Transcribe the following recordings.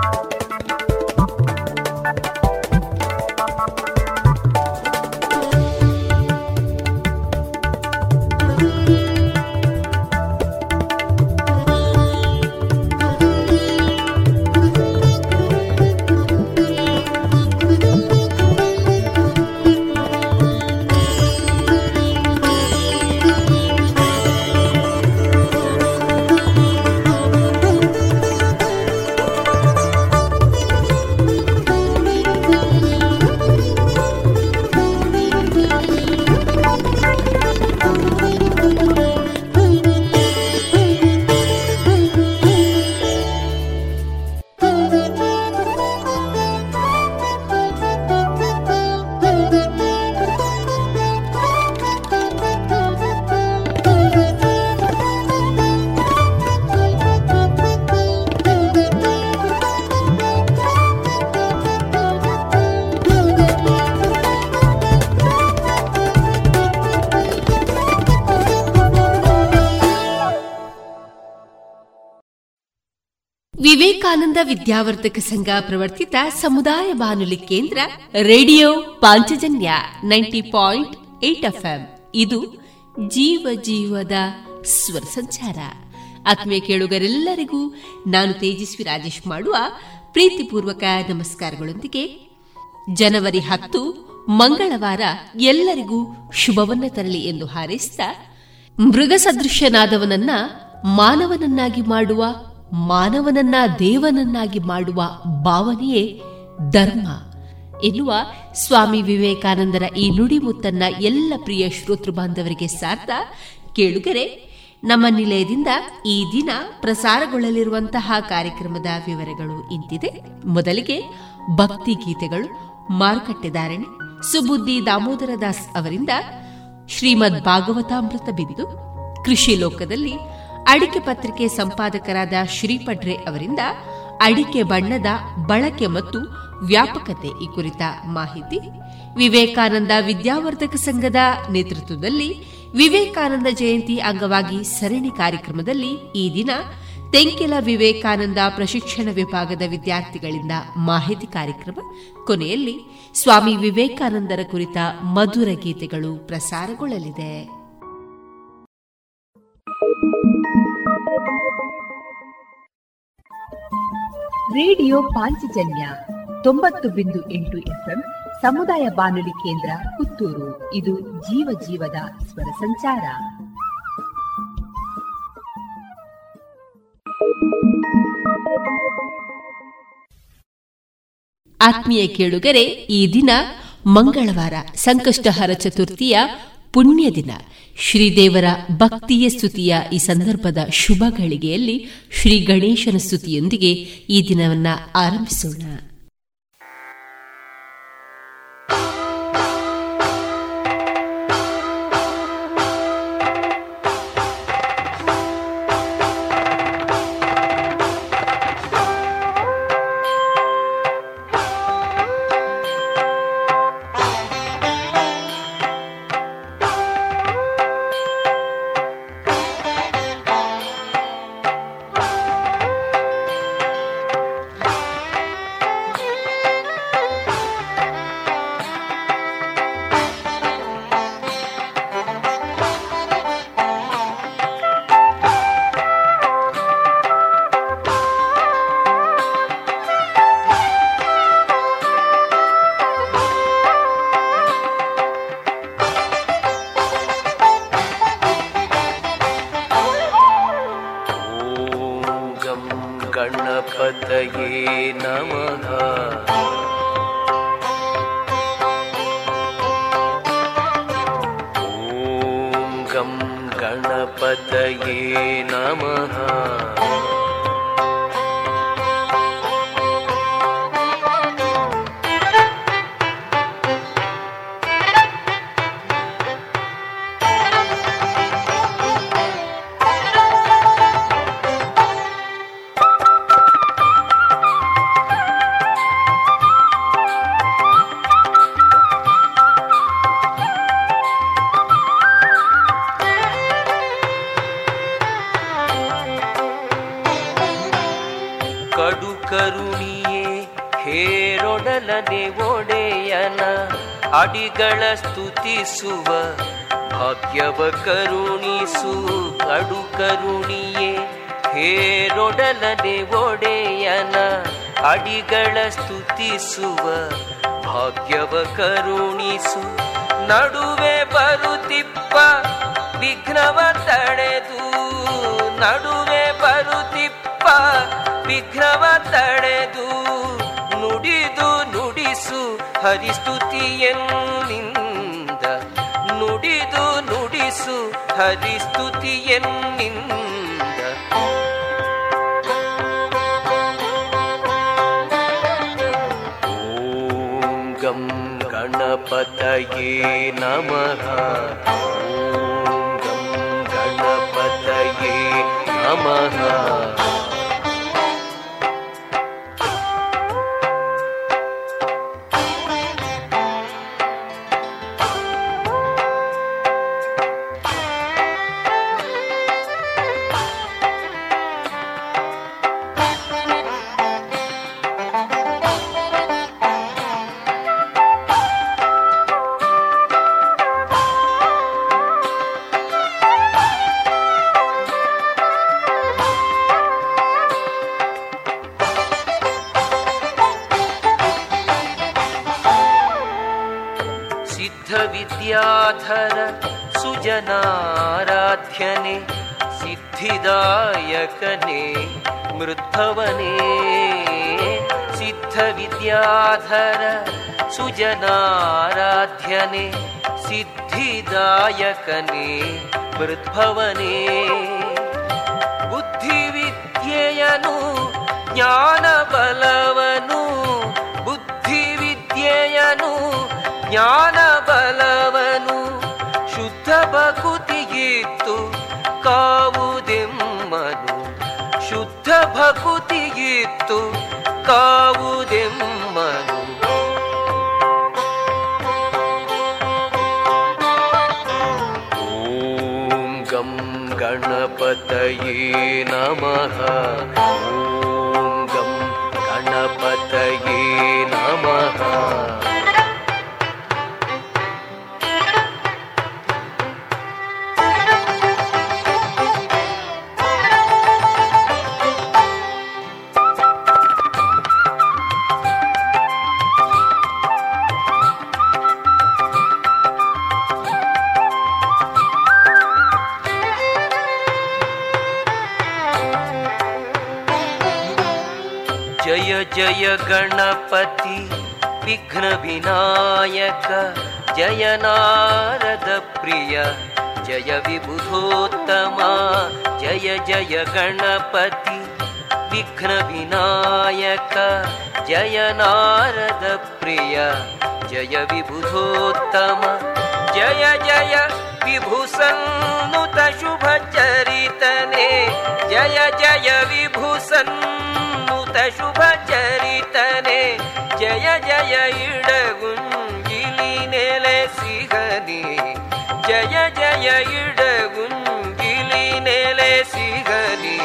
Thank you. Vivekananda ವಿದ್ಯಾವರ್ಧಕ ಸಂಘ ಪ್ರವರ್ತಿತ ಸಮುದಾಯ ಬಾನುಲಿ ಕೇಂದ್ರ radio Panchajanya ninety point eight FM. ಇದು ಜೀವ ಜೀವದ ಸ್ವರ ಸಂಚಾರ. ಆತ್ಮೀಯ ಕೇಳುಗರೆಲ್ಲರಿಗೂ ನಾನು ತೇಜಸ್ವಿ ರಾಜೇಶ್ ಮಾಡುವ ಪ್ರೀತಿಪೂರ್ವಕ ನಮಸ್ಕಾರಗಳೊಂದಿಗೆ ಜನವರಿ ಹತ್ತು, ಮಂಗಳವಾರ ಎಲ್ಲರಿಗೂ ಶುಭವನ್ನ ತರಲಿ ಎಂದು ಹಾರೈಸಿದ ಮೃಗ ಸದೃಶ್ಯನಾದವನನ್ನ ಮಾನವನನ್ನಾಗಿ ಮಾಡುವ ಮಾನವನನ್ನ ದೇವನನ್ನಾಗಿ ಮಾಡುವ ಭಾವನೆಯೇ ಧರ್ಮ. ಎನ್ನುವ ಸ್ವಾಮಿ ವಿವೇಕಾನಂದರ ಈ ನುಡಿಮುತ್ತನ್ನ ಎಲ್ಲ ಪ್ರಿಯ ಶ್ರೋತೃ ಬಾಂಧವರಿಗೆ ಸಾರ್ಥ ಕೇಳುಗರೆ, ನಮ್ಮ ನಿಲಯದಿಂದ ಈ ದಿನ ಪ್ರಸಾರಗೊಳ್ಳಲಿರುವಂತಹ ಕಾರ್ಯಕ್ರಮದ ವಿವರಗಳು ಇಂತಿದೆ. ಮೊದಲಿಗೆ ಭಕ್ತಿ ಗೀತೆಗಳು ಮಾರುಕಟ್ಟೆದಾರಣೆ ಸುಬುದ್ದಿ ದಾಮೋದರ ದಾಸ್ ಅವರಿಂದ ಶ್ರೀಮದ್ ಭಾಗವತಾಮೃತ ಬಿಂದು ಕೃಷಿ ಲೋಕದಲ್ಲಿ ಅಡಿಕೆ ಪತ್ರಿಕೆ ಸಂಪಾದಕರಾದ ಶ್ರೀಪಡ್ರೆ ಅವರಿಂದ ಅಡಿಕೆ ಬಣ್ಣದ ಬಳಕೆ ಮತ್ತು ವ್ಯಾಪಕತೆ ಈ ಕುರಿತ ಮಾಹಿತಿ. ವಿವೇಕಾನಂದ ವಿದ್ಯಾವರ್ಧಕ ಸಂಘದ ನೇತೃತ್ವದಲ್ಲಿ ವಿವೇಕಾನಂದ ಜಯಂತಿ ಅಂಗವಾಗಿ ಸರಣಿ ಕಾರ್ಯಕ್ರಮದಲ್ಲಿ ಈ ದಿನ ತೆಂಕೆಲ ವಿವೇಕಾನಂದ ಪ್ರಶಿಕ್ಷಣ ವಿಭಾಗದ ವಿದ್ಯಾರ್ಥಿಗಳಿಂದ ಮಾಹಿತಿ ಕಾರ್ಯಕ್ರಮ. ಕೊನೆಯಲ್ಲಿ ಸ್ವಾಮಿ ವಿವೇಕಾನಂದರ ಕುರಿತ ಮಧುರ ಗೀತೆಗಳು ಪ್ರಸಾರಗೊಳ್ಳಲಿದೆ. ರೇಡಿಯೋ ಪಾಂಚಜನ್ಯ ತೊಂಬತ್ತು ಬಿಂದು ಎಂಟು ಎಫ್ಎಂ ಸಮುದಾಯ ಬಾನುಲಿ ಕೇಂದ್ರ ಪುತ್ತೂರು. ಇದು ಜೀವ ಜೀವದ ಸ್ವರ ಸಂಚಾರ. ಆತ್ಮೀಯ ಕೇಳುಗರೆ, ಈ ದಿನ ಮಂಗಳವಾರ ಸಂಕಷ್ಟಹರ ಚತುರ್ಥಿಯ ಪುಣ್ಯ ದಿನ ಶ್ರೀದೇವರ ಭಕ್ತಿಯ ಸ್ತುತಿಯ ಈ ಸಂದರ್ಭದ ಶುಭ ಗಳಿಗೆಯಲ್ಲಿ ಶ್ರೀ ಗಣೇಶನ ಸ್ತುತಿಯೊಂದಿಗೆ ಈ ದಿನವನ್ನ ಆರಂಭಿಸೋಣ. ಸ್ತುತಿಸುವ ಭಾಗ್ಯವ ಕರುಣಿಸು, ಕಡು ಕರುಣಿಯೇ, ಹೇರೊಡಲನೆ ಒಡೆಯನ ಅಡಿಗಳ ಸ್ತುತಿಸುವ ಭಾಗ್ಯವ ಕರುಣಿಸು. ನಡುವೆ ಬರುತ್ತಿಪ್ಪ, ವಿಘ್ನವ ತಡೆದು ನಡುವೆ ಬರುತ್ತಿಪ್ಪ, ವಿಘ್ನವ ತಡೆದು ನುಡಿದು ನುಡಿಸು ಹರಿಸ್ತುತಿಯನ್ನಿಂದ ಹರಿಸ್ತುತಿಯನ್ನಿಂದ ಓಂ ಗಂ ಗಣಪತಯೇ ನಮಃ. ಓಂ ಗಂ ಗಣಪತಯೇ ನಮಃ. सिद्ध विद्याधर सुजनाराध्यने सिद्धिदायकने मृध्वने सिद्ध विद्याधर सुजनाराध्यने सिद्धिदायकने मृद्भवने बुद्धिविद्येयनु ज्ञानबलवनु ಜ್ಞಾನ ಬಲವನು ಶುದ್ಧ ಭಕುತಿಗಿತ್ತು ಕಾವುದೆಮ್ಮನು ಶುದ್ಧ ಭಕುತಿಗಿತ್ತು ಕಾವುದೆಮ್ಮನು. ಓಂ ಗಂ ಗಣಪತಯೇ ನಮಃ. गणपति विघ्नविनायक। जय नारद प्रिय। जय विबुधोत्तमा। जय जय गणपति विघ्नविनायक। जय नारद प्रिय। जय विबुधोत्तम। जय जय विभूसन्नुत शुभचरितने जय ಸುತ ಶುಭ ಚರಿತನೆ. ಜಯ ಜಯ ಇಡಗುಂಗಿಲಿ ನೆಲೆ ಸಿಗದಿ ಜಯ ಜಯ ಇಡಗುಂಗಿಲಿ ನೆಲೆ ಸಿಗದಿ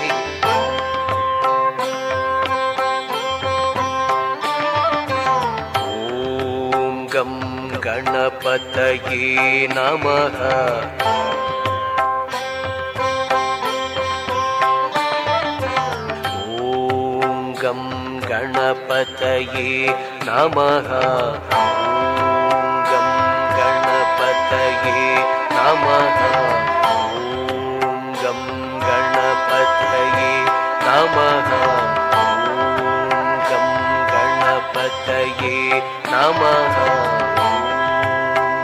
ಓಂ ಗಂ ಗಣಪತಯೇ ನಮಃ. गणपतये नमः। गं गणपतये नमः। गं गणपतये नमः। गं गणपतये नमः।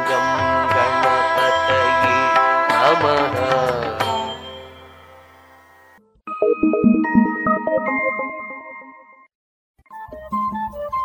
गं गणपतये नमः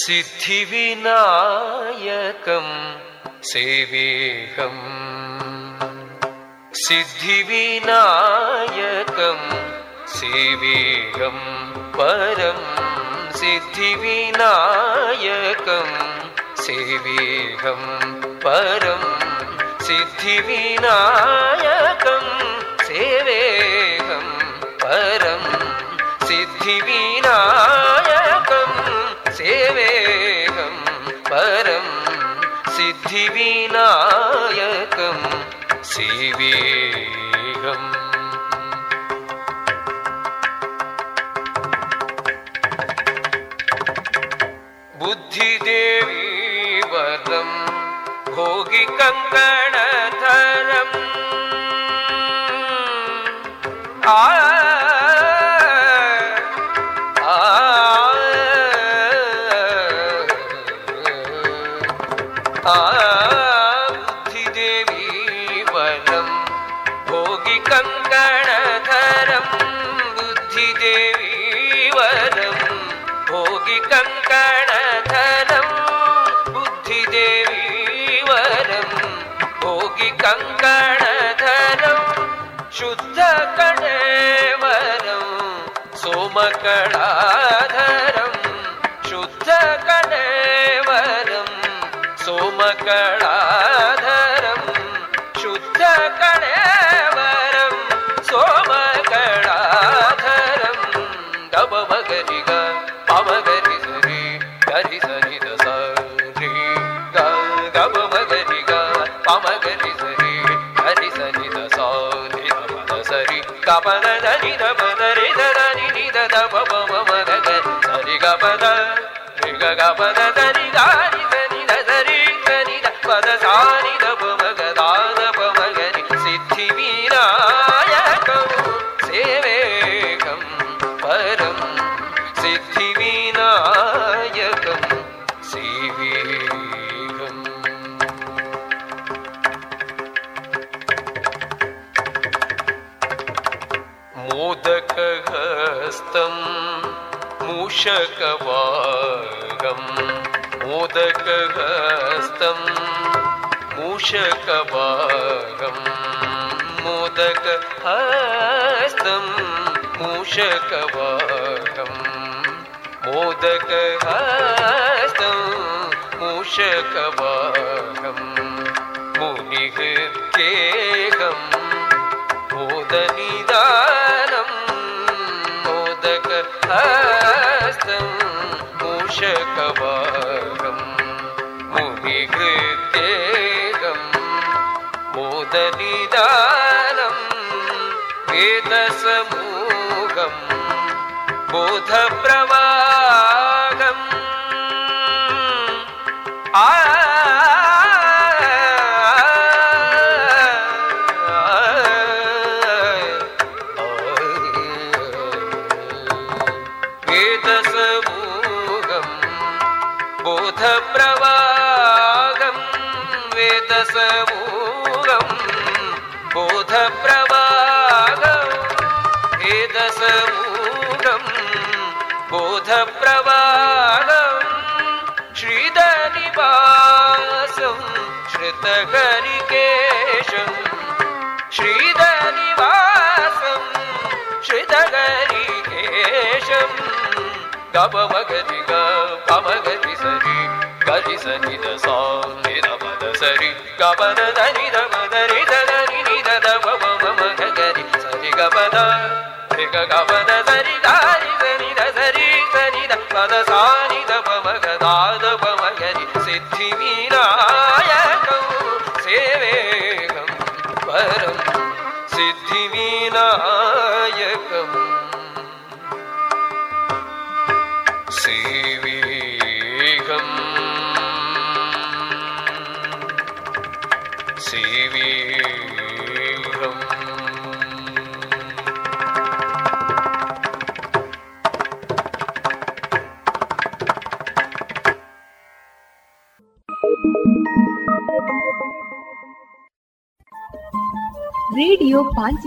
सिद्धिविनायकं सेवेहम् सिद्धिविनायकं सेवेहं परं सिद्धिविनायकं सेवेहं परं सिद्धिविनायकं TV. सोमकणाधरं शुद्धकणेवरं सोमकणाधरं ದ ನಿ ನಿ ದ ದ ಪ ಪ ಮ ಗ ಗ ಗ ಗ मूषकवागं मोदकहस्तं मूषकवागं मोदकहस्तं मूषकवागं मोदकहस्तं मूषकवागं मुनिहृत्येकम् बोध प्रवाग वेदसमूगम् बोध प्रवागम् वेदसमूगम् बोध श्रितहरिकेशम् श्रीधनिवासम् श्रितहरिकेशम् गपमगति गपमगति सरि गरि सनि द सा निरमद सरि गपद धनि रमद निधनि निधद भव मम गरि सरि गपद ऋग गपद सरि दारि सनि द सरि सनि द पद सानि द पव गदाद पव गरि सिद्धि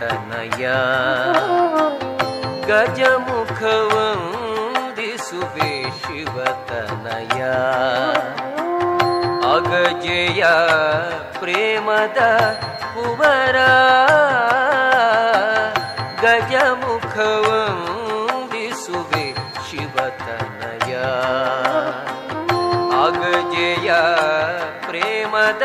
ತನಯ ಗಜಮುಖವಂದಿಸುವೆ ಶಿವತನಯ ಅಗಜಯ ಪ್ರೇಮದ ಕುವರ ಗಜಮುಖವಂದಿಸುವೆ ಶಿವತನಯ ಅಗಜಯ ಪ್ರೇಮದ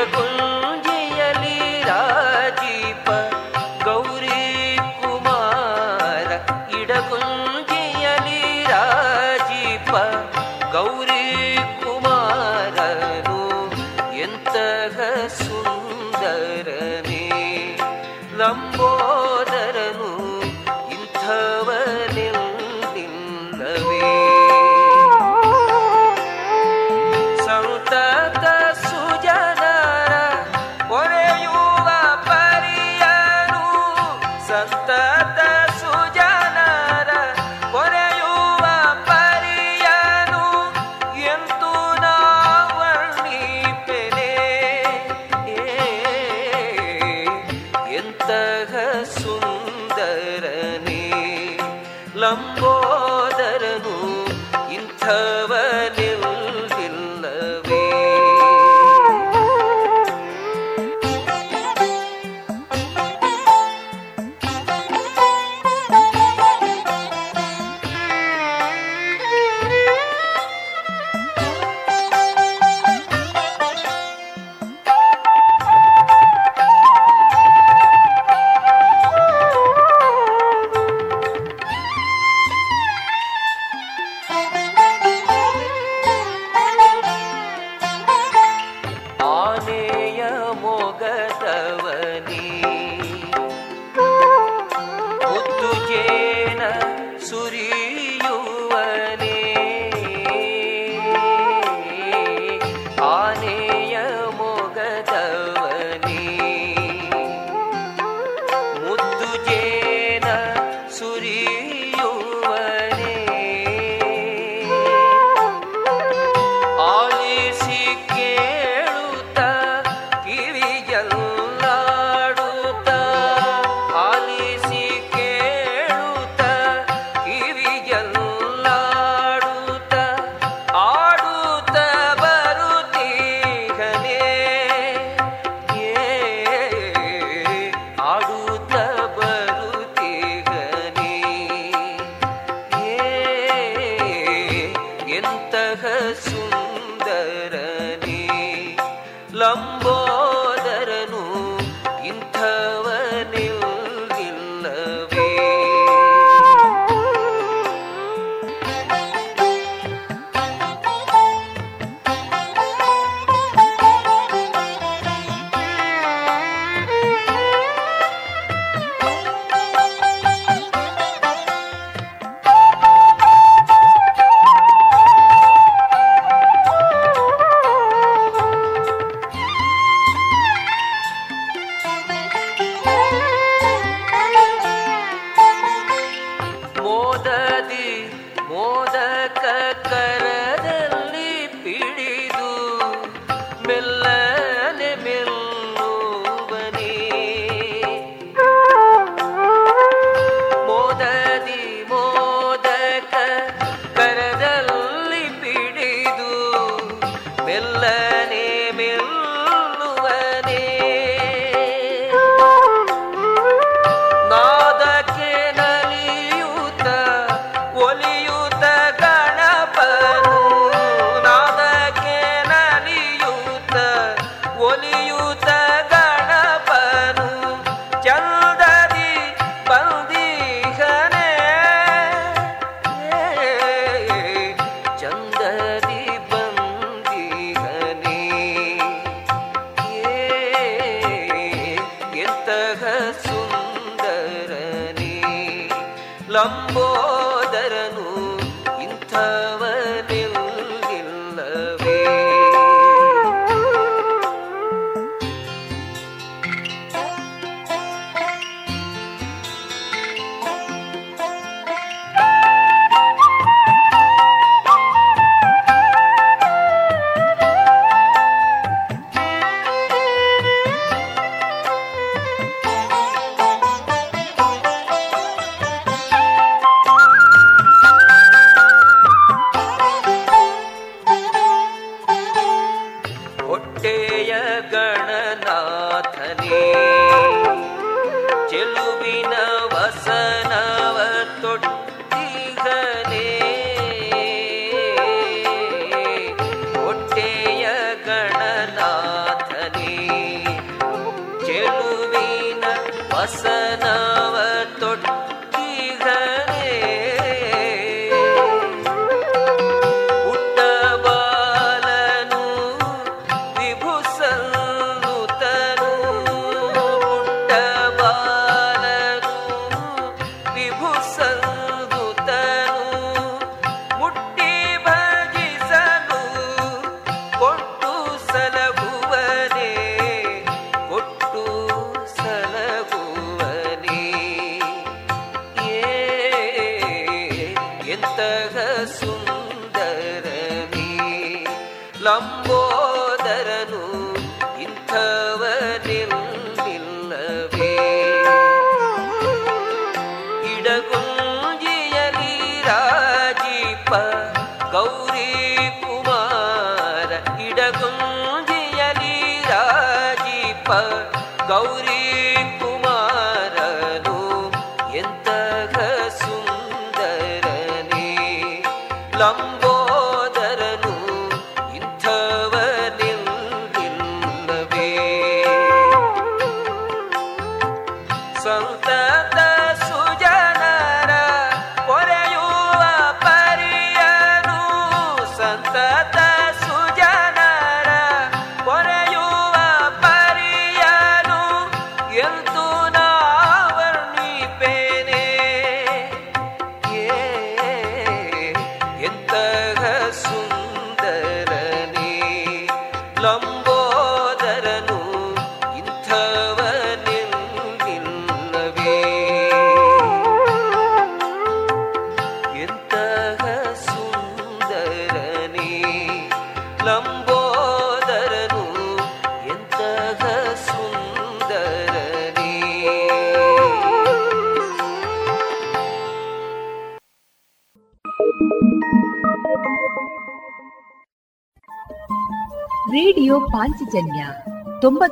Recuerda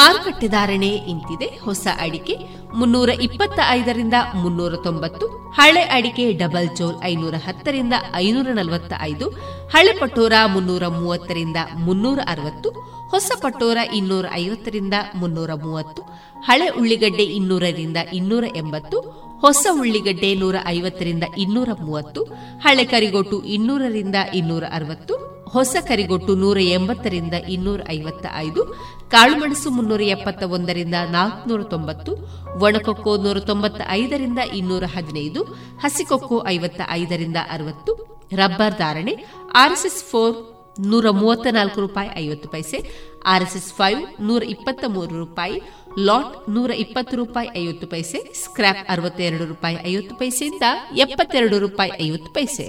ಮಾರುಕಟ್ಟೆ ಧಾರಣೆ ಇಂತಿದೆ. ಹೊಸ ಅಡಿಕೆ ಮುನ್ನೂರ ಇಪ್ಪತ್ತ ಐದರಿಂದ ಮುನ್ನೂರ ತೊಂಬತ್ತು, ಹಳೆ ಅಡಿಕೆ ಡಬಲ್ ಜೋಲ್ ಐನೂರ ಹತ್ತರಿಂದ ಐನೂರ ನಲವತ್ತ ಐದು ಹಳೆ ಪಟೋರ ಮುನ್ನೂರ ಮೂವತ್ತರಿಂದ ಮುನ್ನೂರ ಅರವತ್ತು, ಹೊಸ ಪಟೋರ ಇನ್ನೂರ ಐವತ್ತರಿಂದ ಮುನ್ನೂರ ಮೂವತ್ತು, ಹಳೆ ಉಳ್ಳಿಗಡ್ಡೆ ಇನ್ನೂರರಿಂದ ಇನ್ನೂರ ಎಂಬತ್ತು, ಹೊಸ ಉಳ್ಳಿಗಡ್ಡೆ ನೂರ ಐವತ್ತರಿಂದ ಇನ್ನೂರ ಮೂವತ್ತು, ಹಳೆ ಕರಿಗೋಟು ಇನ್ನೂರರಿಂದ ಇನ್ನೂರ ಅರವತ್ತು ಹೊಸ ಕರಿಗೊಟ್ಟು ನೂರ ಎಂಬತ್ತರಿಂದ ಇನ್ನೂರ ಐವತ್ತ ಐದು ಕಾಳುಮೆಣಸು ಮುನ್ನೂರ ಎಪ್ಪತ್ತ ಒಂದರಿಂದ ನಾಲ್ಕುನೂರ ತೊಂಬತ್ತು, ಒಣಕೊಕ್ಕೋ ನೂರ ತೊಂಬತ್ತ ಐದರಿಂದ ಇನ್ನೂರ ಹದಿನೈದು, ಹಸಿಕೊಕ್ಕೋ ಐವತ್ತ ಐದರಿಂದ ಅರವತ್ತು, ರಬ್ಬರ್ ಧಾರಣೆ, ಆರ್ಎಸ್ಎಸ್ ಫೋರ್ ನೂರ ಮೂವತ್ತ ನಾಲ್ಕು ರೂಪಾಯಿ ಐವತ್ತು ಪೈಸೆ, ಆರ್ಎಸ್ಎಸ್ ಫೈವ್ ನೂರ ಇಪ್ಪತ್ತ ಮೂರು ರೂಪಾಯಿ, ಲಾಟ್ ನೂರ ಇಪ್ಪತ್ತು ರೂಪಾಯಿ ಐವತ್ತು ಪೈಸೆ ಸ್ಕ್ರಾಪ್ ಅರವತ್ತೆರಡು ರೂಪಾಯಿ ಐವತ್ತು ಪೈಸೆಯಿಂದ ಎಪ್ಪತ್ತೆರಡು ರೂಪಾಯಿ ಐವತ್ತು ಪೈಸೆ.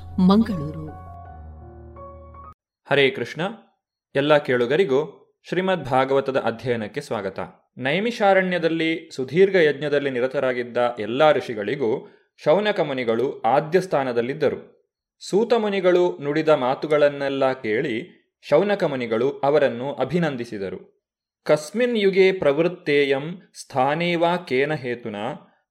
ಮಂಗಳೂರು. ಹರೇ ಕೃಷ್ಣ. ಎಲ್ಲ ಕೇಳುಗರಿಗೂ ಶ್ರೀಮದ್ ಭಾಗವತದ ಅಧ್ಯಯನಕ್ಕೆ ಸ್ವಾಗತ. ನೈಮಿಷಾರಣ್ಯದಲ್ಲಿ, ಸುದೀರ್ಘ ಯಜ್ಞದಲ್ಲಿ ನಿರತರಾಗಿದ್ದ ಎಲ್ಲ ಋಷಿಗಳಿಗೂ ಶೌನಕ ಮುನಿಗಳು ಆದ್ಯ ಸ್ಥಾನದಲ್ಲಿದ್ದರು. ಸೂತ ಮುನಿಗಳು ನುಡಿದ ಮಾತುಗಳನ್ನೆಲ್ಲ ಕೇಳಿ ಶೌನಕ ಮುನಿಗಳು ಅವರನ್ನು ಅಭಿನಂದಿಸಿದರು. ಕಸ್ಮಿನ್ ಯುಗೆ ಪ್ರವೃತ್ತೇಯಂ ಸ್ಥಾನೇವಾ ಕೇನ ಹೇತುನ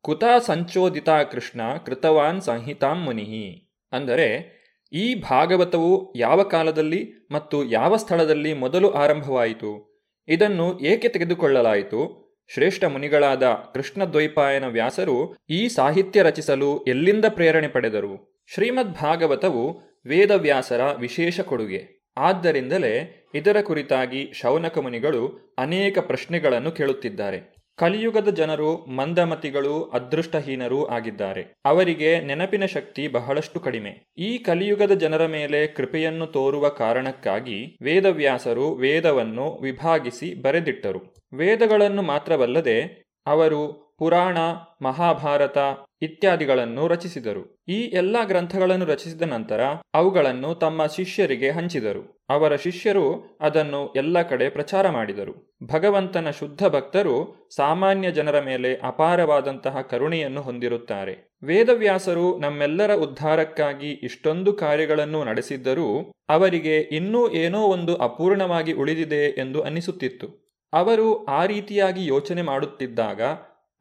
ಕುತಾ ಸಂಚೋದಿತಾ ಕೃಷ್ಣ ಕೃತವಾನ್ ಸಂಹಿತಾಂ ಮುನಿಹಿ. ಅಂದರೆ ಈ ಭಾಗವತವು ಯಾವ ಕಾಲದಲ್ಲಿ ಮತ್ತು ಯಾವ ಸ್ಥಳದಲ್ಲಿ ಮೊದಲು ಆರಂಭವಾಯಿತು? ಇದನ್ನು ಏಕೆ ತೆಗೆದುಕೊಳ್ಳಲಾಯಿತು? ಶ್ರೇಷ್ಠ ಮುನಿಗಳಾದ ಕೃಷ್ಣದ್ವೈಪಾಯನ ವ್ಯಾಸರು ಈ ಸಾಹಿತ್ಯ ರಚಿಸಲು ಎಲ್ಲಿಂದ ಪ್ರೇರಣೆ ಪಡೆದರು? ಶ್ರೀಮದ್ ಭಾಗವತವು ವೇದವ್ಯಾಸರ ವಿಶೇಷ ಕೊಡುಗೆ. ಆದ್ದರಿಂದಲೇ ಇದರ ಕುರಿತಾಗಿ ಶೌನಕ ಮುನಿಗಳು ಅನೇಕ ಪ್ರಶ್ನೆಗಳನ್ನು ಕೇಳುತ್ತಿದ್ದಾರೆ. ಕಲಿಯುಗದ ಜನರು, ಮಂದಮತಿಗಳು, ಅದೃಷ್ಟಹೀನರೂ ಆಗಿದ್ದಾರೆ. ಅವರಿಗೆ ನೆನಪಿನ ಶಕ್ತಿ ಬಹಳಷ್ಟು ಕಡಿಮೆ. ಈ ಕಲಿಯುಗದ ಜನರ ಮೇಲೆ ಕೃಪೆಯನ್ನು ತೋರುವ ಕಾರಣಕ್ಕಾಗಿ ವೇದವ್ಯಾಸರು ವೇದವನ್ನು ವಿಭಾಗಿಸಿ ಬರೆದಿಟ್ಟರು. ವೇದಗಳನ್ನು ಮಾತ್ರವಲ್ಲದೆ, ಅವರು ಪುರಾಣ, ಮಹಾಭಾರತ ಇತ್ಯಾದಿಗಳನ್ನು ರಚಿಸಿದರು. ಈ ಎಲ್ಲ ಗ್ರಂಥಗಳನ್ನು ರಚಿಸಿದ ನಂತರ ಅವುಗಳನ್ನು ತಮ್ಮ ಶಿಷ್ಯರಿಗೆ ಹಂಚಿದರು. ಅವರ ಶಿಷ್ಯರು ಅದನ್ನು ಎಲ್ಲ ಕಡೆ ಪ್ರಚಾರ ಮಾಡಿದರು. ಭಗವಂತನ ಶುದ್ಧ ಭಕ್ತರು ಸಾಮಾನ್ಯ ಜನರ ಮೇಲೆ ಅಪಾರವಾದಂತಹ ಕರುಣೆಯನ್ನು ಹೊಂದಿರುತ್ತಾರೆ. ವೇದವ್ಯಾಸರು ನಮ್ಮೆಲ್ಲರ ಉದ್ಧಾರಕ್ಕಾಗಿ ಇಷ್ಟೊಂದು ಕಾರ್ಯಗಳನ್ನು ನಡೆಸಿದ್ದರೂ ಅವರಿಗೆ ಇನ್ನೂ ಏನೋ ಒಂದು ಅಪೂರ್ಣವಾಗಿ ಉಳಿದಿದೆ ಎಂದು ಅನ್ನಿಸುತ್ತಿತ್ತು ಅವರು ಆ ರೀತಿಯಾಗಿ ಯೋಚನೆ ಮಾಡುತ್ತಿದ್ದಾಗ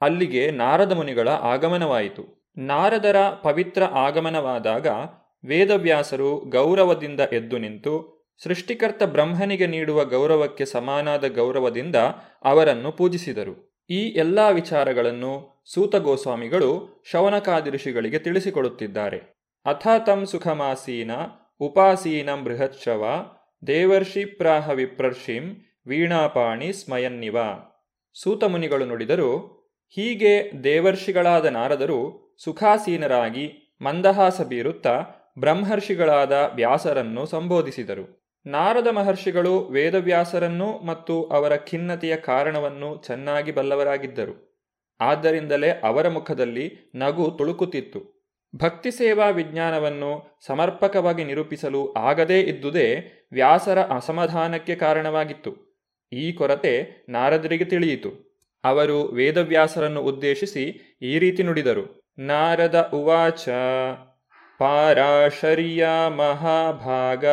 ಅಲ್ಲಿಗೆ ನಾರದ ಮುನಿಗಳ ಆಗಮನವಾಯಿತು. ನಾರದರ ಪವಿತ್ರ ಆಗಮನವಾದಾಗ ವೇದವ್ಯಾಸರು ಗೌರವದಿಂದ ಎದ್ದು ನಿಂತು ಸೃಷ್ಟಿಕರ್ತ ಬ್ರಹ್ಮನಿಗೆ ನೀಡುವ ಗೌರವಕ್ಕೆ ಸಮಾನಾದ ಗೌರವದಿಂದ ಅವರನ್ನು ಪೂಜಿಸಿದರು. ಈ ಎಲ್ಲಾ ವಿಚಾರಗಳನ್ನು ಸೂತ ಗೋಸ್ವಾಮಿಗಳು ಶವನಕಾದಿ ಋಷಿಗಳಿಗೆ ತಿಳಿಸಿಕೊಡುತ್ತಿದ್ದಾರೆ. ಅಥಾತಂ ಸುಖಮಾಸೀನ ಉಪಾಸೀನಂ ಬೃಹತ್ಶವ ದೇವರ್ಷಿ ಪ್ರಾಹ ವಿಪ್ರರ್ಷಿಂ ವೀಣಾಪಾಣಿ ಸ್ಮಯನ್ನಿವ. ಸೂತಮುನಿಗಳು ನುಡಿದರು, ಹೀಗೆ ದೇವರ್ಷಿಗಳಾದ ನಾರದರು ಸುಖಾಸೀನರಾಗಿ ಮಂದಹಾಸ ಬೀರುತ್ತಾ ಬ್ರಹ್ಮರ್ಷಿಗಳಾದ ವ್ಯಾಸರನ್ನು ಸಂಬೋಧಿಸಿದರು. ನಾರದ ಮಹರ್ಷಿಗಳು ವೇದವ್ಯಾಸರನ್ನು ಮತ್ತು ಅವರ ಖಿನ್ನತೆಯ ಕಾರಣವನ್ನು ಚೆನ್ನಾಗಿ ಬಲ್ಲವರಾಗಿದ್ದರು. ಆದ್ದರಿಂದಲೇ ಅವರ ಮುಖದಲ್ಲಿ ನಗು ತುಳುಕುತ್ತಿತ್ತು. ಭಕ್ತಿ ಸೇವಾ ವಿಜ್ಞಾನವನ್ನು ಸಮರ್ಪಕವಾಗಿ ನಿರೂಪಿಸಲು ಆಗದೇ ಇದ್ದುದೇ ವ್ಯಾಸರ ಅಸಮಾಧಾನಕ್ಕೆ ಕಾರಣವಾಗಿತ್ತು. ಈ ಕೊರತೆ ನಾರದರಿಗೆ ತಿಳಿಯಿತು. ಅವರು ವೇದವ್ಯಾಸರನ್ನು ಉದ್ದೇಶಿಸಿ ಈ ರೀತಿ ನುಡಿದರು. ನಾರದ ಉವಾಚ ಪಾರಾಶರ್ಯ ಮಹಾಭಾಗ,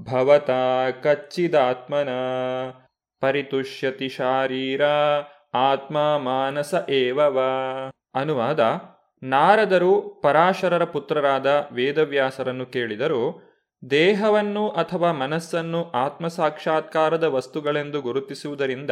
ಭವತ ಕಚ್ಚಿದಾತ್ಮನ, ಪರಿತುಷ್ಯತಿ ಶಾರೀರ, ಆತ್ಮ ಮಾನಸ ಏವವ. ಅನುವಾದ, ನಾರದರು ಪರಾಶರರ ಪುತ್ರರಾದ ವೇದವ್ಯಾಸರನ್ನು ಕೇಳಿದರು, ದೇಹವನ್ನು ಅಥವಾ ಮನಸ್ಸನ್ನು ಆತ್ಮಸಾಕ್ಷಾತ್ಕಾರದ ವಸ್ತುಗಳೆಂದು ಗುರುತಿಸುವುದರಿಂದ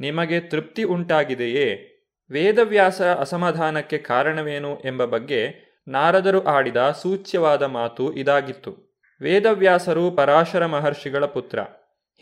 ನಿಮಗೆ ತೃಪ್ತಿ ಉಂಟಾಗಿದೆಯೇ? ವೇದವ್ಯಾಸರ ಅಸಮಾಧಾನಕ್ಕೆ ಕಾರಣವೇನು ಎಂಬ ಬಗ್ಗೆ ನಾರದರು ಆಡಿದ ಸೂಚ್ಯವಾದ ಮಾತು ಇದಾಗಿತ್ತು. ವೇದವ್ಯಾಸರು ಪರಾಶರ ಮಹರ್ಷಿಗಳ ಪುತ್ರ.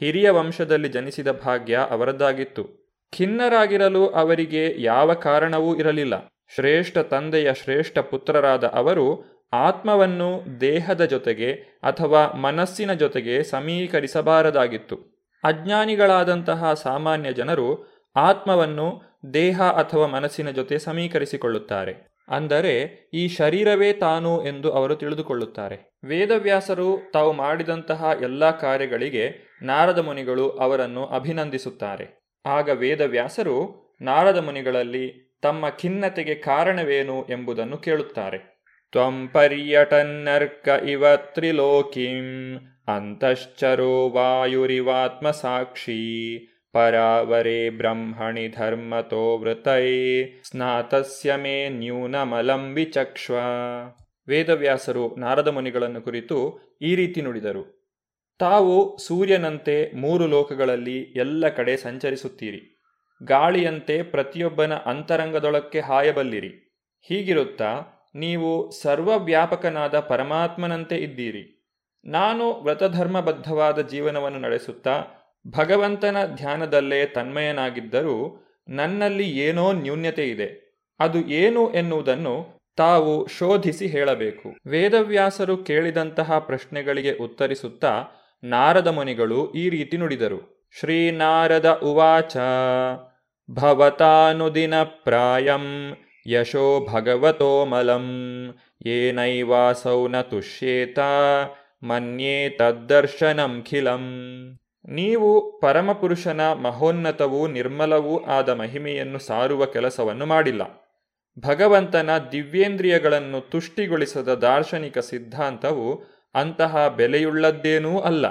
ಹಿರಿಯ ವಂಶದಲ್ಲಿ ಜನಿಸಿದ ಭಾಗ್ಯ ಅವರದ್ದಾಗಿತ್ತು. ಖಿನ್ನರಾಗಿರಲು ಅವರಿಗೆ ಯಾವ ಕಾರಣವೂ ಇರಲಿಲ್ಲ. ಶ್ರೇಷ್ಠ ತಂದೆಯ ಶ್ರೇಷ್ಠ ಪುತ್ರರಾದ ಅವರು ಆತ್ಮವನ್ನು ದೇಹದ ಜೊತೆಗೆ ಅಥವಾ ಮನಸ್ಸಿನ ಜೊತೆಗೆ ಸಮೀಕರಿಸಬಾರದಾಗಿತ್ತು. ಅಜ್ಞಾನಿಗಳಾದಂತಹ ಸಾಮಾನ್ಯ ಜನರು ಆತ್ಮವನ್ನು ದೇಹ ಅಥವಾ ಮನಸ್ಸಿನ ಜೊತೆ ಸಮೀಕರಿಸಿಕೊಳ್ಳುತ್ತಾರೆ. ಅಂದರೆ, ಈ ಶರೀರವೇ ತಾನು ಎಂದು ಅವರು ತಿಳಿದುಕೊಳ್ಳುತ್ತಾರೆ. ವೇದವ್ಯಾಸರು ತಾವು ಮಾಡಿದಂತಹ ಎಲ್ಲ ಕಾರ್ಯಗಳಿಗೆ ನಾರದ ಮುನಿಗಳು ಅವರನ್ನು ಅಭಿನಂದಿಸುತ್ತಾರೆ. ಆಗ ವೇದವ್ಯಾಸರು ನಾರದ ಮುನಿಗಳಲ್ಲಿ ತಮ್ಮ ಖಿನ್ನತೆಗೆ ಕಾರಣವೇನು ಎಂಬುದನ್ನು ಕೇಳುತ್ತಾರೆ. ತ್ವಂ ಪರ್ಯಟನ್ನರ್ಕ ಇವ ತ್ರಿಲೋಕಿಂ ಅಂತಶ್ಚರೋ ವಾಯುರಿವಾತ್ಮ ಸಾಕ್ಷಿ ಪರಾವರೆ ಬ್ರಹ್ಮಣಿ ಧರ್ಮತೋ ವೃತೈ ಸ್ನಾತಸ್ಯ ಮೇ ನ್ಯೂನಮಲಂ ವಿಚಕ್ಷ್ವ ವೇದವ್ಯಾಸರು ನಾರದ ಮುನಿಗಳನ್ನು ಕುರಿತು ಈ ರೀತಿ ನುಡಿದರು. ತಾವು ಸೂರ್ಯನಂತೆ ಮೂರು ಲೋಕಗಳಲ್ಲಿ ಎಲ್ಲ ಕಡೆ ಸಂಚರಿಸುತ್ತೀರಿ. ಗಾಳಿಯಂತೆ ಪ್ರತಿಯೊಬ್ಬನ ಅಂತರಂಗದೊಳಕ್ಕೆ ಹಾಯಬಲ್ಲಿರಿ. ಹೀಗಿರುತ್ತಾ ನೀವು ಸರ್ವವ್ಯಾಪಕನಾದ ಪರಮಾತ್ಮನಂತೆ ಇದ್ದೀರಿ. ನಾನು ವ್ರತಧರ್ಮಬದ್ಧವಾದ ಜೀವನವನ್ನು ನಡೆಸುತ್ತಾ ಭಗವಂತನ ಧ್ಯಾನದಲ್ಲೇ ತನ್ಮಯನಾಗಿದ್ದರೂ ನನ್ನಲ್ಲಿ ಏನೋ ನ್ಯೂನ್ಯತೆ ಇದೆ. ಅದು ಏನು ಎನ್ನುವುದನ್ನು ತಾವು ಶೋಧಿಸಿ ಹೇಳಬೇಕು. ವೇದವ್ಯಾಸರು ಕೇಳಿದಂತಹ ಪ್ರಶ್ನೆಗಳಿಗೆ ಉತ್ತರಿಸುತ್ತಾ ನಾರದ ಮುನಿಗಳು ಈ ರೀತಿ ನುಡಿದರು. ಶ್ರೀನಾರದ ಉವಾಚ, ಭವತಾನುದಿನ ಪ್ರಾಯಂ ಯಶೋ ಭಗವತೋ ಮಲಂ ಏನೈವಾಸೌ ನ ತುಷ್ಯೇತ ಮನ್ಯೇ ತದ್ದರ್ಶನಂಖಿಲಂ ನೀವು ಪರಮಪುರುಷನ ಮಹೋನ್ನತವೂ ನಿರ್ಮಲವೂ ಆದ ಮಹಿಮೆಯನ್ನು ಸಾರುವ ಕೆಲಸವನ್ನು ಮಾಡಿಲ್ಲ. ಭಗವಂತನ ದಿವ್ಯೇಂದ್ರಿಯಗಳನ್ನು ತುಷ್ಟಿಗೊಳಿಸದ ದಾರ್ಶನಿಕ ಸಿದ್ಧಾಂತವು ಅಂತಹ ಬೆಲೆಯುಳ್ಳದ್ದೇನೂ ಅಲ್ಲ.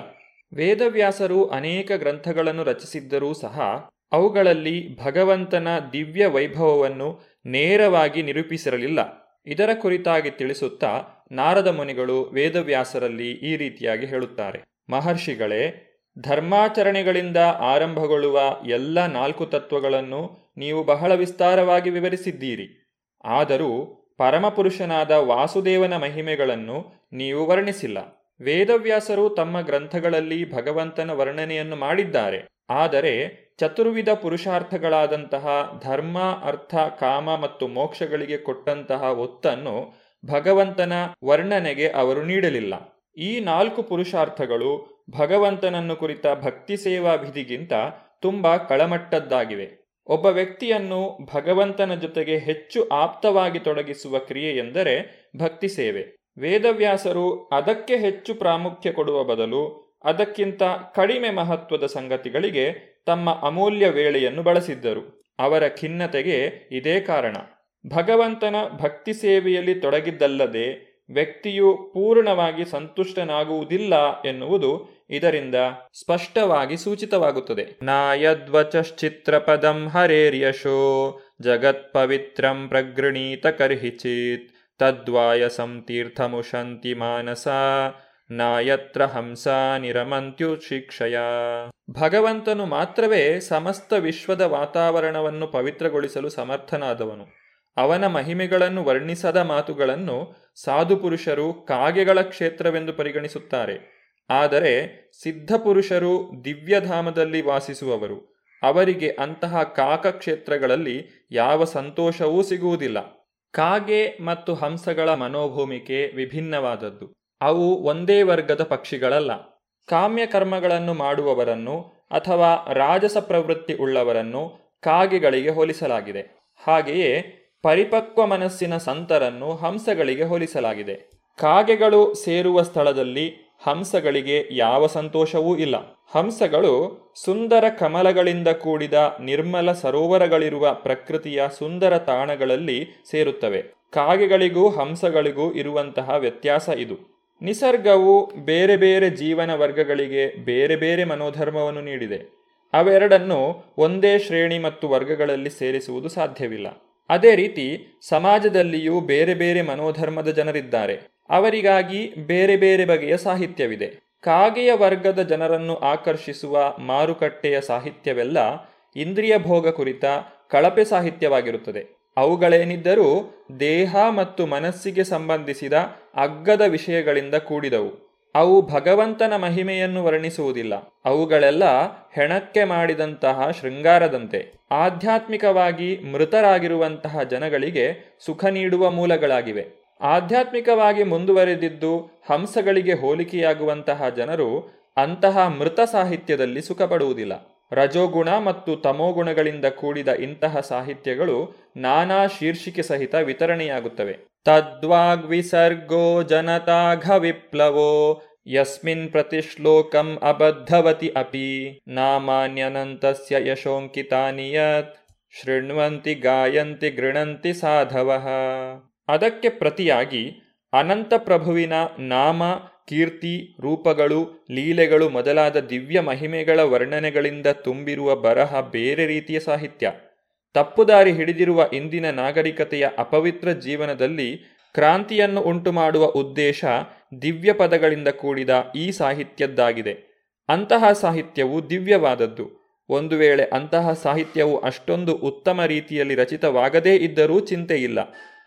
ವೇದವ್ಯಾಸರು ಅನೇಕ ಗ್ರಂಥಗಳನ್ನು ರಚಿಸಿದ್ದರೂ ಸಹ ಅವುಗಳಲ್ಲಿ ಭಗವಂತನ ದಿವ್ಯ ವೈಭವವನ್ನು ನೇರವಾಗಿ ನಿರೂಪಿಸಿರಲಿಲ್ಲ. ಇದರ ಕುರಿತಾಗಿ ತಿಳಿಸುತ್ತಾ ನಾರದ ಮುನಿಗಳು ವೇದವ್ಯಾಸರಲ್ಲಿ ಈ ರೀತಿಯಾಗಿ ಹೇಳುತ್ತಾರೆ. ಮಹರ್ಷಿಗಳೇ ಧರ್ಮಾಚರಣೆಗಳಿಂದ ಆರಂಭಗೊಳ್ಳುವ ಎಲ್ಲ ನಾಲ್ಕು ತತ್ವಗಳನ್ನು ನೀವು ಬಹಳ ವಿಸ್ತಾರವಾಗಿ ವಿವರಿಸಿದ್ದೀರಿ. ಆದರೂ ಪರಮಪುರುಷನಾದ ವಾಸುದೇವನ ಮಹಿಮೆಗಳನ್ನು ನೀವು ವರ್ಣಿಸಿಲ್ಲ. ವೇದವ್ಯಾಸರು ತಮ್ಮ ಗ್ರಂಥಗಳಲ್ಲಿ ಭಗವಂತನ ವರ್ಣನೆಯನ್ನು ಮಾಡಿದ್ದಾರೆ. ಆದರೆ ಚತುರ್ವಿಧ ಪುರುಷಾರ್ಥಗಳಾದಂತಹ ಧರ್ಮ, ಅರ್ಥ, ಕಾಮ ಮತ್ತು ಮೋಕ್ಷಗಳಿಗೆ ಕೊಟ್ಟಂತಹ ಒತ್ತನ್ನು ಭಗವಂತನ ವರ್ಣನೆಗೆ ಅವರು ನೀಡಲಿಲ್ಲ. ಈ ನಾಲ್ಕು ಪುರುಷಾರ್ಥಗಳು ಭಗವಂತನನ್ನು ಕುರಿತ ಭಕ್ತಿ ಸೇವಾ ವಿಧಿಗಿಂತ ತುಂಬ ಕಳಮಟ್ಟದ್ದಾಗಿವೆ. ಒಬ್ಬ ವ್ಯಕ್ತಿಯನ್ನು ಭಗವಂತನ ಜೊತೆಗೆ ಹೆಚ್ಚು ಆಪ್ತವಾಗಿ ತೊಡಗಿಸುವ ಕ್ರಿಯೆ ಎಂದರೆ ಭಕ್ತಿ ಸೇವೆ. ವೇದವ್ಯಾಸರು ಅದಕ್ಕೆ ಹೆಚ್ಚು ಪ್ರಾಮುಖ್ಯ ಕೊಡುವ ಬದಲು ಅದಕ್ಕಿಂತ ಕಡಿಮೆ ಮಹತ್ವದ ಸಂಗತಿಗಳಿಗೆ ತಮ್ಮ ಅಮೂಲ್ಯ ವೇಳೆಯನ್ನು ಬಳಸಿದ್ದರು. ಅವರ ಖಿನ್ನತೆಗೆ ಇದೇ ಕಾರಣ. ಭಗವಂತನ ಭಕ್ತಿ ಸೇವೆಯಲ್ಲಿ ತೊಡಗಿದ್ದಲ್ಲದೆ ವ್ಯಕ್ತಿಯು ಪೂರ್ಣವಾಗಿ ಸಂತುಷ್ಟನಾಗುವುದಿಲ್ಲ ಎನ್ನುವುದು ಇದರಿಂದ ಸ್ಪಷ್ಟವಾಗಿ ಸೂಚಿತವಾಗುತ್ತದೆ. ನಾಯದ್ವಚಿತ್ರಪದಂ ಹರೇರ್ಯಶೋ ಜಗತ್ ಪವಿತ್ರಂ ಪ್ರಗೃಣೀತ ಕರ್ಹಿಚಿತ್ ತದ್ವಾಯಸಂ ತೀರ್ಥಮುಶಂತಿ ಮಾನಸ, ನಾಯತ್ರ ಹಂಸ ನಿರಮಂತ್ಯು ಶಿಕ್ಷಯ. ಭಗವಂತನು ಮಾತ್ರವೇ ಸಮಸ್ತ ವಿಶ್ವದ ವಾತಾವರಣವನ್ನು ಪವಿತ್ರಗೊಳಿಸಲು ಸಮರ್ಥನಾದವನು. ಅವನ ಮಹಿಮೆಗಳನ್ನು ವರ್ಣಿಸದ ಮಾತುಗಳನ್ನು ಸಾಧುಪುರುಷರು ಕಾಗೆಗಳ ಕ್ಷೇತ್ರವೆಂದು ಪರಿಗಣಿಸುತ್ತಾರೆ. ಆದರೆ ಸಿದ್ಧಪುರುಷರು ದಿವ್ಯಧಾಮದಲ್ಲಿ ವಾಸಿಸುವವರು. ಅವರಿಗೆ ಅಂತಹ ಕಾಕಕ್ಷೇತ್ರಗಳಲ್ಲಿ ಯಾವ ಸಂತೋಷವೂ ಸಿಗುವುದಿಲ್ಲ. ಕಾಗೆ ಮತ್ತು ಹಂಸಗಳ ಮನೋಭೂಮಿಕೆ ವಿಭಿನ್ನವಾದದ್ದು. ಅವು ಒಂದೇ ವರ್ಗದ ಪಕ್ಷಿಗಳಲ್ಲ. ಕಾಮ್ಯ ಕರ್ಮಗಳನ್ನು ಮಾಡುವವರನ್ನು ಅಥವಾ ರಾಜಸ ಪ್ರವೃತ್ತಿ ಉಳ್ಳವರನ್ನು ಕಾಗೆಗಳಿಗೆ ಹೋಲಿಸಲಾಗಿದೆ. ಹಾಗೆಯೇ ಪರಿಪಕ್ವ ಮನಸ್ಸಿನ ಸಂತರನ್ನು ಹಂಸಗಳಿಗೆ ಹೋಲಿಸಲಾಗಿದೆ. ಕಾಗೆಗಳು ಸೇರುವ ಸ್ಥಳದಲ್ಲಿ ಹಂಸಗಳಿಗೆ ಯಾವ ಸಂತೋಷವೂ ಇಲ್ಲ. ಹಂಸಗಳು ಸುಂದರ ಕಮಲಗಳಿಂದ ಕೂಡಿದ ನಿರ್ಮಲ ಸರೋವರಗಳಿರುವ ಪ್ರಕೃತಿಯ ಸುಂದರ ತಾಣಗಳಲ್ಲಿ ಸೇರುತ್ತವೆ. ಕಾಗೆಗಳಿಗೂ ಹಂಸಗಳಿಗೂ ಇರುವಂತಹ ವ್ಯತ್ಯಾಸ ಇದು. ನಿಸರ್ಗವು ಬೇರೆ ಬೇರೆ ಜೀವನ ವರ್ಗಗಳಿಗೆ ಬೇರೆ ಬೇರೆ ಮನೋಧರ್ಮವನ್ನು ನೀಡಿದೆ. ಅವೆರಡನ್ನು ಒಂದೇ ಶ್ರೇಣಿ ಮತ್ತು ವರ್ಗಗಳಲ್ಲಿ ಸೇರಿಸುವುದು ಸಾಧ್ಯವಿಲ್ಲ. ಅದೇ ರೀತಿ ಸಮಾಜದಲ್ಲಿಯೂ ಬೇರೆ ಬೇರೆ ಮನೋಧರ್ಮದ ಜನರಿದ್ದಾರೆ. ಅವರಿಗಾಗಿ ಬೇರೆ ಬೇರೆ ಬಗೆಯ ಸಾಹಿತ್ಯವಿದೆ. ಕಾಗೆಯ ವರ್ಗದ ಜನರನ್ನು ಆಕರ್ಷಿಸುವ ಮಾರುಕಟ್ಟೆಯ ಸಾಹಿತ್ಯವೆಲ್ಲ ಇಂದ್ರಿಯ ಭೋಗ ಕುರಿತ ಕಳಪೆ ಸಾಹಿತ್ಯವಾಗಿರುತ್ತದೆ. ಅವುಗಳೇನಿದ್ದರೂ ದೇಹ ಮತ್ತು ಮನಸ್ಸಿಗೆ ಸಂಬಂಧಿಸಿದ ಅಗ್ಗದ ವಿಷಯಗಳಿಂದ ಕೂಡಿದವು. ಅವು ಭಗವಂತನ ಮಹಿಮೆಯನ್ನು ವರ್ಣಿಸುವುದಿಲ್ಲ. ಅವುಗಳೆಲ್ಲ ಹೆಣಕ್ಕೆ ಮಾಡಿದಂತಹ ಶೃಂಗಾರದಂತೆ, ಆಧ್ಯಾತ್ಮಿಕವಾಗಿ ಮೃತರಾಗಿರುವಂತಹ ಜನಗಳಿಗೆ ಸುಖ ನೀಡುವ ಮೂಲಗಳಾಗಿವೆ. ಆಧ್ಯಾತ್ಮಿಕವಾಗಿ ಮುಂದುವರೆದಿದ್ದು ಹಂಸಗಳಿಗೆ ಹೋಲಿಕೆಯಾಗುವಂತಹ ಜನರು ಅಂತಹ ಮೃತ ಸಾಹಿತ್ಯದಲ್ಲಿ ಸುಖಪಡುವುದಿಲ್ಲ. ರಜೋಗುಣ ಮತ್ತು ತಮೋಗುಣಗಳಿಂದ ಕೂಡಿದ ಇಂತಹ ಸಾಹಿತ್ಯಗಳು ನಾನಾ ಶೀರ್ಷಿಕೆ ಸಹಿತ ವಿತರಣೆಯಾಗುತ್ತವೆ. ತದ್ವಾಗ್ವಿಸರ್ಗೋ ಜನತಾಘ ವಿಪ್ಲವೋ ಯಸ್ಮಿನ್ ಪ್ರತಿಶ್ಲೋಕಂ ಅಬದ್ಧವತಿ ಅಪಿ ನಾಮಾನ್ಯನಂತಸ್ಯ ಯಶೋಂಕಿತಾನಿಯತ್ ಶೃಣ್ವಂತಿ ಗಾಯಂತಿ ಗೃಣಂತಿ ಸಾಧವಃ. ಅದಕ್ಕೆ ಪ್ರತಿಯಾಗಿ ಅನಂತ ಪ್ರಭುವಿನ ನಾಮ, ಕೀರ್ತಿ, ರೂಪಗಳು, ಲೀಲೆಗಳು ಮೊದಲಾದ ದಿವ್ಯ ಮಹಿಮೆಗಳ ವರ್ಣನೆಗಳಿಂದ ತುಂಬಿರುವ ಬರಹ ಬೇರೆ ರೀತಿಯ ಸಾಹಿತ್ಯ. ತಪ್ಪುದಾರಿ ಹಿಡಿದಿರುವ ಇಂದಿನ ನಾಗರಿಕತೆಯ ಅಪವಿತ್ರ ಜೀವನದಲ್ಲಿ ಕ್ರಾಂತಿಯನ್ನು ಉಂಟು ಮಾಡುವ ಉದ್ದೇಶ ದಿವ್ಯ ಪದಗಳಿಂದ ಕೂಡಿದ ಈ ಸಾಹಿತ್ಯದ್ದಾಗಿದೆ. ಅಂತಹ ಸಾಹಿತ್ಯವು ದಿವ್ಯವಾದದ್ದು. ಒಂದು ವೇಳೆ ಅಂತಹ ಸಾಹಿತ್ಯವು ಅಷ್ಟೊಂದು ಉತ್ತಮ ರೀತಿಯಲ್ಲಿ ರಚಿತವಾಗದೇ ಇದ್ದರೂ ಚಿಂತೆಯಿಲ್ಲ.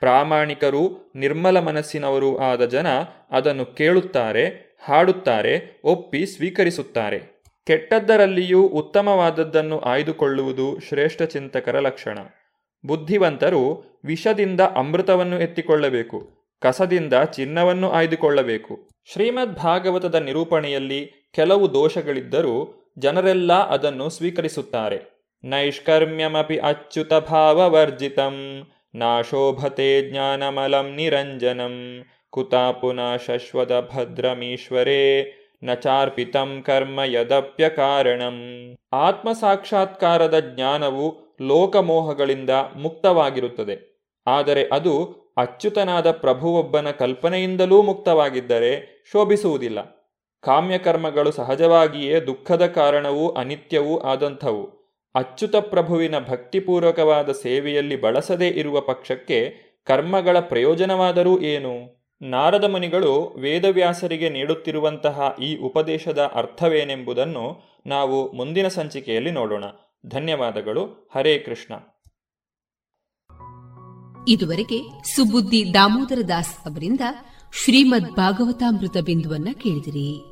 ಪ್ರಾಮಾಣಿಕರು ನಿರ್ಮಲ ಮನಸ್ಸಿನವರು ಆದ ಜನ ಅದನ್ನು ಕೇಳುತ್ತಾರೆ, ಹಾಡುತ್ತಾರೆ, ಒಪ್ಪಿ ಸ್ವೀಕರಿಸುತ್ತಾರೆ. ಕೆಟ್ಟದ್ದರಲ್ಲಿಯೂ ಉತ್ತಮವಾದದ್ದನ್ನು ಆಯ್ದುಕೊಳ್ಳುವುದು ಶ್ರೇಷ್ಠ ಚಿಂತಕರ ಲಕ್ಷಣ. ಬುದ್ಧಿವಂತರು ವಿಷದಿಂದ ಅಮೃತವನ್ನು ಎತ್ತಿಕೊಳ್ಳಬೇಕು, ಕಸದಿಂದ ಚಿನ್ನವನ್ನು ಆಯ್ದುಕೊಳ್ಳಬೇಕು. ಶ್ರೀಮದ್ ಭಾಗವತದ ನಿರೂಪಣೆಯಲ್ಲಿ ಕೆಲವು ದೋಷಗಳಿದ್ದರೂ ಜನರೆಲ್ಲ ಅದನ್ನು ಸ್ವೀಕರಿಸುತ್ತಾರೆ. ನೈಷ್ಕರ್ಮ್ಯಮಪಿ ಅಚ್ಯುತ ಭಾವವರ್ಜಿತಂ ನಾಶೋಭತೆ ಜ್ಞಾನಮಲಂ ನಿರಂಜನಂ ಕುತಾ ಪುನಃ ಶಶ್ವತ ಭದ್ರಮೀಶ್ವರೇ ನ ಚಾರ್ಪಿತಂ ಕರ್ಮ ಆತ್ಮ ಸಾಕ್ಷಾತ್ಕಾರದ ಜ್ಞಾನವು ಲೋಕಮೋಹಗಳಿಂದ ಮುಕ್ತವಾಗಿರುತ್ತದೆ. ಆದರೆ ಅದು ಅಚ್ಯುತನಾದ ಪ್ರಭುವೊಬ್ಬನ ಕಲ್ಪನೆಯಿಂದಲೂ ಮುಕ್ತವಾಗಿದ್ದರೆ ಶೋಭಿಸುವುದಿಲ್ಲ. ಕಾಮ್ಯಕರ್ಮಗಳು ಸಹಜವಾಗಿಯೇ ದುಃಖದ ಕಾರಣವೂ ಅನಿತ್ಯವೂ ಆದಂಥವು. ಅಚ್ಯುತ ಪ್ರಭುವಿನ ಭಕ್ತಿಪೂರ್ವಕವಾದ ಸೇವೆಯಲ್ಲಿ ಬಳಸದೇ ಇರುವ ಪಕ್ಷಕ್ಕೆ ಕರ್ಮಗಳ ಪ್ರಯೋಜನವಾದರೂ ಏನು? ನಾರದ ಮುನಿಗಳು ವೇದವ್ಯಾಸರಿಗೆ ನೀಡುತ್ತಿರುವಂತಹ ಈ ಉಪದೇಶದ ಅರ್ಥವೇನೆಂಬುದನ್ನು ನಾವು ಮುಂದಿನ ಸಂಚಿಕೆಯಲ್ಲಿ ನೋಡೋಣ. ಧನ್ಯವಾದಗಳು. ಹರೇ ಕೃಷ್ಣ. ಇದುವರೆಗೆ ಸುಬುದ್ದಿ ದಾಮೋದರ ದಾಸ್ ಅವರಿಂದ ಶ್ರೀಮದ್ ಭಾಗವತಾಮೃತ ಬಿಂದುವನ್ನ ಕೇಳಿದಿರಿ.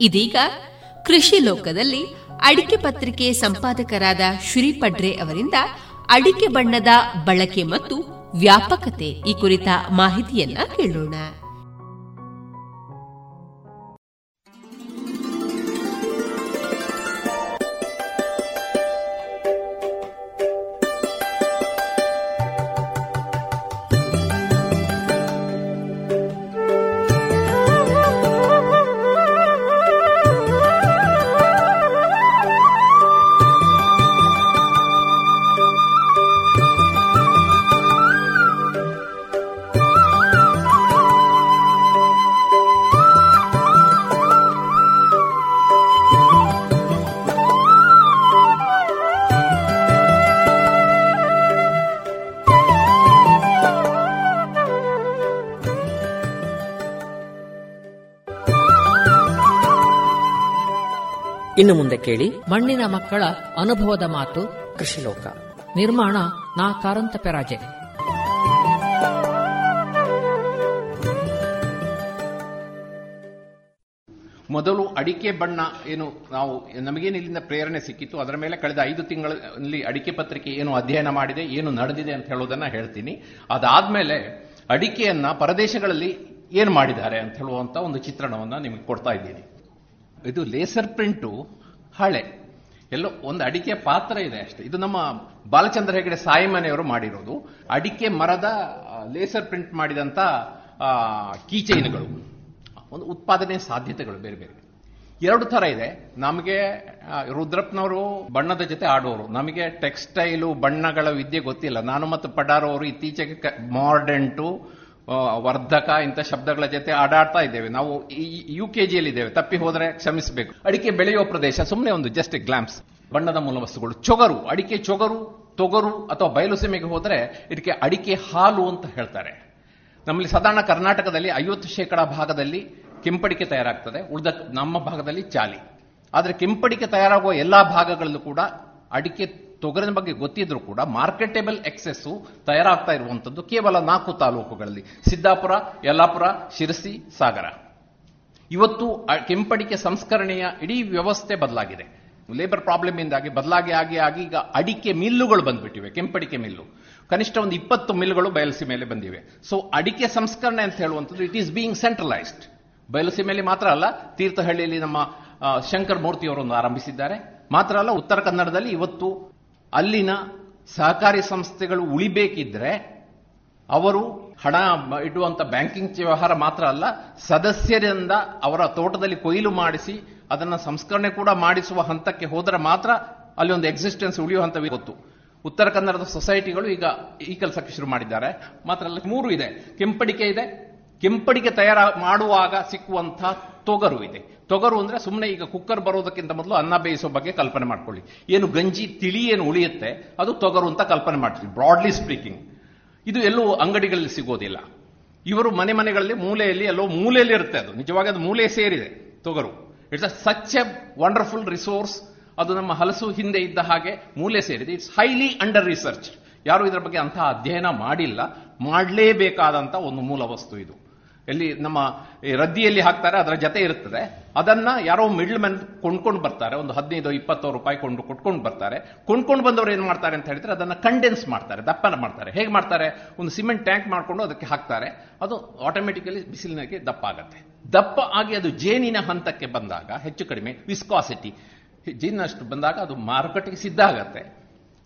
ಇದೀಗ ಕೃಷಿ ಲೋಕದಲ್ಲಿ ಅಡಿಕೆ ಪತ್ರಿಕೆ ಸಂಪಾದಕರಾದ ಶ್ರೀ ಪಡ್ರೆ ಅವರಿಂದ ಅಡಿಕೆ ಬಣ್ಣದ ಬಳಕೆ ಮತ್ತು ವ್ಯಾಪಕತೆ ಈ ಕುರಿತ ಮಾಹಿತಿಯನ್ನ ಕೇಳೋಣ. ಇನ್ನು ಮುಂದೆ ಕೇಳಿ. ಮಣ್ಣಿನ ಮಕ್ಕಳ ಅನುಭವದ ಮಾತು. ಕೃಷಿಲೋಕ. ನಿರ್ಮಾಣ ನಾ ಕಾರಂತ ಪೆರಾಜೆ. ಮೊದಲು ಅಡಿಕೆ ಬಣ್ಣ ಏನು ನಾವು ನಮಗೇನು ಇಲ್ಲಿಂದ ಪ್ರೇರಣೆ ಸಿಕ್ಕಿತ್ತು ಅದರ ಮೇಲೆ ಕಳೆದ ಐದು ತಿಂಗಳಲ್ಲಿ ಅಡಿಕೆ ಪತ್ರಿಕೆ ಏನು ಅಧ್ಯಯನ ಮಾಡಿದೆ ಏನು ನಡೆದಿದೆ ಅಂತ ಹೇಳೋದನ್ನ ಹೇಳ್ತೀನಿ. ಅದಾದ್ಮೇಲೆ ಅಡಿಕೆಯನ್ನ ಪರದೇಶಗಳಲ್ಲಿ ಏನು ಮಾಡಿದ್ದಾರೆ ಅಂತ ಹೇಳುವಂತ ಒಂದು ಚಿತ್ರಣವನ್ನ ನಿಮಗೆ ಕೊಡ್ತಾ ಇದ್ದೀನಿ. ಇದು ಲೇಸರ್ ಪ್ರಿಂಟು, ಹಳೆ. ಎಲ್ಲೋ ಒಂದು ಅಡಿಕೆ ಪಾತ್ರ ಇದೆ ಅಷ್ಟೇ. ಇದು ನಮ್ಮ ಬಾಲಚಂದ್ರ ಹೆಗಡೆ ಸಾಯಿಮನೆಯವರು ಮಾಡಿರೋದು. ಅಡಿಕೆ ಮರದ ಲೇಸರ್ ಪ್ರಿಂಟ್ ಮಾಡಿದಂಥ ಕೀಚೈನ್ಗಳು. ಒಂದು ಉತ್ಪಾದನೆ ಸಾಧ್ಯತೆಗಳು ಬೇರೆ ಬೇರೆ. ಎರಡು ಥರ ಇದೆ. ನಮಗೆ ರುದ್ರಪ್ಪನವರು ಬಣ್ಣದ ಜೊತೆ ಆಡೋರು. ನಮಗೆ ಟೆಕ್ಸ್ಟೈಲು ಬಣ್ಣಗಳ ವಿದ್ಯೆ ಗೊತ್ತಿಲ್ಲ. ನಾನು ಮತ್ತು ಪಡಾರೋ ಅವರು ಇತ್ತೀಚೆಗೆ ಮಾಡರ್ನ್ ವರ್ಧಕ ಇಂಥ ಶಬ್ದಗಳ ಜೊತೆ ಆಡಾಡ್ತಾ ಇದ್ದೇವೆ. ನಾವು ಯು ಕೆ ಜಿಯಲ್ಲಿ ಇದ್ದೇವೆ ತಪ್ಪಿ ಹೋದರೆ ಕ್ಷಮಿಸಬೇಕು. ಅಡಿಕೆ ಬೆಳೆಯುವ ಪ್ರದೇಶ ಸುಮ್ಮನೆ ಒಂದು ಜಸ್ಟ್ ಗ್ಲಾಮ್ಸ್ ಬಣ್ಣದ ಮೂಲ ವಸ್ತುಗಳು. ಚೊಗರು. ಅಡಿಕೆ ಚೊಗರು, ತೊಗರು ಅಥವಾ ಬಯಲುಸೀಮೆಗೆ ಹೋದರೆ ಇದಕ್ಕೆ ಅಡಿಕೆ ಹಾಲು ಅಂತ ಹೇಳ್ತಾರೆ. ನಮ್ಮಲ್ಲಿ ಸಾಧಾರಣ ಕರ್ನಾಟಕದಲ್ಲಿ ಐವತ್ತು ಶೇಕಡ ಭಾಗದಲ್ಲಿ ಕೆಂಪಡಿಕೆ ತಯಾರಾಗ್ತದೆ. ಉಳಿದ ನಮ್ಮ ಭಾಗದಲ್ಲಿ ಚಾಲಿ ಆದರೆ ಕೆಂಪಡಿಕೆ ತಯಾರಾಗುವ ಎಲ್ಲಾ ಭಾಗಗಳಲ್ಲೂ ಕೂಡ ಅಡಿಕೆ ತೊಗರಿನ ಬಗ್ಗೆ ಗೊತ್ತಿದ್ರು ಕೂಡ ಮಾರ್ಕೆಟೇಬಲ್ ಎಕ್ಸೆಸ್ ತಯಾರಾಗ್ತಾ ಇರುವಂತದ್ದು ಕೇವಲ ನಾಲ್ಕು ತಾಲೂಕುಗಳಲ್ಲಿ. ಸಿದ್ದಾಪುರ, ಯಲ್ಲಾಪುರ, ಶಿರಸಿ, ಸಾಗರ. ಇವತ್ತು ಕೆಂಪಡಿಕೆ ಸಂಸ್ಕರಣೆಯ ಇಡೀ ವ್ಯವಸ್ಥೆ ಬದಲಾಗಿದೆ. ಲೇಬರ್ ಪ್ರಾಬ್ಲಮ್ ಇಂದಾಗಿ ಬದಲಾಗಿ ಆಗಿ ಆಗಿ ಈಗ ಅಡಿಕೆ ಮಿಲ್ಲುಗಳು ಬಂದ್ಬಿಟ್ಟಿವೆ, ಕೆಂಪಡಿಕೆ ಮಿಲ್ಲು. ಕನಿಷ್ಠ ಒಂದು ಇಪ್ಪತ್ತು ಮಿಲ್ಗಳು ಬಯಲುಸೀಮೆಯಲ್ಲಿ ಬಂದಿವೆ. ಸೊ ಅಡಿಕೆ ಸಂಸ್ಕರಣೆ ಅಂತ ಹೇಳುವಂಥದ್ದು ಇಟ್ ಈಸ್ ಬೀಯಿಂಗ್ ಸೆಂಟ್ರಲೈಸ್ಡ್ ಬಯಲುಸೀಮೆಯಲ್ಲಿ ಮಾತ್ರ ಅಲ್ಲ, ತೀರ್ಥಹಳ್ಳಿಯಲ್ಲಿ ನಮ್ಮ ಶಂಕರ್ ಮೂರ್ತಿಯವರೊಂದು ಆರಂಭಿಸಿದ್ದಾರೆ. ಮಾತ್ರ ಅಲ್ಲ, ಉತ್ತರ ಕನ್ನಡದಲ್ಲಿ ಇವತ್ತು ಅಲ್ಲಿನ ಸಹಕಾರಿ ಸಂಸ್ಥೆಗಳು ಉಳಿಬೇಕಿದ್ರೆ ಅವರು ಹಣ ಇಡುವಂತ ಬ್ಯಾಂಕಿಂಗ್ ವ್ಯವಹಾರ ಮಾತ್ರ ಅಲ್ಲ, ಸದಸ್ಯರಿಂದ ಅವರ ತೋಟದಲ್ಲಿ ಕೊಯ್ಲು ಮಾಡಿಸಿ, ಅದನ್ನು ಸಂಸ್ಕರಣೆ ಕೂಡ ಮಾಡಿಸುವ ಹಂತಕ್ಕೆ ಹೋದರೆ ಮಾತ್ರ ಅಲ್ಲಿ ಒಂದು ಎಕ್ಸಿಸ್ಟೆನ್ಸ್ ಉಳಿಯುವ ಹಂತ ಗೊತ್ತು. ಉತ್ತರ ಕನ್ನಡದ ಸೊಸೈಟಿಗಳು ಈಗ ಈ ಕೆಲಸಕ್ಕೆ ಶುರು ಮಾಡಿದ್ದಾರೆ. ಮಾತ್ರ ಅಲ್ಲ, ಮೂರು ಇದೆ. ಕೆಂಪಡಿಕೆ ಇದೆ. ಕೆಂಪಡಿಕೆ ತಯಾರ ಮಾಡುವಾಗ ಸಿಕ್ಕುವಂತಹ ತೊಗರು ಇದೆ. ತೊಗರು ಅಂದ್ರೆ ಸುಮ್ಮನೆ ಈಗ ಕುಕ್ಕರ್ ಬರೋದಕ್ಕಿಂತ ಮೊದಲು ಅನ್ನ ಬೇಯಿಸೋ ಬಗ್ಗೆ ಕಲ್ಪನೆ ಮಾಡ್ಕೊಳ್ಳಿ. ಏನು ಗಂಜಿ, ತಿಳಿ ಏನು ಉಳಿಯುತ್ತೆ, ಅದು ತೊಗರು ಅಂತ ಕಲ್ಪನೆ ಮಾಡ್ತೀವಿ ಬ್ರಾಡ್ಲಿ ಸ್ಪೀಕಿಂಗ್ ಇದು ಎಲ್ಲೂ ಅಂಗಡಿಗಳಲ್ಲಿ ಸಿಗೋದಿಲ್ಲ. ಇವರು ಮನೆ ಮನೆಗಳಲ್ಲಿ ಮೂಲೆಯಲ್ಲಿ, ಎಲ್ಲೋ ಮೂಲೆಯಲ್ಲಿ ಇರುತ್ತೆ ಅದು. ನಿಜವಾಗಿ ಅದು ಮೂಲೆ ಸೇರಿದೆ, ತೊಗರು. It's a such a wonderful resource ಅದು ನಮ್ಮ ಹಲಸು ಹಿಂದೆ ಇದ್ದ ಹಾಗೆ ಮೂಲೆ ಸೇರಿದೆ. ಇಟ್ಸ್ ಹೈಲಿ ಅಂಡರ್ ರಿಸರ್ಚ್ ಯಾರು ಇದರ ಬಗ್ಗೆ ಅಂತಹ ಅಧ್ಯಯನ ಮಾಡಿಲ್ಲ. ಮಾಡಲೇಬೇಕಾದಂತ ಒಂದು ಮೂಲ ವಸ್ತು ಇದು. ಎಲ್ಲಿ ನಮ್ಮ ರದ್ದಿಯಲ್ಲಿ ಹಾಕ್ತಾರೆ, ಅದರ ಜೊತೆ ಇರುತ್ತದೆ. ಅದನ್ನ ಯಾರೋ ಮಿಡ್ಲ್ ಮ್ಯಾನ್ ಕೊಂಡ್ಕೊಂಡು ಬರ್ತಾರೆ, ಒಂದು ಹದಿನೈದು, ಇಪ್ಪತ್ತು ರೂಪಾಯಿ ಕೊಂಡು ಕೊಟ್ಕೊಂಡು ಬರ್ತಾರೆ. ಕೊಂಡ್ಕೊಂಡು ಬಂದವರು ಏನು ಮಾಡ್ತಾರೆ ಅಂತ ಹೇಳಿದ್ರೆ ಅದನ್ನ ಕಂಡೆನ್ಸ್ ಮಾಡ್ತಾರೆ, ದಪ್ಪನ ಮಾಡ್ತಾರೆ. ಹೇಗೆ ಮಾಡ್ತಾರೆ? ಒಂದು ಸಿಮೆಂಟ್ ಟ್ಯಾಂಕ್ ಮಾಡ್ಕೊಂಡು ಅದಕ್ಕೆ ಹಾಕ್ತಾರೆ. ಅದು ಆಟೋಮೆಟಿಕಲಿ ಬಿಸಿಲಿನಾಗೆ ದಪ್ಪ ಆಗುತ್ತೆ. ದಪ್ಪ ಆಗಿ ಅದು ಜೇನಿನ ಹಂತಕ್ಕೆ ಬಂದಾಗ, ಹೆಚ್ಚು ಕಡಿಮೆ ವಿಸ್ಕಾಸಿಟಿ ಜೇನಷ್ಟು ಬಂದಾಗ ಅದು ಮಾರುಕಟ್ಟೆಗೆ ಸಿದ್ಧ ಆಗತ್ತೆ.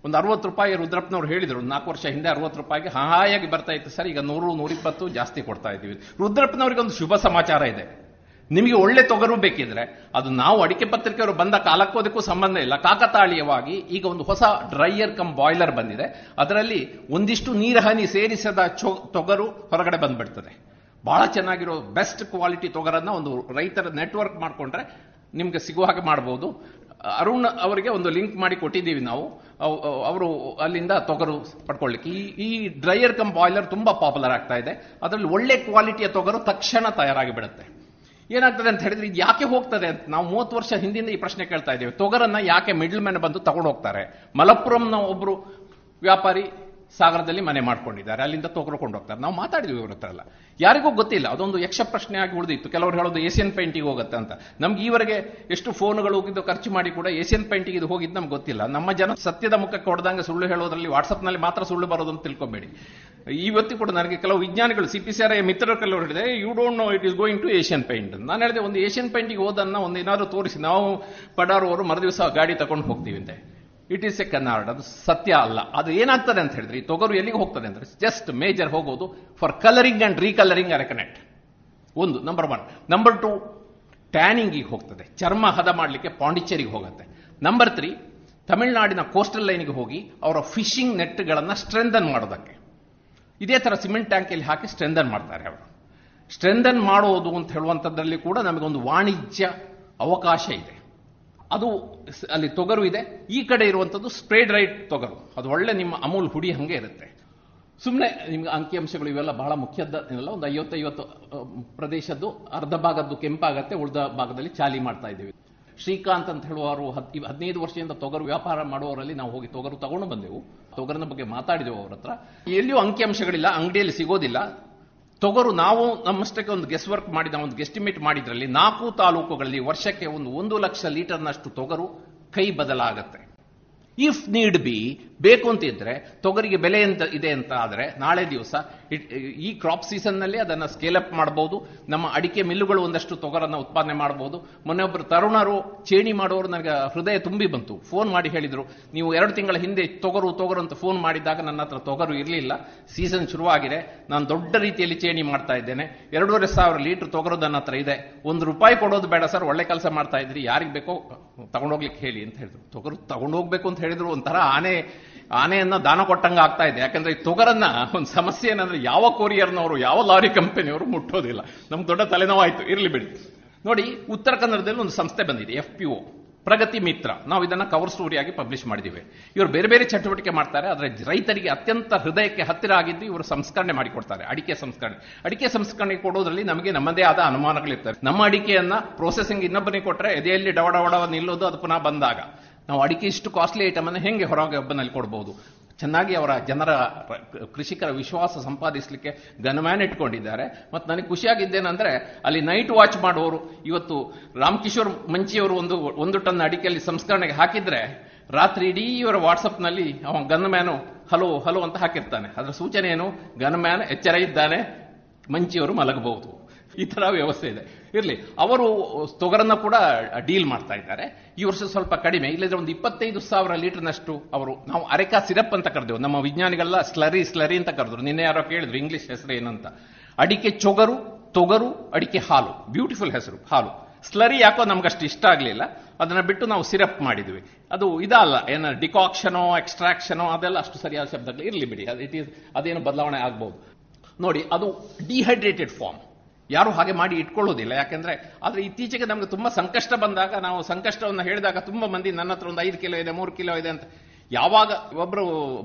ಒಂದು ಅರವತ್ತು ರೂಪಾಯಿ ರುದ್ರಪ್ಪನವ್ರು ಹೇಳಿದ್ರು, ಒಂದು ನಾಲ್ಕು ವರ್ಷ ಹಿಂದೆ ಅರವತ್ತು ರೂಪಾಯಿಗೆ ಹಾಯಾಗಿ ಬರ್ತಾ ಇತ್ತು. ಸರ್, ಈಗ ನೂರು, ನೂರಿಪ್ಪತ್ತು ಜಾಸ್ತಿ ಕೊಡ್ತಾ ಇದ್ದೀವಿ. ರುದ್ರಪ್ಪನವ್ರಿಗೆ ಒಂದು ಶುಭ ಸಮಾಚಾರ ಇದೆ. ನಿಮಗೆ ಒಳ್ಳೆ ತೊಗರು ಬೇಕಿದ್ರೆ ಅದು ನಾವು ಅಡಿಕೆ ಪತ್ರಿಕೆಯವರು ಬಂದ ಕಾಲಕ್ಕೋದಕ್ಕೂ ಸಂಬಂಧ ಇಲ್ಲ. ಕಾಕತಾಳೀಯವಾಗಿ ಈಗ ಒಂದು ಹೊಸ ಡ್ರೈಯರ್ ಕಮ್ ಬಾಯ್ಲರ್ ಬಂದಿದೆ. ಅದರಲ್ಲಿ ಒಂದಿಷ್ಟು ನೀರು ಹನಿ ಸೇರಿಸದ ತೊಗರು ಹೊರಗಡೆ ಬಂದ್ಬಿಡ್ತದೆ. ಬಹಳ ಚೆನ್ನಾಗಿರೋ ಬೆಸ್ಟ್ ಕ್ವಾಲಿಟಿ ತೊಗರನ್ನ ಒಂದು ರೈತರ ನೆಟ್ವರ್ಕ್ ಮಾಡಿಕೊಂಡ್ರೆ ನಿಮ್ಗೆ ಸಿಗುವ ಹಾಗೆ ಮಾಡಬಹುದು ಅರುಣ್ ಅವರಿಗೆ ಒಂದು ಲಿಂಕ್ ಮಾಡಿ ಕೊಟ್ಟಿದ್ದೀವಿ ನಾವು. ಅವರು ಅಲ್ಲಿಂದ ತೊಗರು ಪಡ್ಕೊಳ್ಳಿಕ್ಕೆ. ಈ ಈ ಡ್ರೈಯರ್ ಕಮ್ ಬಾಯ್ಲರ್ ತುಂಬಾ ಪಾಪ್ಯುಲರ್ ಆಗ್ತಾ ಇದೆ. ಅದರಲ್ಲಿ ಒಳ್ಳೆ ಕ್ವಾಲಿಟಿಯ ತೊಗರು ತಕ್ಷಣ ತಯಾರಾಗಿ ಬಿಡುತ್ತೆ. ಏನಾಗ್ತದೆ ಅಂತ ಹೇಳಿದ್ರೆ ಇದು ಯಾಕೆ ಹೋಗ್ತದೆ ಅಂತ ನಾವು ಮೂವತ್ತು ವರ್ಷ ಹಿಂದಿಂದ ಈ ಪ್ರಶ್ನೆ ಕೇಳ್ತಾ ಇದ್ದೇವೆ. ತೊಗರನ್ನ ಯಾಕೆ ಮಿಡ್ಲ್ ಮ್ಯಾನ್ ಬಂದು ತಗೊಂಡು ಹೋಗ್ತಾರೆ ಮಲಪ್ಪುರಂನ ಒಬ್ಬರು ವ್ಯಾಪಾರಿ ಸಾಗರದಲ್ಲಿ ಮನೆ ಮಾಡ್ಕೊಂಡಿದ್ದಾರೆ. ಅಲ್ಲಿಂದ ತೊಗೊಳ್ಕೊಂಡು ಹೋಗ್ತಾರೆ ನಾವು ಮಾತಾಡಿದ್ವಿ ಇವ್ರ ಹತ್ರ ಎಲ್ಲ. ಯಾರಿಗೂ ಗೊತ್ತಿಲ್ಲ. ಅದೊಂದು ಯಕ್ಷ ಪ್ರಶ್ನೆ ಆಗಿ ಉಳಿದಿತ್ತು. ಕೆಲವರು ಹೇಳೋದು ಏಷ್ಯನ್ ಪೇಂಟಿಗೆ ಹೋಗುತ್ತೆ ಅಂತ. ನಮ್ಗೆ ಈವರೆಗೆ ಎಷ್ಟು ಫೋನ್ಗಳು ಹೋಗಿದ್ದು ಖರ್ಚು ಮಾಡಿ ಕೂಡ ಏಷ್ಯನ್ ಪೇಂಟಿಗೆ ಇದು ಹೋಗಿದ್ದು ನಮ್ಗೆ ಗೊತ್ತಿಲ್ಲ. ನಮ್ಮ ಜನ ಸತ್ಯದ ಮುಖಕ್ಕೆ ಹೊಡೆದಂಗೆ ಸುಳ್ಳು ಹೇಳೋದ್ರಲ್ಲಿ ವಾಟ್ಸಪ್ನಲ್ಲಿ ಮಾತ್ರ ಸುಳ್ಳು ಬರೋದು ಅಂತ ತಿಳ್ಕೊಬೇಡಿ. ಇವತ್ತು ಕೂಡ ನನಗೆ ಕೆಲವು ವಿಜ್ಞಾನಿಗಳು ಸಿ ಪಿ ಸಿ ಆರ್ ಮಿತ್ರರು ಕೆಲವರು ಹೇಳಿದೆ you don't know it is going to Asian paint ನಾನು ಹೇಳಿದೆ, ಒಂದು ಏಷ್ಯನ್ ಪೇಂಟಿಗೆ ಹೋದನ್ನ ಒಂದು ಏನಾದರೂ ತೋರಿಸಿ. ನಾವು ಪಡಾರವರು ಮರುದಿವಸ ಗಾಡಿ ತಗೊಂಡು ಹೋಗ್ತೀವಿ ಅಂತೆ. ಇಟ್ ಈಸ್ ಎ ಕನ್ನಾರ್ಡ್ ಅದು ಸತ್ಯ ಅಲ್ಲ. ಅದು ಏನಾಗ್ತದೆ ಅಂತ ಹೇಳಿದ್ರೆ, ಈ ತೊಗರು ಎಲ್ಲಿಗೆ ಹೋಗ್ತದೆ ಅಂದ್ರೆ ಜಸ್ಟ್ ಮೇಜರ್ ಹೋಗೋದು ಫಾರ್ ಕಲರಿಂಗ್ ಅಂಡ್ ರೀಕಲರಿಂಗ್ ಅರೆಕನೆಕ್ಟ್ ಒಂದು ನಂಬರ್ ಒನ್ ನಂಬರ್ ಟು ಟ್ಯಾನಿಂಗಿಗೆ ಹೋಗ್ತದೆ. ಚರ್ಮ ಹದ ಮಾಡಲಿಕ್ಕೆ ಪಾಂಡಿಚೇರಿಗೆ ಹೋಗುತ್ತೆ. ನಂಬರ್ ತ್ರೀ ತಮಿಳುನಾಡಿನ ಕೋಸ್ಟಲ್ ಲೈನ್ಗೆ ಹೋಗಿ ಅವರ ಫಿಶಿಂಗ್ ನೆಟ್ಗಳನ್ನು ಸ್ಟ್ರೆಂಥನ್ ಮಾಡೋದಕ್ಕೆ. ಇದೇ ಥರ ಸಿಮೆಂಟ್ ಟ್ಯಾಂಕಲ್ಲಿ ಹಾಕಿ ಸ್ಟ್ರೆಂಥನ್ ಮಾಡ್ತಾರೆ ಅವರು. ಸ್ಟ್ರೆಂಥನ್ ಮಾಡೋದು ಅಂತ ಹೇಳುವಂಥದ್ರಲ್ಲಿ ಕೂಡ ನಮಗೊಂದು ವಾಣಿಜ್ಯ ಅವಕಾಶ ಇದೆ. ಅದು ಅಲ್ಲಿ ತೊಗರು ಇದೆ. ಈ ಕಡೆ ಇರುವಂಥದ್ದು ಸ್ಪ್ರೇಡ್ ರೈಟ್ ತೊಗರು. ಅದು ಒಳ್ಳೆ ನಿಮ್ಮ ಅಮೂಲ್ ಹುಡಿ ಹಂಗೆ ಇರುತ್ತೆ. ಸುಮ್ಮನೆ ನಿಮ್ಗೆ ಅಂಕಿಅಂಶಗಳು ಇವೆಲ್ಲ ಬಹಳ ಮುಖ್ಯದ ಇಲ್ಲ ಒಂದು ಐವತ್ತೈವತ್ತು ಪ್ರದೇಶದ್ದು, ಅರ್ಧ ಭಾಗದ್ದು ಕೆಂಪಾಗತ್ತೆ, ಉಳಿದ ಭಾಗದಲ್ಲಿ ಚಾಲಿ ಮಾಡ್ತಾ ಇದ್ದೀವಿ. ಶ್ರೀಕಾಂತ್ ಅಂತ ಹೇಳುವವರು ಹದ್- ಹದಿನೈದು ವರ್ಷದಿಂದ ತೊಗರು ವ್ಯಾಪಾರ ಮಾಡುವವರಲ್ಲಿ ನಾವು ಹೋಗಿ ತೊಗರು ತಗೊಂಡು ಬಂದೆವು. ತೊಗರಿನ ಬಗ್ಗೆ ಮಾತಾಡಿದೆವು ಅವರ ಹತ್ರ. ಎಲ್ಲಿಯೂ ಅಂಕಿಅಂಶಗಳಿಲ್ಲ ಅಂಗಡಿಯಲ್ಲಿ ಸಿಗೋದಿಲ್ಲ. ತೊಗರು ನಾವು ನಮ್ಮಷ್ಟಕ್ಕೆ ಒಂದು ಗೆಸ್ ವರ್ಕ್ ಮಾಡಿದ, ಒಂದು ಗೆಸ್ಟಿಮೇಟ್ ಮಾಡಿದ್ರಲ್ಲಿ ನಾಲ್ಕು ತಾಲೂಕುಗಳಲ್ಲಿ ವರ್ಷಕ್ಕೆ ಒಂದು ಒಂದು ಲಕ್ಷ ಲೀಟರ್ನಷ್ಟು ತೊಗರು ಕೈ ಬದಲಾಗತ್ತೆ. ಇಫ್ ನೀಡ್ ಬಿ ಬೇಕು ಅಂತ ಇದ್ರೆ ತೊಗರಿಗೆ ಬೆಲೆ ಅಂತ ಇದೆ ಅಂತ ಆದ್ರೆ, ನಾಳೆ ದಿವಸ ಈ ಕ್ರಾಪ್ ಸೀಸನ್ನಲ್ಲಿ ಅದನ್ನ ಸ್ಕೇಲ್ ಅಪ್ ಮಾಡಬಹುದು ನಮ್ಮ ಅಡಿಕೆ ಮಿಲ್ಲುಗಳು ಒಂದಷ್ಟು ತೊಗರನ್ನು ಉತ್ಪಾದನೆ ಮಾಡಬಹುದು ಮೊನ್ನೆ ಒಬ್ಬರು ತರುಣರು ಚೇಣಿ ಮಾಡೋರು ನನಗೆ ಹೃದಯ ತುಂಬಿ ಬಂತು. ಫೋನ್ ಮಾಡಿ ಹೇಳಿದ್ರು, ನೀವು ಎರಡು ತಿಂಗಳ ಹಿಂದೆ ತೊಗರು ತೊಗರು ಅಂತ ಫೋನ್ ಮಾಡಿದಾಗ ನನ್ನ ಹತ್ರ ತೊಗರು ಇರಲಿಲ್ಲ. ಸೀಸನ್ ಶುರುವಾಗಿದೆ. ನಾನು ದೊಡ್ಡ ರೀತಿಯಲ್ಲಿ ಚೇಣಿ ಮಾಡ್ತಾ ಇದ್ದೇನೆ. ಎರಡೂವರೆ ಸಾವಿರ ಲೀಟರ್ ತೊಗರು ನನ್ನ ಹತ್ರ ಇದೆ. ಒಂದು ರೂಪಾಯಿ ಕೊಡೋದು ಬೇಡ ಸರ್, ಒಳ್ಳೆ ಕೆಲಸ ಮಾಡ್ತಾ ಇದ್ರಿ. ಯಾರಿಗೆ ಬೇಕೋ, ತಗೊಂಡೋಗ್ಲಿಕ್ಕೆ ಹೇಳಿ ಅಂತ ಹೇಳಿದ್ರು. ತೊಗರು ತಗೊಂಡೋಗ್ಬೇಕು ಅಂತ ಹೇಳಿದ್ರು ಒಂಥರ ಆನೆ, ಆನೆಯನ್ನ ದಾನ ಕೊಟ್ಟಂಗ ಆಗ್ತಾ ಇದೆ. ಯಾಕಂದ್ರೆ ಈ ತೊಗರನ್ನ ಒಂದು ಸಮಸ್ಯೆ ಏನಂದ್ರೆ ಯಾವ ಕೊರಿಯರ್ನವರು, ಯಾವ ಲಾರಿ ಕಂಪನಿಯವರು ಮುಟ್ಟೋದಿಲ್ಲ. ನಮ್ಗೆ ದೊಡ್ಡ ತಲೆನೋವಾಯ್ತು. ಇರ್ಲಿ ಬಿಡಿ. ನೋಡಿ, ಉತ್ತರ ಕನ್ನಡದಲ್ಲಿ ಒಂದು ಸಂಸ್ಥೆ ಬಂದಿದೆ, ಎಫ್ ಪಿ ಒ, ಪ್ರಗತಿ ಮಿತ್ರ. ನಾವು ಇದನ್ನ ಕವರ್ ಸ್ಟೋರಿಯಾಗಿ ಪಬ್ಲಿಷ್ ಮಾಡಿದ್ದೀವಿ ಇವರು ಬೇರೆ ಬೇರೆ ಚಟುವಟಿಕೆ ಮಾಡ್ತಾರೆ, ಆದರೆ ರೈತರಿಗೆ ಅತ್ಯಂತ ಹೃದಯಕ್ಕೆ ಹತ್ತಿರ ಆಗಿದ್ದು ಇವರು ಸಂಸ್ಕರಣೆ ಮಾಡಿಕೊಡ್ತಾರೆ, ಅಡಿಕೆ ಸಂಸ್ಕರಣೆ. ಅಡಿಕೆ ಸಂಸ್ಕರಣೆ ಕೊಡೋದ್ರಲ್ಲಿ ನಮಗೆ ನಮ್ಮದೇ ಆದ ಅನುಮಾನಗಳಿರ್ತವೆ. ನಮ್ಮ ಅಡಿಕೆಯನ್ನ ಪ್ರೊಸೆಸಿಂಗ್ ಇನ್ನೊಬ್ಬನಿಗೆ ಕೊಟ್ಟರೆ ಎದೆಯಲ್ಲಿ ಡವಡವಡವ ಡವಡ ನಿಲ್ಲೋದು ಅದು ಪುನಃ ಬಂದಾಗ. ನಾವು ಅಡಿಕೆ ಇಷ್ಟು ಕಾಸ್ಟ್ಲಿ ಐಟಮ್ ಅನ್ನು ಹೆಂಗೆ ಹೊರಗೆ ಒಬ್ಬನಲ್ಲಿ ಕೊಡ್ಬೋದು? ಚೆನ್ನಾಗಿ ಅವರ ಜನರ ಕೃಷಿಕರ ವಿಶ್ವಾಸ ಸಂಪಾದಿಸಲಿಕ್ಕೆ ಗನ್ಮ್ಯಾನ್ ಇಟ್ಕೊಂಡಿದ್ದಾರೆ. ಮತ್ತು ನನಗೆ ಖುಷಿಯಾಗಿದ್ದೇನೆಂದರೆ, ಅಲ್ಲಿ ನೈಟ್ ವಾಚ್ ಮಾಡುವವರು, ಇವತ್ತು ರಾಮಕಿಶೋರ್ ಮಂಚಿಯವರು ಒಂದು ಒಂದು ಟನ್ ಅಡಿಕೆಯಲ್ಲಿ ಸಂಸ್ಕರಣೆಗೆ ಹಾಕಿದ್ರೆ, ರಾತ್ರಿ ಇಡೀ ಇವರ ವಾಟ್ಸಪ್ನಲ್ಲಿ ಅವ ಗನ್ಮ್ಯಾನು ಹಲೋ ಹಲೋ ಅಂತ ಹಾಕಿರ್ತಾನೆ. ಅದರ ಸೂಚನೆ ಏನು? ಗನ್ಮ್ಯಾನ್ ಎಚ್ಚರ ಇದ್ದಾನೆ, ಮಂಚಿಯವರು ಮಲಗಬಹುದು. ಈ ಥರ ವ್ಯವಸ್ಥೆ ಇದೆ. ಇರಲಿ, ಅವರು ತೊಗರನ್ನ ಕೂಡ ಡೀಲ್ ಮಾಡ್ತಾ ಇದ್ದಾರೆ. ಈ ವರ್ಷ ಸ್ವಲ್ಪ ಕಡಿಮೆ, ಇಲ್ಲದ್ರೆ ಒಂದು ಇಪ್ಪತ್ತೈದು ಸಾವಿರ ಲೀಟರ್ನಷ್ಟು ಅವರು, ನಾವು ಅರೆಕಾ ಸಿರಪ್ ಅಂತ ಕರೆದೆವು. ನಮ್ಮ ವಿಜ್ಞಾನಿಗಳೆಲ್ಲ ಸ್ಲರಿ ಸ್ಲರಿ ಅಂತ ಕರೆದ್ರು. ನಿನ್ನೆ ಯಾರೋ ಕೇಳಿದ್ರು, ಇಂಗ್ಲಿಷ್ ಹೆಸರು ಏನಂತ ಅಡಿಕೆ ಚೊಗರು, ತೊಗರು, ಅಡಿಕೆ ಹಾಲು. ಬ್ಯೂಟಿಫುಲ್ ಹೆಸರು, ಹಾಲು. ಸ್ಲರಿ ಯಾಕೋ ನಮ್ಗಷ್ಟು ಇಷ್ಟ ಆಗಲಿಲ್ಲ. ಅದನ್ನ ಬಿಟ್ಟು ನಾವು ಸಿರಪ್ ಮಾಡಿದ್ವಿ. ಅದು ಇದಲ್ಲ, ಏನ ಡಿಕಾಕ್ಷನೋ, ಎಕ್ಸ್ಟ್ರಾಕ್ಷನೋ, ಅದೆಲ್ಲ ಅಷ್ಟು ಸರಿಯಾದ ಶಬ್ದಗಳು ಇರಲಿ ಬಿಡಿ. ಅದು, ಇಟ್ ಈಸ್, ಅದೇನು ಬದಲಾವಣೆ ಆಗ್ಬಹುದು ನೋಡಿ, ಅದು ಡಿಹೈಡ್ರೇಟೆಡ್ ಫಾರ್ಮ್. ಯಾರು ಹಾಗೆ ಮಾಡಿ ಇಟ್ಕೊಳ್ಳೋದಿಲ್ಲ. ಯಾಕೆಂದ್ರೆ ಆದ್ರೆ ಇತ್ತೀಚೆಗೆ ನಮ್ಗೆ ತುಂಬಾ ಸಂಕಷ್ಟ ಬಂದಾಗ, ನಾವು ಸಂಕಷ್ಟವನ್ನು ಹೇಳಿದಾಗ ತುಂಬಾ ಮಂದಿ ನನ್ನ ಹತ್ರ ಒಂದು ಐದು ಕಿಲೋ ಇದೆ, ಮೂರು ಕಿಲೋ ಇದೆ ಅಂತ. ಯಾವಾಗ ಒಬ್ಬರು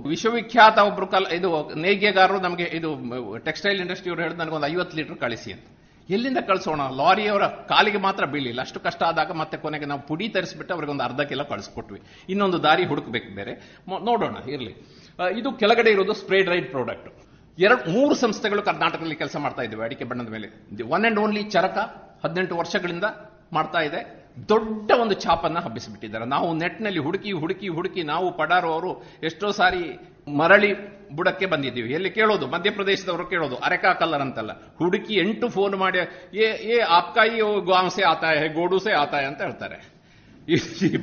ವಿಶ್ವವಿಖ್ಯಾತ ಒಬ್ರು ಕಲ್, ಇದು ನೇಯ್ಗೆಗಾರರು ನಮಗೆ ಇದು ಟೆಕ್ಸ್ಟೈಲ್ ಇಂಡಸ್ಟ್ರಿ ಅವರು ನನಗೆ ನನಗೊಂದು ಐವತ್ತು ಲೀಟರ್ ಕಳಿಸಿ ಅಂತ. ಎಲ್ಲಿಂದ ಕಳಿಸೋಣ? ಲಾರಿಯವರ ಕಾಲಿಗೆ ಮಾತ್ರ ಬೀಳಿಲ್ಲ. ಅಷ್ಟು ಕಷ್ಟ ಆದಾಗ ಮತ್ತೆ ಕೊನೆಗೆ ನಾವು ಪುಡಿ ತರಿಸ್ಬಿಟ್ಟು ಅವ್ರಿಗೆ ಒಂದು ಅರ್ಧ ಕಿಲೋ ಕಳಿಸ್ಕೊಟ್ವಿ. ಇನ್ನೊಂದು ದಾರಿ ಹುಡುಕ್ಬೇಕು ಬೇರೆ. ನೋಡೋಣ, ಇರಲಿ. ಇದು ಕೆಳಗಡೆ ಇರೋದು ಸ್ಪ್ರೇ ಡ್ರೈಡ್ ಪ್ರಾಡಕ್ಟ್. ಎರಡು, ಮೂರು ಸಂಸ್ಥೆಗಳು ಕರ್ನಾಟಕದಲ್ಲಿ ಕೆಲಸ ಮಾಡ್ತಾ ಇದ್ದೇವೆ, ಅಡಿಕೆ ಬಣ್ಣದ ಮೇಲೆ. The one and only Charaka ಹದಿನೆಂಟು ವರ್ಷಗಳಿಂದ ಮಾಡ್ತಾ ಇದೆ. ದೊಡ್ಡ ಒಂದು ಛಾಪನ್ನು ಹಬ್ಬಿಸಿಬಿಟ್ಟಿದ್ದಾರೆ. ನಾವು ನೆಟ್ನಲ್ಲಿ ಹುಡುಕಿ ಹುಡುಕಿ ಹುಡುಕಿ ನಾವು ಪಡಾರು ಅವರು ಎಷ್ಟೋ ಸಾರಿ ಮರಳಿ ಬುಡಕ್ಕೆ ಬಂದಿದ್ದೀವಿ. ಎಲ್ಲಿ ಕೇಳೋದು? ಮಧ್ಯಪ್ರದೇಶದವರು ಕೇಳೋದು. ಅರೆಕಾ ಕಲ್ಲರ್ ಅಂತಲ್ಲ. ಹುಡುಕಿ ಎಂಟು ಫೋನ್ ಮಾಡಿ, ಏ ಏ, ಆಪ್ಕಾಯಿ ಗಾಂಸೆ ಆತಾಯ ಗೋಡುಸೆ ಆತಾಯ ಅಂತ ಹೇಳ್ತಾರೆ.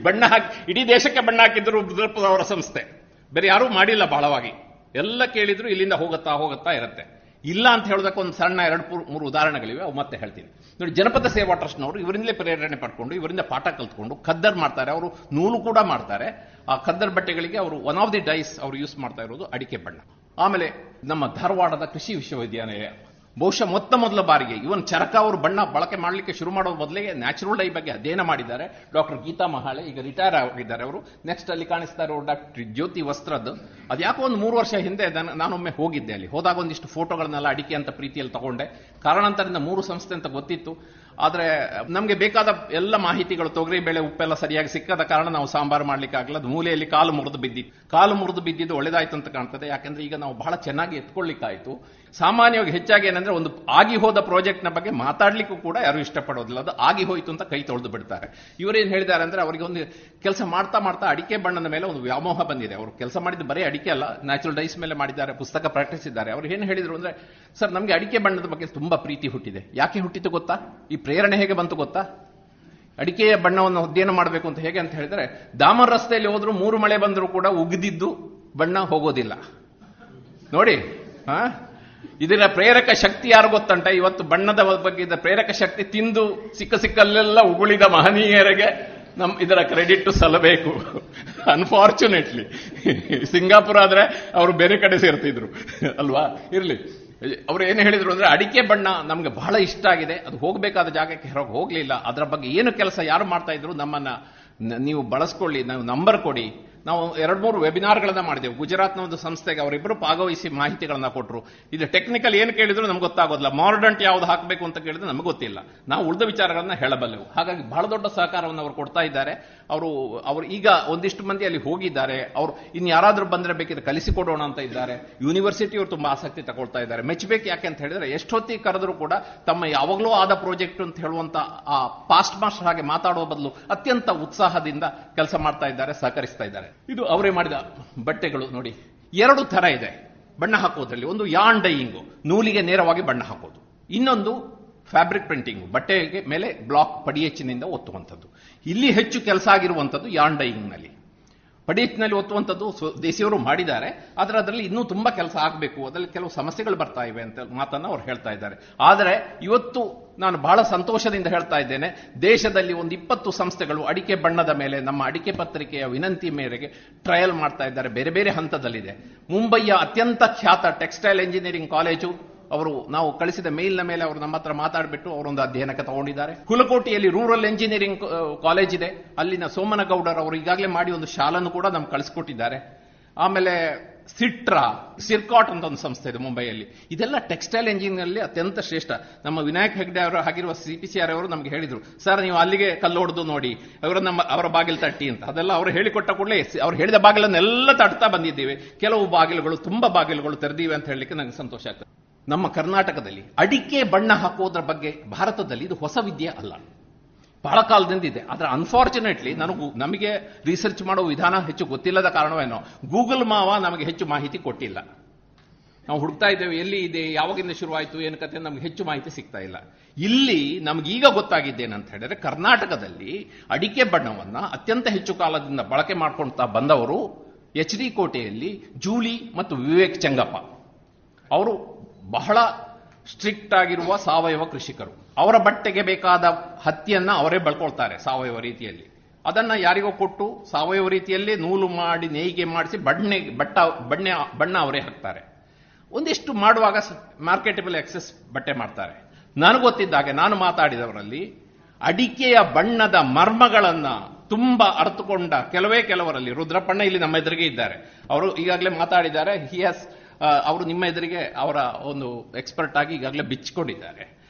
ಬಣ್ಣ ಹಾಕಿ, ಇಡೀ ದೇಶಕ್ಕೆ ಬಣ್ಣ ಹಾಕಿದ್ರು ಅವರ ಸಂಸ್ಥೆ. ಬೇರೆ ಯಾರೂ ಮಾಡಿಲ್ಲ ಬಹಳವಾಗಿ ಎಲ್ಲ ಕೇಳಿದ್ರು ಇಲ್ಲಿಂದ ಹೋಗುತ್ತಾ ಹೋಗುತ್ತಾ ಇರುತ್ತೆ. ಇಲ್ಲ ಅಂತ ಹೇಳೋದಕ್ಕೆ ಒಂದು ಸಣ್ಣ ಎರಡು ಮೂರು- ಉದಾಹರಣೆಗಳಿವೆ, ಅವು ಮತ್ತೆ ಹೇಳ್ತೀನಿ. ನೋಡಿ, ಜನಪದ ಸೇವಾ ಟ್ರಸ್ಟ್ನವರು ಇವರಿಂದಲೇ ಪ್ರೇರಣೆ ಪಡ್ಕೊಂಡು, ಇವರಿಂದ ಪಾಠ ಕಲ್ತ್ಕೊಂಡು, ಖದ್ದರ್ ಮಾಡ್ತಾರೆ, ಅವರು ನೂಲು ಕೂಡ ಮಾಡ್ತಾರೆ. ಆ ಖದ್ದರ್ ಬಟ್ಟೆಗಳಿಗೆ ಅವರು ಒನ್ ಆಫ್ ದಿ ಡೈಸ್ ಅವರು ಯೂಸ್ ಮಾಡ್ತಾ ಇರೋದು ಅಡಿಕೆ ಬಣ್ಣ. ಆಮೇಲೆ ನಮ್ಮ ಧಾರವಾಡದ ಕೃಷಿ ವಿಶ್ವವಿದ್ಯಾಲಯ ಬಹುಶಃ ಮೊತ್ತ ಮೊದಲ ಬಾರಿಗೆ ಇವನ್ ಚರಕ ಅವರು ಬಣ್ಣ ಬಳಕೆ ಮಾಡಲಿಕ್ಕೆ ಶುರು ಮಾಡೋ ಮೊದಲಿಗೆ ನ್ಯಾಚುರಲ್ ಡೈ ಬಗ್ಗೆ ಅಧ್ಯಯನ ಮಾಡಿದ್ದಾರೆ. ಡಾಕ್ಟರ್ ಗೀತಾ ಮಹಾಳೆ ಈಗ ರಿಟೈರ್ ಆಗಿದ್ದಾರೆ ಅವರು. ನೆಕ್ಸ್ಟ್ ಅಲ್ಲಿ ಕಾಣಿಸ್ತಾ ಇರೋ ಡಾಕ್ಟರ್ ಜ್ಯೋತಿ ವಸ್ತ್ರದ್ದು ಅದ್ಯಾಕೋ ಒಂದು ಮೂರು ವರ್ಷ ಹಿಂದೆ ನಾನೊಮ್ಮೆ ಹೋಗಿದ್ದೆ ಅಲ್ಲಿ. ಹೋದಾಗ ಒಂದಿಷ್ಟು ಫೋಟೋಗಳನ್ನೆಲ್ಲ ಅಡಿಕೆ ಅಂತ ಪ್ರೀತಿಯಲ್ಲಿ ತಗೊಂಡೆ. ಕಾರಣಾಂತರದಿಂದ ಮೂರು ಸಂಸ್ಥೆ ಅಂತ ಗೊತ್ತಿತ್ತು. ಆದರೆ, ನಮಗೆ ಬೇಕಾದ ಎಲ್ಲ ಮಾಹಿತಿಗಳು, ತೊಗರಿ ಬೇಳೆ ಉಪ್ಪೆಲ್ಲ ಸರಿಯಾಗಿ ಸಿಕ್ಕದ ಕಾರಣ ನಾವು ಸಾಂಬಾರು ಮಾಡ್ಲಿಕ್ಕೆ ಆಗಲ್ಲ ಅದು ಮೂಲೆಯಲ್ಲಿ ಕಾಲು ಮುರಿದು ಬಿದ್ದಿತ್ತು. ಕಾಲು ಮುರಿದು ಬಿದ್ದಿದ್ದು ಒಳ್ಳೇದಾಯ್ತು ಅಂತ ಕಾಣ್ತದೆ. ಯಾಕಂದ್ರೆ ಈಗ ನಾವು ಬಹಳ ಚೆನ್ನಾಗಿ ಎತ್ಕೊಳ್ಳಿಕ್ಕಾಯ್ತು ಸಾಮಾನ್ಯವಾಗಿ ಹೆಚ್ಚಾಗಿ ಏನಂದ್ರೆ ಒಂದು ಆಗಿ ಹೋದ ಪ್ರಾಜೆಕ್ಟ್ನ ಬಗ್ಗೆ ಮಾತಾಡ್ಲಿಕ್ಕೂ ಕೂಡ ಯಾರು ಇಷ್ಟಪಡೋದಿಲ್ಲ. ಅದು ಆಗಿ ಹೋಯಿತು ಅಂತ ಕೈ ತೊಳೆದು ಬಿಡ್ತಾರೆ. ಇವರೇನು ಹೇಳಿದ್ದಾರೆ ಅಂದ್ರೆ ಅವರಿಗೆ ಒಂದು ಕೆಲಸ ಮಾಡ್ತಾ ಮಾಡ್ತಾ ಅಡಿಕೆ ಬಣ್ಣದ ಮೇಲೆ ಒಂದು ವ್ಯಾಮೋಹ ಬಂದಿದೆ. ಅವರು ಕೆಲಸ ಮಾಡಿದ್ದು ಬರೀ ಅಡಿಕೆ ಅಲ್ಲ ನ್ಯಾಚುರಲ್ ಡೈಸ್ ಮೇಲೆ ಮಾಡಿದ್ದಾರೆ, ಪುಸ್ತಕ ಪ್ರಕಟಿಸಿದ್ದಾರೆ. ಅವ್ರು ಏನು ಹೇಳಿದ್ರು ಅಂದ್ರೆ, ಸರ್, ನಮಗೆ ಅಡಿಕೆ ಬಣ್ಣದ ಬಗ್ಗೆ ತುಂಬಾ ಪ್ರೀತಿ ಹುಟ್ಟಿದೆ. ಯಾಕೆ ಹುಟ್ಟಿತು ಗೊತ್ತಾ? ಈ ಪ್ರೇರಣೆ ಹೇಗೆ ಬಂತು ಗೊತ್ತಾ? ಅಡಿಕೆಯ ಬಣ್ಣವನ್ನು ಅಧ್ಯಯನ ಮಾಡಬೇಕು ಅಂತ ಹೇಗೆ ಅಂತ ಹೇಳಿದ್ರೆ ದಾಮರ್ ರಸ್ತೆಯಲ್ಲಿ ಹೋದ್ರು ಮೂರು ಮಳೆ ಬಂದರೂ ಕೂಡ ಉಗಿದಿದ್ದು ಬಣ್ಣ ಹೋಗೋದಿಲ್ಲ. ನೋಡಿ ಆ ಇದರ ಪ್ರೇರಕ ಶಕ್ತಿ ಯಾರು ಗೊತ್ತಂಟ? ಇವತ್ತು ಬಣ್ಣದ ಬಗ್ಗೆ ಇದ್ದ ಪ್ರೇರಕ ಶಕ್ತಿ ತಿಂದು ಸಿಕ್ಕ ಸಿಕ್ಕಲ್ಲೆಲ್ಲ ಉಗುಳಿದ ಮಹನೀಯರಿಗೆ ನಮ್ ಇದರ ಕ್ರೆಡಿಟ್ ಸಲ್ಲಬೇಕು ಅನ್ಫಾರ್ಚುನೇಟ್ಲಿ ಸಿಂಗಾಪುರ ಆದ್ರೆ ಅವರು ಬೇರೆ ಕಡೆ ಸೇರ್ತಿದ್ರು. ಅಲ್ವಾ? ಇರ್ಲಿ. ಅವ್ರು ಏನು ಹೇಳಿದ್ರು ಅಂದ್ರೆ ಅಡಿಕೆ ಬಣ್ಣ ನಮ್ಗೆ ಬಹಳ ಇಷ್ಟ ಆಗಿದೆ. ಅದು ಹೋಗಬೇಕಾದ ಜಾಗಕ್ಕೆ ಹೊರಗೆ ಹೋಗ್ಲಿಲ್ಲ. ಅದರ ಬಗ್ಗೆ ಏನು ಕೆಲಸ ಯಾರು ಮಾಡ್ತಾ ಇದ್ರು ನಮ್ಮನ್ನ ನೀವು ಬಳಸ್ಕೊಳ್ಳಿ, ನಾವು ನಂಬರ್ ಕೊಡಿ. ನಾವು ಎರಡು ಮೂರು ವೆಬಿನಾರ್ಗಳನ್ನ ಮಾಡಿದೆವು. ಗುಜರಾತ್ನ ಒಂದು ಸಂಸ್ಥೆಗೆ ಅವರಿಬ್ಬರು ಭಾಗವಹಿಸಿ ಮಾಹಿತಿಗಳನ್ನ ಕೊಟ್ಟರು ಇದು ಟೆಕ್ನಿಕಲ್ ಏನು ಕೇಳಿದ್ರು ನಮ್ಗೆ ಗೊತ್ತಾಗೋದಿಲ್ಲ. ಮಾರ್ಡಂಟ್ ಯಾವ್ದು ಹಾಕಬೇಕು ಅಂತ ಕೇಳಿದ್ರೆ ನಮಗೆ ಗೊತ್ತಿಲ್ಲ. ನಾವು ಉಳಿದ ವಿಚಾರಗಳನ್ನ ಹೇಳಬಲ್ಲೆವು. ಹಾಗಾಗಿ ಬಹಳ ದೊಡ್ಡ ಸಹಕಾರವನ್ನು ಅವರು ಕೊಡ್ತಾ ಇದ್ದಾರೆ. ಅವರು ಅವರು ಈಗ ಒಂದಿಷ್ಟು ಮಂದಿ ಅಲ್ಲಿ ಹೋಗಿದ್ದಾರೆ. ಅವರು ಇನ್ನು ಯಾರಾದರೂ ಬಂದ್ರೆ ಬೇಕಿದ್ರೆ ಕಲಿಸಿಕೊಡೋಣ ಅಂತ ಇದ್ದಾರೆ. ಯೂನಿವರ್ಸಿಟಿಯವರು ತುಂಬಾ ಆಸಕ್ತಿ ತಗೊಳ್ತಾ ಇದ್ದಾರೆ. ಮೆಚ್ಚಬೇಕು ಯಾಕೆ ಅಂತ ಹೇಳಿದ್ರೆ ಎಷ್ಟೊತ್ತಿಗೆ ಕರೆದ್ರು ಕೂಡ ತಮ್ಮ ಯಾವಾಗಲೂ ಆದ ಪ್ರಾಜೆಕ್ಟ್ ಅಂತ ಹೇಳುವಂತ ಆ ಪಾಸ್ಟ್ ಮಾಸ್ಟರ್ ಹಾಗೆ ಮಾತಾಡುವ ಬದಲು ಅತ್ಯಂತ ಉತ್ಸಾಹದಿಂದ ಕೆಲಸ ಮಾಡ್ತಾ ಇದ್ದಾರೆ, ಸಹಕರಿಸ್ತಾ ಇದ್ದಾರೆ. ಇದು ಅವರೇ ಮಾಡಿದ ಬಟ್ಟೆಗಳು ನೋಡಿ. ಎರಡು ತರ ಇದೆ. ಬಣ್ಣ ಹಾಕೋದ್ರಲ್ಲಿ ಒಂದು ಯಾನ್ ಡೈಯಿಂಗು ನೂಲಿಗೆ ನೇರವಾಗಿ ಬಣ್ಣ ಹಾಕೋದು ಇನ್ನೊಂದು ಫ್ಯಾಬ್ರಿಕ್ ಪ್ರಿಂಟಿಂಗ್ ಬಟ್ಟೆಗೆ ಮೇಲೆ ಬ್ಲಾಕ್ ಪಡಿಯಚ್ಚಿನಿಂದ ಒತ್ತುವಂಥದ್ದು. ಇಲ್ಲಿ ಹೆಚ್ಚು ಕೆಲಸ ಆಗಿರುವಂಥದ್ದು ಯಾನ್ ಡೈಯಿಂಗ್ನಲ್ಲಿ ಪಡೀಟ್ನಲ್ಲಿ ಒತ್ತುವಂಥದ್ದು ದೇಶಿಯವರು ಮಾಡಿದ್ದಾರೆ, ಆದರೆ ಅದರಲ್ಲಿ ಇನ್ನೂ ತುಂಬ ಕೆಲಸ ಆಗಬೇಕು, ಅದರಲ್ಲಿ ಕೆಲವು ಸಮಸ್ಯೆಗಳು ಬರ್ತಾ ಇವೆ ಅಂತ ಮಾತನ್ನು ಅವ್ರು ಹೇಳ್ತಾ ಇದ್ದಾರೆ. ಆದರೆ ಇವತ್ತು ನಾನು ಬಹಳ ಸಂತೋಷದಿಂದ ಹೇಳ್ತಾ ಇದ್ದೇನೆ, ದೇಶದಲ್ಲಿ ಒಂದು ಇಪ್ಪತ್ತು ಸಂಸ್ಥೆಗಳು ಅಡಿಕೆ ಬಣ್ಣದ ಮೇಲೆ ನಮ್ಮ ಅಡಿಕೆ ಪತ್ರಿಕೆಯ ವಿನಂತಿ ಮೇರೆಗೆ ಟ್ರಯಲ್ ಮಾಡ್ತಾ ಇದ್ದಾರೆ, ಬೇರೆ ಬೇರೆ ಹಂತದಲ್ಲಿದೆ. ಮುಂಬೈಯ ಅತ್ಯಂತ ಖ್ಯಾತ ಟೆಕ್ಸ್ಟೈಲ್ ಇಂಜಿನಿಯರಿಂಗ್ ಕಾಲೇಜು ಅವರು ನಾವು ಕಳಿಸಿದ ಮೇಲ್ನ ಮೇಲೆ ಅವರು ನಮ್ಮ ಹತ್ರ ಮಾತಾಡಿಬಿಟ್ಟು ಅವರೊಂದು ಅಧ್ಯಯನಕ್ಕೆ ತಗೊಂಡಿದ್ದಾರೆ. ಹುಲಕೋಟಿಯಲ್ಲಿ ರೂರಲ್ ಎಂಜಿನಿಯರಿಂಗ್ ಕಾಲೇಜ್ ಇದೆ. ಅಲ್ಲಿನ ಸೋಮನಗೌಡರ್ ಅವರು ಈಗಾಗಲೇ ಮಾಡಿ ಒಂದು ಶಾಲನ್ನು ಕೂಡ ನಮ್ಗೆ ಕಳಿಸ್ಕೊಟ್ಟಿದ್ದಾರೆ. ಆಮೇಲೆ ಸಿಟ್ರಾ, ಸಿರ್ಕಾಟ್ ಅಂತ ಒಂದು ಸಂಸ್ಥೆ ಇದೆ ಮುಂಬೈಯಲ್ಲಿ. ಇದೆಲ್ಲ ಟೆಕ್ಸ್ಟೈಲ್ ಇಂಜಿನಿಯರ್ ಅತ್ಯಂತ ಶ್ರೇಷ್ಠ. ನಮ್ಮ ವಿನಾಯಕ್ ಹೆಗ್ಡೆ ಅವರು ಆಗಿರುವ ಸಿ ಪಿ ಸಿ ಆರ್ ಅವರು ನಮ್ಗೆ ಹೇಳಿದ್ರು, ಸರ್, ನೀವು ಅಲ್ಲಿಗೆ ಕಲ್ಲೋಡ್ದು ನೋಡಿ, ಅವರು ನಮ್ಮ, ಅವರ ಬಾಗಿಲು ತಟ್ಟಿ ಅಂತ. ಅದೆಲ್ಲ ಅವರು ಹೇಳಿಕೊಟ್ಟ ಕೂಡಲೇ ಅವ್ರು ಹೇಳಿದ ಬಾಗಿಲನ್ನೆಲ್ಲ ತಟ್ತಾ ಬಂದಿದ್ದೀವಿ. ಕೆಲವು ಬಾಗಿಲುಗಳು, ತುಂಬಾ ಬಾಗಿಲುಗಳು ತೆರೆದಿವೆ ಅಂತ ಹೇಳಲಿಕ್ಕೆ ನನಗೆ ಸಂತೋಷ ಆಗ್ತದೆ. ನಮ್ಮ ಕರ್ನಾಟಕದಲ್ಲಿ ಅಡಿಕೆ ಬಣ್ಣ ಹಾಕೋದ್ರ ಬಗ್ಗೆ ಭಾರತದಲ್ಲಿ ಇದು ಹೊಸ ವಿದ್ಯೆ ಅಲ್ಲ. ಬಹಳ ಕಾಲದಿಂದ ಇದೆ. ಆದ್ರೆ ಅನ್ಫಾರ್ಚುನೇಟ್ಲಿ ನನಗೂ ನಮಗೆ ರಿಸರ್ಚ್ ಮಾಡೋ ವಿಧಾನ ಹೆಚ್ಚು ಗೊತ್ತಿಲ್ಲದ ಕಾರಣವೇನೋ, ಗೂಗಲ್ ಮಾವ ನಮಗೆ ಹೆಚ್ಚು ಮಾಹಿತಿ ಕೊಟ್ಟಿಲ್ಲ. ನಾವು ಹುಡುಕ್ತಾ ಇದ್ದೇವೆ, ಎಲ್ಲಿ ಇದೆ, ಯಾವಾಗಿಂದ ಶುರುವಾಯಿತು, ಏನು ಕತೆ ನಮ್ಗೆ ಹೆಚ್ಚು ಮಾಹಿತಿ ಸಿಗ್ತಾ ಇಲ್ಲ. ಇಲ್ಲಿ ನಮಗೀಗ ಗೊತ್ತಾಗಿದ್ದೇನಂತ ಹೇಳಿದ್ರೆ ಕರ್ನಾಟಕದಲ್ಲಿ ಅಡಿಕೆ ಬಣ್ಣವನ್ನ ಅತ್ಯಂತ ಹೆಚ್ಚು ಕಾಲದಿಂದ ಬಳಕೆ ಮಾಡ್ಕೊಳ್ತಾ ಬಂದವರು ಎಚ್ ಡಿ ಕೋಟೆಯಲ್ಲಿ ಜೂಲಿ ಮತ್ತು ವಿವೇಕ್ ಚಂಗಪ್ಪ. ಅವರು ಬಹಳ ಸ್ಟ್ರಿಕ್ಟ್ ಆಗಿರುವ ಸಾವಯವ ಕೃಷಿಕರು. ಅವರ ಬಟ್ಟೆಗೆ ಬೇಕಾದ ಹತ್ತಿಯನ್ನ ಅವರೇ ಬಳ್ಕೊಳ್ತಾರೆ ಸಾವಯವ ರೀತಿಯಲ್ಲಿ. ಅದನ್ನ ಯಾರಿಗೋ ಕೊಟ್ಟು ಸಾವಯವ ರೀತಿಯಲ್ಲಿ ನೂಲು ಮಾಡಿ, ನೇಯ್ಗೆ ಮಾಡಿಸಿ ಬಣ್ಣೆ, ಬಟ್ಟ, ಬಣ್ಣೆ, ಬಣ್ಣ ಅವರೇ ಹಾಕ್ತಾರೆ. ಒಂದಿಷ್ಟು ಮಾಡುವಾಗ ಮಾರ್ಕೆಟಬಲ್ ಎಕ್ಸೆಸ್ ಬಟ್ಟೆ ಮಾಡ್ತಾರೆ. ನನಗೆ ಗೊತ್ತಿದ್ದಾಗೆ ನಾನು ಮಾತಾಡಿದವರಲ್ಲಿ ಅಡಿಕೆಯ ಬಣ್ಣದ ಮರ್ಮಗಳನ್ನ ತುಂಬಾ ಅರ್ಥಕೊಂಡ ಕೆಲವೇ ಕೆಲವರಲ್ಲಿ, ರುದ್ರಪ್ಪಣ್ಣ ಇಲ್ಲಿ ನಮ್ಮ ಎದುರಿಗೆ ಇದ್ದಾರೆ. ಅವರು ಈಗಾಗಲೇ ಮಾತಾಡಿದ್ದಾರೆ ಹಿ ಹ್ಯಾಸ್ ಅವರು ನಿಮ್ಮ ಎದುರಿಗೆ ಅವರ ಒಂದು ಎಕ್ಸ್ಪರ್ಟ್ ಆಗಿ ಈಗಾಗಲೇ ಬಿಚ್ಚಿಕೊಂಡಿದ್ದಾರೆ.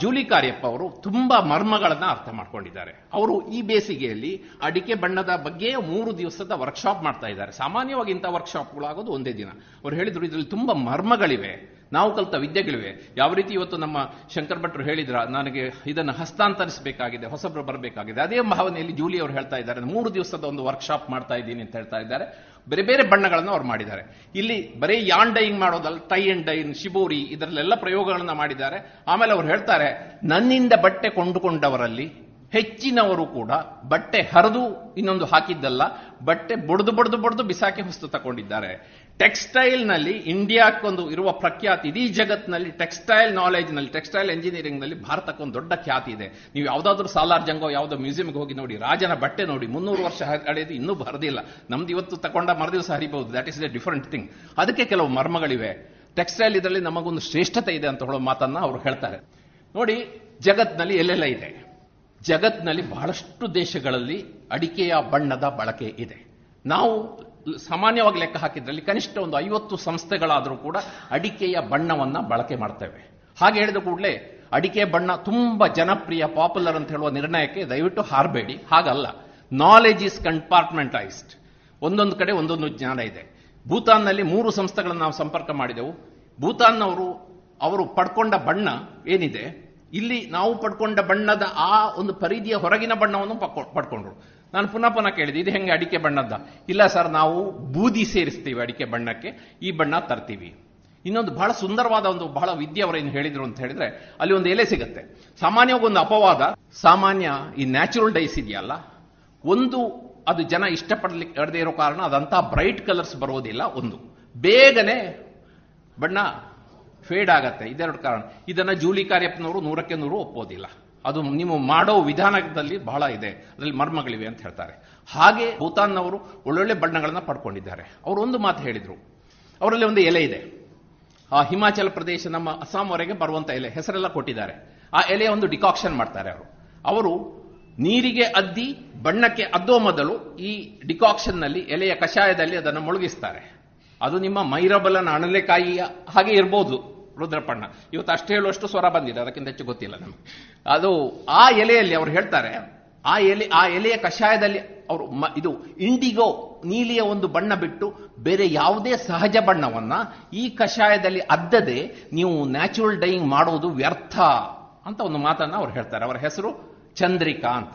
ಜೂಲಿ ಕಾರ್ಯಪ್ಪ ಅವರು ತುಂಬಾ ಮರ್ಮಗಳನ್ನ ಅರ್ಥ ಮಾಡ್ಕೊಂಡಿದ್ದಾರೆ. ಅವರು ಈ ಬೇಸಿಗೆಯಲ್ಲಿ ಅಡಿಕೆ ಬಣ್ಣದ ಬಗ್ಗೆ ಮೂರು ದಿವಸದ ವರ್ಕ್ಶಾಪ್ ಮಾಡ್ತಾ ಇದ್ದಾರೆ. ಸಾಮಾನ್ಯವಾಗಿ ಇಂಥ ವರ್ಕ್ಶಾಪ್ಗಳಾಗೋದು ಒಂದೇ ದಿನ. ಅವರು ಹೇಳಿದ್ರು, ಇದರಲ್ಲಿ ತುಂಬಾ ಮರ್ಮಗಳಿವೆ. ನಾವು ಕಲಿತ ವಿದ್ಯೆಗಳಿವೆ. ಯಾವ ರೀತಿ ಇವತ್ತು ನಮ್ಮ ಶಂಕರ್ ಭಟ್ರು ಹೇಳಿದ್ರ, ನನಗೆ ಇದನ್ನು ಹಸ್ತಾಂತರಿಸಬೇಕಾಗಿದೆ, ಹೊಸಬ್ರು ಬರಬೇಕಾಗಿದೆ. ಅದೇ ಭಾವನೆಯಲ್ಲಿ ಜೂಲಿ ಅವರು ಹೇಳ್ತಾ ಇದ್ದಾರೆ. ಮೂರು ದಿವಸದ ಒಂದು ವರ್ಕ್ಶಾಪ್ ಮಾಡ್ತಾ ಇದ್ದೀನಿ ಅಂತ ಹೇಳ್ತಾ ಇದ್ದಾರೆ. ಬೇರೆ ಬೇರೆ ಬಣ್ಣಗಳನ್ನು ಅವ್ರು ಮಾಡಿದ್ದಾರೆ. ಇಲ್ಲಿ ಬರೀ ಯಾನ್ ಡೈಯಿಂಗ್ ಮಾಡೋದಲ್ಲ ಟೈ ಅಂಡ್ ಡೈನ್, ಶಿಬೋರಿ, ಇದರಲ್ಲೆಲ್ಲ ಪ್ರಯೋಗಗಳನ್ನ ಮಾಡಿದ್ದಾರೆ. ಆಮೇಲೆ ಅವ್ರು ಹೇಳ್ತಾರೆ, ನನ್ನಿಂದ ಬಟ್ಟೆ ಕೊಂಡುಕೊಂಡವರಲ್ಲಿ ಹೆಚ್ಚಿನವರು ಕೂಡ ಬಟ್ಟೆ ಹರಿದು ಇನ್ನೊಂದು ಹಾಕಿದ್ದಲ್ಲ, ಬಟ್ಟೆ ಬೊಡ್ದು ಬೊಡ್ದು ಬೊಡ್ದು ಬಿಸಾಕಿ ಹೊಸ್ತು ತಗೊಂಡಿದ್ದಾರೆ ಟೆಕ್ಸ್ಟೈಲ್ನಲ್ಲಿ ಇಂಡಿಯಾಕ್ಕೊಂದು ಇರುವ ಪ್ರಖ್ಯಾತಿ, ಇಡೀ ಜಗತ್ತಿನಲ್ಲಿ ಟೆಕ್ಸ್ಟೈಲ್ ನಾಲೆಜ್ನಲ್ಲಿ ಟೆಕ್ಸ್ಟೈಲ್ ಇಂಜಿನಿಯರಿಂಗ್ನಲ್ಲಿ ನಲ್ಲಿ ಭಾರತಕ್ಕೆ ಒಂದು ದೊಡ್ಡ ಖ್ಯಾತಿ ಇದೆ. ನೀವು ಯಾವುದಾದ್ರೂ ಸಾಲಾರ್ ಜಂಗೋ ಯಾವುದೋ ಮ್ಯೂಸಿಯಂಗೆ ಹೋಗಿ ನೋಡಿ, ರಾಜನ ಬಟ್ಟೆ ನೋಡಿ, ಮುನ್ನೂರು ವರ್ಷ ಹಳೆಯದು ಇನ್ನೂ ಬರದಿಲ್ಲ. ನಮ್ದು ಇವತ್ತು ತಗೊಂಡ ಮರದಿವ ಸಹ ಹರಿಬಹುದು. That is a different thing ಅದಕ್ಕೆ ಕೆಲವು ಮರ್ಮಗಳಿವೆ. ಟೆಕ್ಸ್ಟೈಲ್ ಇದರಲ್ಲಿ ನಮಗೊಂದು ಶ್ರೇಷ್ಠತೆ ಇದೆ ಅಂತ ಹೇಳೋ ಮಾತನ್ನ ಅವರು ಹೇಳ್ತಾರೆ. ನೋಡಿ, ಜಗತ್ನಲ್ಲಿ ಎಲ್ಲೆಲ್ಲ ಇದೆ? ಜಗತ್ನಲ್ಲಿ ಬಹಳಷ್ಟು ದೇಶಗಳಲ್ಲಿ ಅಡಿಕೆಯ ಬಣ್ಣದ ಬಳಕೆ ಇದೆ. ನಾವು ಸಾಮಾನ್ಯವಾಗಿ ಲೆಕ್ಕ ಹಾಕಿದ್ರಲ್ಲಿ ಕನಿಷ್ಠ ಒಂದು ಐವತ್ತು ಸಂಸ್ಥೆಗಳಾದರೂ ಕೂಡ ಅಡಿಕೆಯ ಬಣ್ಣವನ್ನ ಬಳಕೆ ಮಾಡ್ತೇವೆ. ಹಾಗೆ ಹೇಳಿದ ಕೂಡಲೇ ಅಡಿಕೆ ಬಣ್ಣ ತುಂಬ ಜನಪ್ರಿಯ ಪಾಪ್ಯುಲರ್ ಅಂತ ಹೇಳುವ ನಿರ್ಣಯಕ್ಕೆ ದಯವಿಟ್ಟು ಹಾರಬೇಡಿ. ಹಾಗಲ್ಲ. ನಾಲೆಜ್ ಈಸ್ ಕಂಪಾರ್ಟ್ಮೆಂಟೈಸ್ಡ್ ಒಂದೊಂದು ಕಡೆ ಒಂದೊಂದು ಜ್ಞಾನ ಇದೆ. ಭೂತಾನ್ನಲ್ಲಿ ಮೂರು ಸಂಸ್ಥೆಗಳನ್ನು ನಾವು ಸಂಪರ್ಕ ಮಾಡಿದೆವು. ಭೂತಾನ್ನವರು ಅವರು ಪಡ್ಕೊಂಡ ಬಣ್ಣ ಏನಿದೆ? ಇಲ್ಲಿ ನಾವು ಪಡ್ಕೊಂಡ ಬಣ್ಣದ ಆ ಒಂದು ಪರಿಧಿಯ ಹೊರಗಿನ ಬಣ್ಣವನ್ನು ಪಡ್ಕೊ- ಪಡ್ಕೊಂಡ್ರು. ನಾನು ಪುನಃ ಪುನಃ ಕೇಳಿದೆ, ಇದು ಹೆಂಗೆ ಅಡಿಕೆ ಬಣ್ಣದ್ದ? ಇಲ್ಲ ಸರ್, ನಾವು ಬೂದಿ ಸೇರಿಸ್ತೀವಿ ಅಡಿಕೆ ಬಣ್ಣಕ್ಕೆ, ಈ ಬಣ್ಣ ತರ್ತೀವಿ. ಇನ್ನೊಂದು ಬಹಳ ಸುಂದರವಾದ ಒಂದು, ಬಹಳ ವಿದ್ಯೆ ಏನು ಹೇಳಿದ್ರು ಅಂತ ಹೇಳಿದ್ರೆ, ಅಲ್ಲಿ ಒಂದು ಎಲೆ ಸಿಗುತ್ತೆ. ಸಾಮಾನ್ಯವಾಗಿ ಒಂದು ಅಪವಾದ, ಸಾಮಾನ್ಯ ಈ ನ್ಯಾಚುರಲ್ ಡೈಸ್ ಇದೆಯಲ್ಲ, ಒಂದು ಅದು ಜನ ಇಷ್ಟಪಡಲಿಕ್ಕೆ ಅಡದೇ ಇರೋ ಕಾರಣ ಅದಂತ ಬ್ರೈಟ್ ಕಲರ್ಸ್ ಬರೋದಿಲ್ಲ, ಒಂದು. ಬೇಗನೆ ಬಣ್ಣ ಫೇಡ್ ಆಗತ್ತೆ, ಇದೆರಡು ಕಾರಣ. ಇದನ್ನ ಜೂಲಿ ಕಾರ್ಯಪ್ಪನವರು ನೂರಕ್ಕೆ ನೂರು ಒಪ್ಪೋದಿಲ್ಲ. ಅದು ನೀವು ಮಾಡೋ ವಿಧಾನದಲ್ಲಿ ಬಹಳ ಇದೆ. ಅದರಲ್ಲಿ ಮರ್ಮಗಳಿವೆ ಅಂತ ಹೇಳ್ತಾರೆ. ಹಾಗೆ ಭೂತಾನ್ನವರು ಒಳ್ಳೊಳ್ಳೆ ಬಣ್ಣಗಳನ್ನು ಪಡ್ಕೊಂಡಿದ್ದಾರೆ. ಅವರು ಒಂದು ಮಾತು ಹೇಳಿದರು. ಅವರಲ್ಲಿ ಒಂದು ಎಲೆ ಇದೆ. ಆ ಹಿಮಾಚಲ ಪ್ರದೇಶ ನಮ್ಮ ಅಸ್ಸಾಂವರೆಗೆ ಬರುವಂತ ಎಲೆ, ಹೆಸರೆಲ್ಲ ಕೊಟ್ಟಿದ್ದಾರೆ. ಆ ಎಲೆಯ ಒಂದು ಡಿಕಾಕ್ಷನ್ ಮಾಡ್ತಾರೆ ಅವರು. ಅವರು ನೀರಿಗೆ ಅದ್ದಿ ಬಣ್ಣಕ್ಕೆ ಅದ್ದೋ ಮೊದಲು ಈ ಡಿಕಾಕ್ಷನ್ನಲ್ಲಿ ಎಲೆಯ ಕಷಾಯದಲ್ಲಿ ಅದನ್ನು ಮುಳುಗಿಸ್ತಾರೆ. ಅದು ನಿಮ್ಮ ಮೈರಬಲನ ಅಣಲೆಕಾಯಿಯ ಹಾಗೆ ಇರ್ಬೋದು. ರುದ್ರಪಣ್ಣ ಇವತ್ತು ಅಷ್ಟು ಹೇಳುವಷ್ಟು ಸ್ವರ ಬಂದಿದೆ, ಅದಕ್ಕಿಂತ ಹೆಚ್ಚು ಗೊತ್ತಿಲ್ಲ ನಮಗೆ. ಅದು ಆ ಎಲೆಯಲ್ಲಿ ಅವರು ಹೇಳ್ತಾರೆ, ಆ ಎಲೆ, ಆ ಎಲೆಯ ಕಷಾಯದಲ್ಲಿ ಅವರು ಇದು ಇಂಡಿಗೋ ನೀಲಿಯ ಒಂದು ಬಣ್ಣ ಬಿಟ್ಟು ಬೇರೆ ಯಾವುದೇ ಸಹಜ ಬಣ್ಣವನ್ನ ಈ ಕಷಾಯದಲ್ಲಿ ಅದ್ದದೆ ನೀವು ನ್ಯಾಚುರಲ್ ಡೈಯಿಂಗ್ ಮಾಡುವುದು ವ್ಯರ್ಥ ಅಂತ ಒಂದು ಮಾತನ್ನ ಅವ್ರು ಹೇಳ್ತಾರೆ. ಅವರ ಹೆಸರು ಚಂದ್ರಿಕಾ ಅಂತ.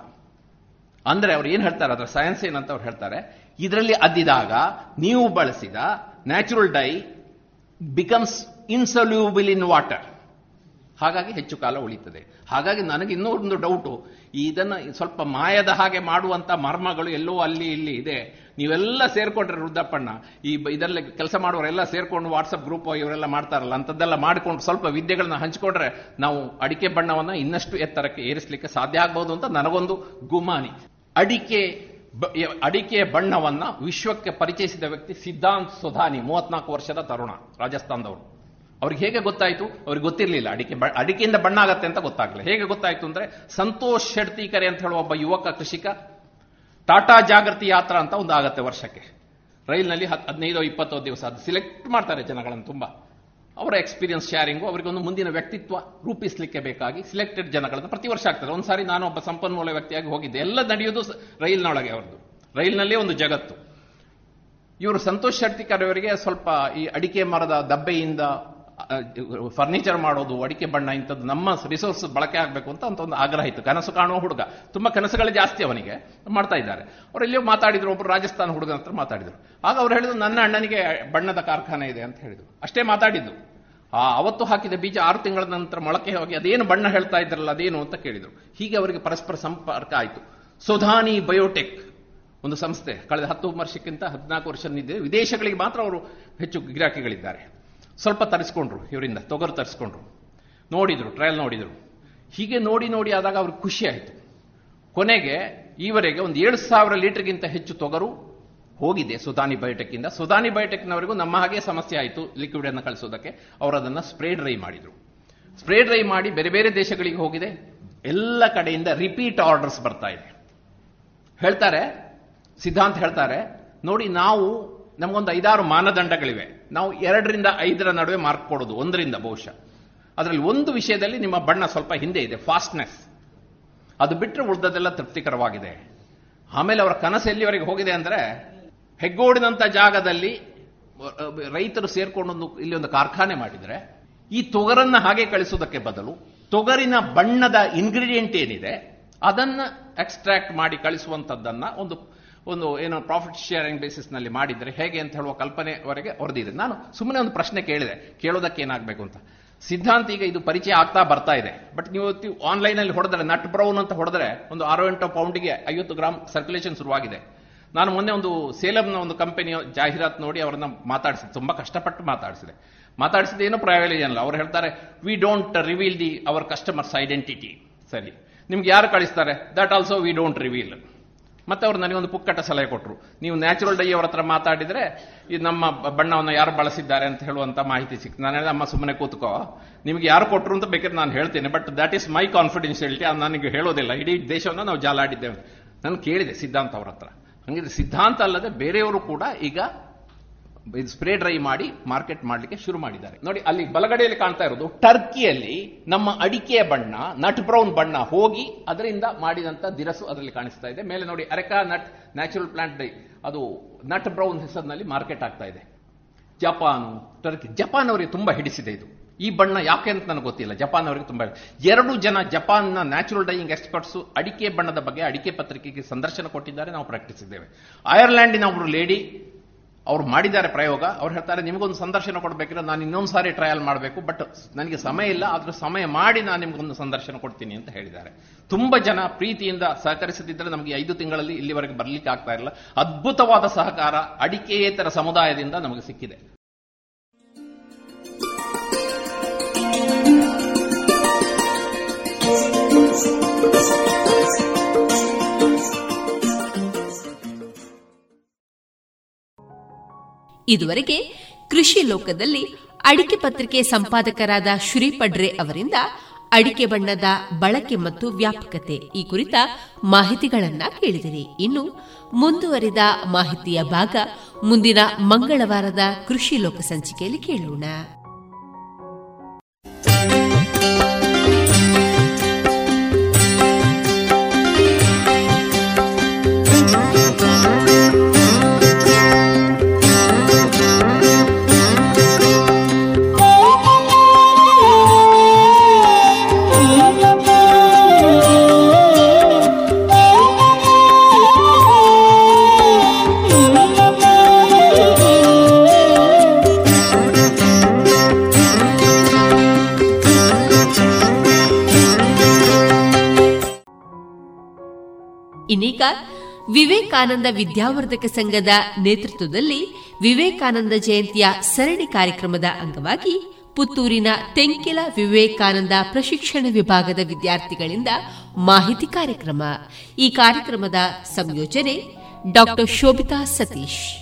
ಅಂದ್ರೆ ಅವ್ರು ಏನ್ ಹೇಳ್ತಾರೆ, ಅದರ ಸೈನ್ಸ್ ಏನಂತ ಅವ್ರು ಹೇಳ್ತಾರೆ, ಇದರಲ್ಲಿ ಅದ್ದಿದಾಗ ನೀವು ಬಳಸಿದ natural dye becomes insoluble in water ಹಾಗಾಗಿ ಹೆಚ್ಚು ಕಾಲ ಉಳಿತದೆ. ಹಾಗಾಗಿ ನನಗೆ ಇನ್ನೊಂದು ಡೌಟು ಇದನ್ನು ಸ್ವಲ್ಪ ಮಾಯದ ಹಾಗೆ ಮಾಡುವಂಥ ಮರ್ಮಗಳು ಎಲ್ಲೋ ಅಲ್ಲಿ ಇಲ್ಲಿ ಇದೆ. ನೀವೆಲ್ಲ ಸೇರ್ಕೊಂಡ್ರೆ ರುದ್ರಪ್ಪಣ್ಣ ಈ ಇದರಲ್ಲಿ ಕೆಲಸ ಮಾಡುವವರೆಲ್ಲ ಸೇರ್ಕೊಂಡು ವಾಟ್ಸಪ್ ಗ್ರೂಪ್ ಇವರೆಲ್ಲ ಮಾಡ್ತಾರಲ್ಲ, ಅಂಥದ್ದೆಲ್ಲ ಮಾಡಿಕೊಂಡು ಸ್ವಲ್ಪ ವಿದ್ಯೆಗಳನ್ನ ಹಂಚಿಕೊಂಡ್ರೆ ನಾವು ಅಡಿಕೆ ಬಣ್ಣವನ್ನು ಇನ್ನಷ್ಟು ಎತ್ತರಕ್ಕೆ ಏರಿಸಲಿಕ್ಕೆ ಸಾಧ್ಯ ಆಗ್ಬೋದು ಅಂತ ನನಗೊಂದು ಗುಮಾನಿ. ಅಡಿಕೆ ಅಡಿಕೆಯ ಬಣ್ಣವನ್ನು ವಿಶ್ವಕ್ಕೆ ಪರಿಚಯಿಸಿದ ವ್ಯಕ್ತಿ ಸಿದ್ಧಾಂತ್ ಸುಧಾನಿ, ಮೂವತ್ನಾಲ್ಕು ವರ್ಷದ ತರುಣ ರಾಜಸ್ಥಾನದವರು ಅವ್ರಿಗೆ ಹೇಗೆ ಗೊತ್ತಾಯಿತು? ಅವ್ರಿಗೆ ಗೊತ್ತಿರಲಿಲ್ಲ. ಅಡಿಕೆ ಅಡಿಕೆಯಿಂದ ಬಣ್ಣ ಆಗತ್ತೆ ಅಂತ ಗೊತ್ತಾಗಲಿಲ್ಲ. ಹೇಗೆ ಗೊತ್ತಾಯಿತು ಅಂದ್ರೆ ಸಂತೋಷ್ ಶೆಡ್ತೀಕರೆ ಅಂತ ಹೇಳುವ ಒಬ್ಬ ಯುವಕ ಕೃಷಿಕ ಟಾಟಾ ಜಾಗೃತಿ ಯಾತ್ರಾ ಅಂತ ಒಂದು ಆಗತ್ತೆ ವರ್ಷಕ್ಕೆ. ರೈಲ್ನಲ್ಲಿ ಹತ್- ಹದಿನೈದು ಇಪ್ಪತ್ತೋ ದಿವಸ ಅದು ಸಿಲೆಕ್ಟ್ ಮಾಡ್ತಾರೆ ಜನಗಳನ್ನು ತುಂಬಾ. ಅವರ ಎಕ್ಸ್ಪೀರಿಯನ್ಸ್ ಶೇರಿಂಗು ಅವರಿಗೊಂದು ಮುಂದಿನ ವ್ಯಕ್ತಿತ್ವ ರೂಪಿಸಲಿಕ್ಕೆ ಬೇಕಾಗಿ ಸಿಲೆಕ್ಟೆಡ್ ಜನಗಳನ್ನು ಪ್ರತಿ ವರ್ಷ ಆಗ್ತದೆ. ಒಂದ್ಸಾರಿ ನಾನು ಒಬ್ಬ ಸಂಪನ್ಮೂಲ ವ್ಯಕ್ತಿಯಾಗಿ ಹೋಗಿದ್ದೆ. ಎಲ್ಲ ನಡೆಯೋದು ರೈಲ್ನೊಳಗೆ ಅವ್ರದ್ದು. ರೈಲ್ನಲ್ಲೇ ಒಂದು ಜಗತ್ತು. ಇವರು ಸಂತೋಷ್ ಶೆಟ್ಟಿಕರ್ ಅವರಿಗೆ ಸ್ವಲ್ಪ ಈ ಅಡಿಕೆ ಮರದ ದಬ್ಬೆಯಿಂದ ಫರ್ನಿಚರ್ ಮಾಡೋದು, ಅಡಿಕೆ ಬಣ್ಣ ಇಂಥದ್ದು ನಮ್ಮ ರಿಸೋರ್ಸ್ ಬಳಕೆ ಆಗಬೇಕು ಅಂತ ಅಂತ ಒಂದು ಆಗ್ರಹ ಇತ್ತು. ಕನಸು ಕಾಣುವ ಹುಡುಗ. ತುಂಬಾ ಕನಸುಗಳೇ ಜಾಸ್ತಿ ಅವನಿಗೆ. ಮಾಡ್ತಾ ಇದ್ದಾರೆ. ಅವ್ರು ಎಲ್ಲಿಯೋ ಮಾತಾಡಿದ್ರು ಒಬ್ಬರು ರಾಜಸ್ಥಾನ ಹುಡುಗನ ಹತ್ರ ಮಾತಾಡಿದ್ರು. ಆಗ ಅವ್ರು ಹೇಳಿದ್ರು, ನನ್ನ ಅಣ್ಣನಿಗೆ ಬಣ್ಣದ ಕಾರ್ಖಾನೆ ಇದೆ ಅಂತ ಹೇಳಿದ್ರು. ಅಷ್ಟೇ ಮಾತಾಡಿದ್ದು. ಆ, ಅವತ್ತು ಹಾಕಿದ ಬೀಜ ಆರು ತಿಂಗಳ ನಂತರ ಮೊಳಕೆ ಹೋಗಿ ಅದೇನು ಬಣ್ಣ ಹೇಳ್ತಾ ಇದ್ರಲ್ಲ, ಅದೇನು ಅಂತ ಕೇಳಿದ್ರು. ಹೀಗೆ ಅವರಿಗೆ ಪರಸ್ಪರ ಸಂಪರ್ಕ ಆಯಿತು. ಸುಧಾನಿ ಬಯೋಟೆಕ್ ಒಂದು ಸಂಸ್ಥೆ. ಕಳೆದ ಹತ್ತು ವರ್ಷಕ್ಕಿಂತ ಹದಿನಾಲ್ಕು ವರ್ಷ ವಿದೇಶಗಳಿಗೆ ಮಾತ್ರ ಅವರು ಹೆಚ್ಚು ಗಿರಾಕಿಗಳಿದ್ದಾರೆ. ಸ್ವಲ್ಪ ತರಿಸ್ಕೊಂಡ್ರು, ಇವರಿಂದ ತೊಗರು ತರಿಸ್ಕೊಂಡ್ರು. ನೋಡಿದ್ರು ಟ್ರಯಲ್ ನೋಡಿದ್ರು. ಹೀಗೆ ನೋಡಿ ನೋಡಿ ಆದಾಗ ಅವ್ರಿಗೆ ಖುಷಿ ಆಯಿತು. ಕೊನೆಗೆ ಈವರೆಗೆ ಒಂದು ಏಳು ಸಾವಿರ ಲೀಟರ್ಗಿಂತ ಹೆಚ್ಚು ತೊಗರು ಹೋಗಿದೆ ಸುಧಾನಿ ಬಯೋಟೆಕ್ ಇಂದ ಸುಧಾನಿ ಬಯೋಟೆಕ್ನವರೆಗೂ ನಮ್ಮ ಹಾಗೆ ಸಮಸ್ಯೆ ಆಯಿತು ಲಿಕ್ವಿಡ್ ಅನ್ನು ಕಳಿಸೋದಕ್ಕೆ. ಅವರು ಅದನ್ನ ಸ್ಪ್ರೇ ಡ್ರೈ ಮಾಡಿದ್ರು. ಸ್ಪ್ರೇ ಡ್ರೈ ಮಾಡಿ ಬೇರೆ ಬೇರೆ ದೇಶಗಳಿಗೆ ಹೋಗಿದೆ. ಎಲ್ಲ ಕಡೆಯಿಂದ ರಿಪೀಟ್ ಆರ್ಡರ್ಸ್ ಬರ್ತಾ ಇದೆ. ಹೇಳ್ತಾರೆ, ಸಿದ್ಧಾಂತ ಹೇಳ್ತಾರೆ, ನೋಡಿ ನಾವು ನಮಗೊಂದು ಐದಾರು ಮಾನದಂಡಗಳಿವೆ. ನಾವು ಎರಡರಿಂದ ಐದರ ನಡುವೆ ಮಾರ್ಕ್ ಕೊಡೋದು, ಒಂದರಿಂದ ಬಹುಶಃ. ಅದರಲ್ಲಿ ಒಂದು ವಿಷಯದಲ್ಲಿ ನಿಮ್ಮ ಬಣ್ಣ ಸ್ವಲ್ಪ ಹಿಂದೆ ಇದೆ ಫಾಸ್ಟ್ನೆಸ್ ಅದು ಬಿಟ್ಟರೆ ಉಳಿದದೆಲ್ಲ ತೃಪ್ತಿಕರವಾಗಿದೆ. ಆಮೇಲೆ ಅವರ ಕನಸು ಎಲ್ಲಿವರೆಗೆ ಹೋಗಿದೆ ಅಂದ್ರೆ ಹೆಗ್ಗೋಡಿನಂಥ ಜಾಗದಲ್ಲಿ, ರೈತರು ಸೇರ್ಕೊಂಡೊಂದು, ಇಲ್ಲಿ ಒಂದು ಕಾರ್ಖಾನೆ ಮಾಡಿದ್ರೆ, ಈ ತೊಗರನ್ನ ಹಾಗೆ ಕಳಿಸೋದಕ್ಕೆ ಬದಲು, ತೊಗರಿನ ಬಣ್ಣದ ಇಂಗ್ರೀಡಿಯೆಂಟ್ ಏನಿದೆ, ಅದನ್ನ ಎಕ್ಸ್ಟ್ರಾಕ್ಟ್ ಮಾಡಿ ಕಳಿಸುವಂತದ್ದನ್ನ ಒಂದು ಒಂದು ಏನು ಪ್ರಾಫಿಟ್ ಶೇರಿಂಗ್ ಬೇಸಿಸ್ನಲ್ಲಿ ಮಾಡಿದ್ರೆ ಹೇಗೆ ಅಂತ ಹೇಳುವ ಕಲ್ಪನೆವರೆಗೆ ಹೊರದಿದೆ ನಾನು ಸುಮ್ಮನೆ ಒಂದು ಪ್ರಶ್ನೆ ಕೇಳಿದೆ. ಕೇಳೋದಕ್ಕೆ ಏನಾಗಬೇಕು ಅಂತ. ಸಿದ್ಧಾಂತ ಈಗ ಇದು ಪರಿಚಯ ಆಗ್ತಾ ಬರ್ತಾ ಇದೆ. ಬಟ್ ನೀವು ಆನ್ಲೈನ್ ಅಲ್ಲಿ ಹೊಡೆದ್ರೆ ನಟ್ ಬ್ರೌನ್ ಅಂತ ಹೊಡೆದ್ರೆ ಒಂದು ಆರು ಎಂಟು ಪೌಂಡ್ಗೆ ಐವತ್ತು ಗ್ರಾಮ್ ಸರ್ಕ್ಯುಲೇಷನ್ ಶುರುವಾಗಿದೆ. ನಾನು ಮೊನ್ನೆ ಒಂದು ಸೇಲಂನ ಒಂದು ಕಂಪನಿಯ ಜಾಹೀರಾತು ನೋಡಿ ಅವರನ್ನ ಮಾತಾಡಿಸಿದೆ ತುಂಬಾ ಕಷ್ಟಪಟ್ಟು ಮಾತಾಡಿಸಿದೆ. ಮಾತಾಡಿಸಿದ ಏನು ಪ್ರಯೋಜನ ಅವ್ರು ಹೇಳ್ತಾರೆ we don't reveal the our customers identity ಸರಿ. ನಿಮ್ಗೆ ಯಾರು ಕಳಿಸ್ತಾರೆ? That also we don't reveal ಮತ್ತೆ ಅವ್ರು ನನಗೆ ಒಂದು ಪುಕ್ಕಟ ಸಲಹೆ ಕೊಟ್ಟರು ನೀವು ನ್ಯಾಚುರಲ್ ಡೈ ಅವರ ಹತ್ರ ಮಾತಾಡಿದ್ರೆ, ಈ ನಮ್ಮ ಬಣ್ಣವನ್ನು ಯಾರು ಬಳಸಿದ್ದಾರೆ ಅಂತ ಹೇಳುವಂತ ಮಾಹಿತಿ ಸಿಕ್ತು. ನಾನು ಹೇಳಿದೆ ಅಮ್ಮ ಸುಮ್ಮನೆ ಕೂತ್ಕೋ. ನಿಮ್ಗೆ ಯಾರು ಕೊಟ್ಟರು ಅಂತ ಬೇಕಾದ್ರೆ ನಾನು ಹೇಳ್ತೇನೆ but that is my confidentiality ಅದು ನನಗೆ ಹೇಳೋದಿಲ್ಲ. ಇಡೀ ದೇಶವನ್ನು ನಾವು ಜಾಲಾಡಿದ್ದೇವೆ ನಾನು ಕೇಳಿದೆ ಸಿದ್ಧಾಂತ ಅವರ ಹತ್ರ. ಹಂಗಿದ್ರೆ ಸಿದ್ಧಾಂತ ಅಲ್ಲದೆ ಬೇರೆಯವರು ಕೂಡ ಈಗ ಸ್ಪ್ರೇ ಡ್ರೈ ಮಾಡಿ ಮಾರ್ಕೆಟ್ ಮಾಡಲಿಕ್ಕೆ ಶುರು ಮಾಡಿದ್ದಾರೆ. ನೋಡಿ, ಅಲ್ಲಿ ಬಲಗಡೆಯಲ್ಲಿ ಕಾಣ್ತಾ ಇರೋದು ಟರ್ಕಿಯಲ್ಲಿ ನಮ್ಮ ಅಡಿಕೆಯ ಬಣ್ಣ ನಟ್ ಬ್ರೌನ್ ಬಣ್ಣ ಹೋಗಿ ಅದರಿಂದ ಮಾಡಿದಂತ ದಿರಸು ಅದರಲ್ಲಿ ಕಾಣಿಸ್ತಾ ಇದೆ. ಮೇಲೆ ನೋಡಿ, areca nut natural plant dye ಅದು ನಟ್ ಬ್ರೌನ್ ಹೆಸರಿನಲ್ಲಿ ಮಾರ್ಕೆಟ್ ಆಗ್ತಾ ಇದೆ. ಜಪಾನು ಟರ್ಕಿ ಜಪಾನ್ ಅವರಿಗೆ ತುಂಬಾ ಹಿಡಿಸಿದೆ ಇದು. ಈ ಬಣ್ಣ ಯಾಕೆ ಅಂತ ನನಗೆ ಗೊತ್ತಿಲ್ಲ. ಜಪಾನ್ ಅವರಿಗೆ ತುಂಬಾ ಎರಡು ಜನ ಜಪಾನ್ನ ನ್ಯಾಚುರಲ್ ಡೈಯಿಂಗ್ ಎಕ್ಸ್ಪರ್ಟ್ಸ್ ಅಡಿಕೆ ಬಣ್ಣದ ಬಗ್ಗೆ ಅಡಿಕೆ ಪತ್ರಿಕೆಗೆ ಸಂದರ್ಶನ ಕೊಟ್ಟಿದ್ದಾರೆ. ನಾವು ಪ್ರಕಟಿಸಿದ್ದೇವೆ ಐರ್ಲೆಂಡಿನ ಒಬ್ಬರು ಲೇಡಿ ಅವ್ರು ಮಾಡಿದ್ದಾರೆ ಪ್ರಯೋಗ, ಅವ್ರು ಹೇಳ್ತಾರೆ, ನಿಮಗೊಂದು ಸಂದರ್ಶನ ಕೊಡಬೇಕಿದ್ರೆ ನಾನು ಇನ್ನೊಂದು ಸಾರಿ ಟ್ರಯಲ್ ಮಾಡಬೇಕು ಬಟ್ ನನಗೆ ಸಮಯ ಇಲ್ಲ, ಆದರೂ ಸಮಯ ಮಾಡಿ ನಾನು ನಿಮ್ಗೊಂದು ಸಂದರ್ಶನ ಕೊಡ್ತೀನಿ ಅಂತ ಹೇಳಿದ್ದಾರೆ. ತುಂಬಾ ಜನ ಪ್ರೀತಿಯಿಂದ ಸಹಕರಿಸದಿದ್ದರೆ ನಮಗೆ ಐದು ತಿಂಗಳಲ್ಲಿ ಇಲ್ಲಿವರೆಗೆ ಬರಲಿಕ್ಕೆ ಆಗ್ತಾ ಇರಲಿಲ್ಲ ಅದ್ಭುತವಾದ ಸಹಕಾರ ಅಡಿಕೆಯೇತರ ಸಮುದಾಯದಿಂದ ನಮಗೆ ಸಿಕ್ಕಿದೆ. ಇದುವರೆಗೆ ಕೃಷಿ ಲೋಕದಲ್ಲಿ ಅಡಿಕೆ ಪತ್ರಿಕೆ ಸಂಪಾದಕರಾದ ಶ್ರೀಪಡ್ರೆ ಅವರಿಂದ ಅಡಿಕೆ ಬಣ್ಣದ ಬಳಕೆ ಮತ್ತು ವ್ಯಾಪಕತೆ ಈ ಕುರಿತ ಮಾಹಿತಿಗಳನ್ನ ಕೇಳಿದಿರಿ. ಇನ್ನು ಮುಂದುವರಿದ ಮಾಹಿತಿಯ ಭಾಗ ಮುಂದಿನ ಮಂಗಳವಾರದ ಕೃಷಿ ಲೋಕ ಸಂಚಿಕೆಯಲ್ಲಿ ಕೇಳೋಣ. ವಿವೇಕಾನಂದ ವಿದ್ಯಾವರ್ಧಕ ಸಂಘದ ನೇತೃತ್ವದಲ್ಲಿ ವಿವೇಕಾನಂದ ಜಯಂತಿಯ ಸರಣಿ ಕಾರ್ಯಕ್ರಮದ ಅಂಗವಾಗಿ ಪುತ್ತೂರಿನ ತೆಂಕಿಲ ವಿವೇಕಾನಂದ ಪ್ರಶಿಕ್ಷಣ ವಿಭಾಗದ ವಿದ್ಯಾರ್ಥಿಗಳಿಂದ ಮಾಹಿತಿ ಕಾರ್ಯಕ್ರಮ. ಈ ಕಾರ್ಯಕ್ರಮದ ಸಂಯೋಜನೆ ಡಾಕ್ಟರ್ ಶೋಭಿತಾ ಸತೀಶ್.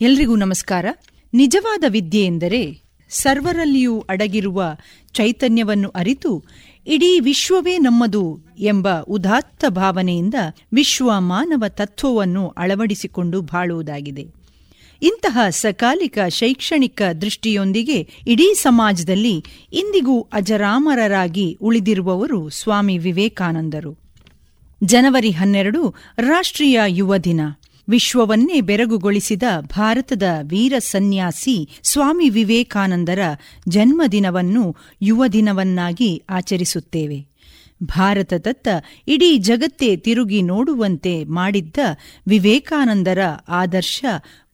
ಎಲ್ರಿಗೂ ನಮಸ್ಕಾರ. ನಿಜವಾದ ವಿದ್ಯೆ ಎಂದರೆ ಸರ್ವರಲ್ಲಿಯೂ ಅಡಗಿರುವ ಚೈತನ್ಯವನ್ನು ಅರಿತು ಇಡೀ ವಿಶ್ವವೇ ನಮ್ಮದು ಎಂಬ ಉದಾತ್ತ ಭಾವನೆಯಿಂದ ವಿಶ್ವ ಮಾನವ ತತ್ವವನ್ನು ಅಳವಡಿಸಿಕೊಂಡು ಬಾಳುವುದಾಗಿದೆ. ಇಂತಹ ಸಕಾಲಿಕ ಶೈಕ್ಷಣಿಕ ದೃಷ್ಟಿಯೊಂದಿಗೆ ಇಡೀ ಸಮಾಜದಲ್ಲಿ ಇಂದಿಗೂ ಅಜರಾಮರರಾಗಿ ಉಳಿದಿರುವವರು ಸ್ವಾಮಿ ವಿವೇಕಾನಂದರು. ಜನವರಿ ಹನ್ನೆರಡು, ರಾಷ್ಟ್ರೀಯ ಯುವ ದಿನ. ವಿಶ್ವವನ್ನೇ ಬೆರಗುಗೊಳಿಸಿದ ಭಾರತದ ವೀರ ಸನ್ಯಾಸಿ ಸ್ವಾಮಿ ವಿವೇಕಾನಂದರ ಜನ್ಮದಿನವನ್ನು ಯುವ ದಿನವನ್ನಾಗಿ ಆಚರಿಸುತ್ತೇವೆ. ಭಾರತದತ್ತ ಇಡೀ ಜಗತ್ತೇ ತಿರುಗಿ ನೋಡುವಂತೆ ಮಾಡಿದ್ದ ವಿವೇಕಾನಂದರ ಆದರ್ಶ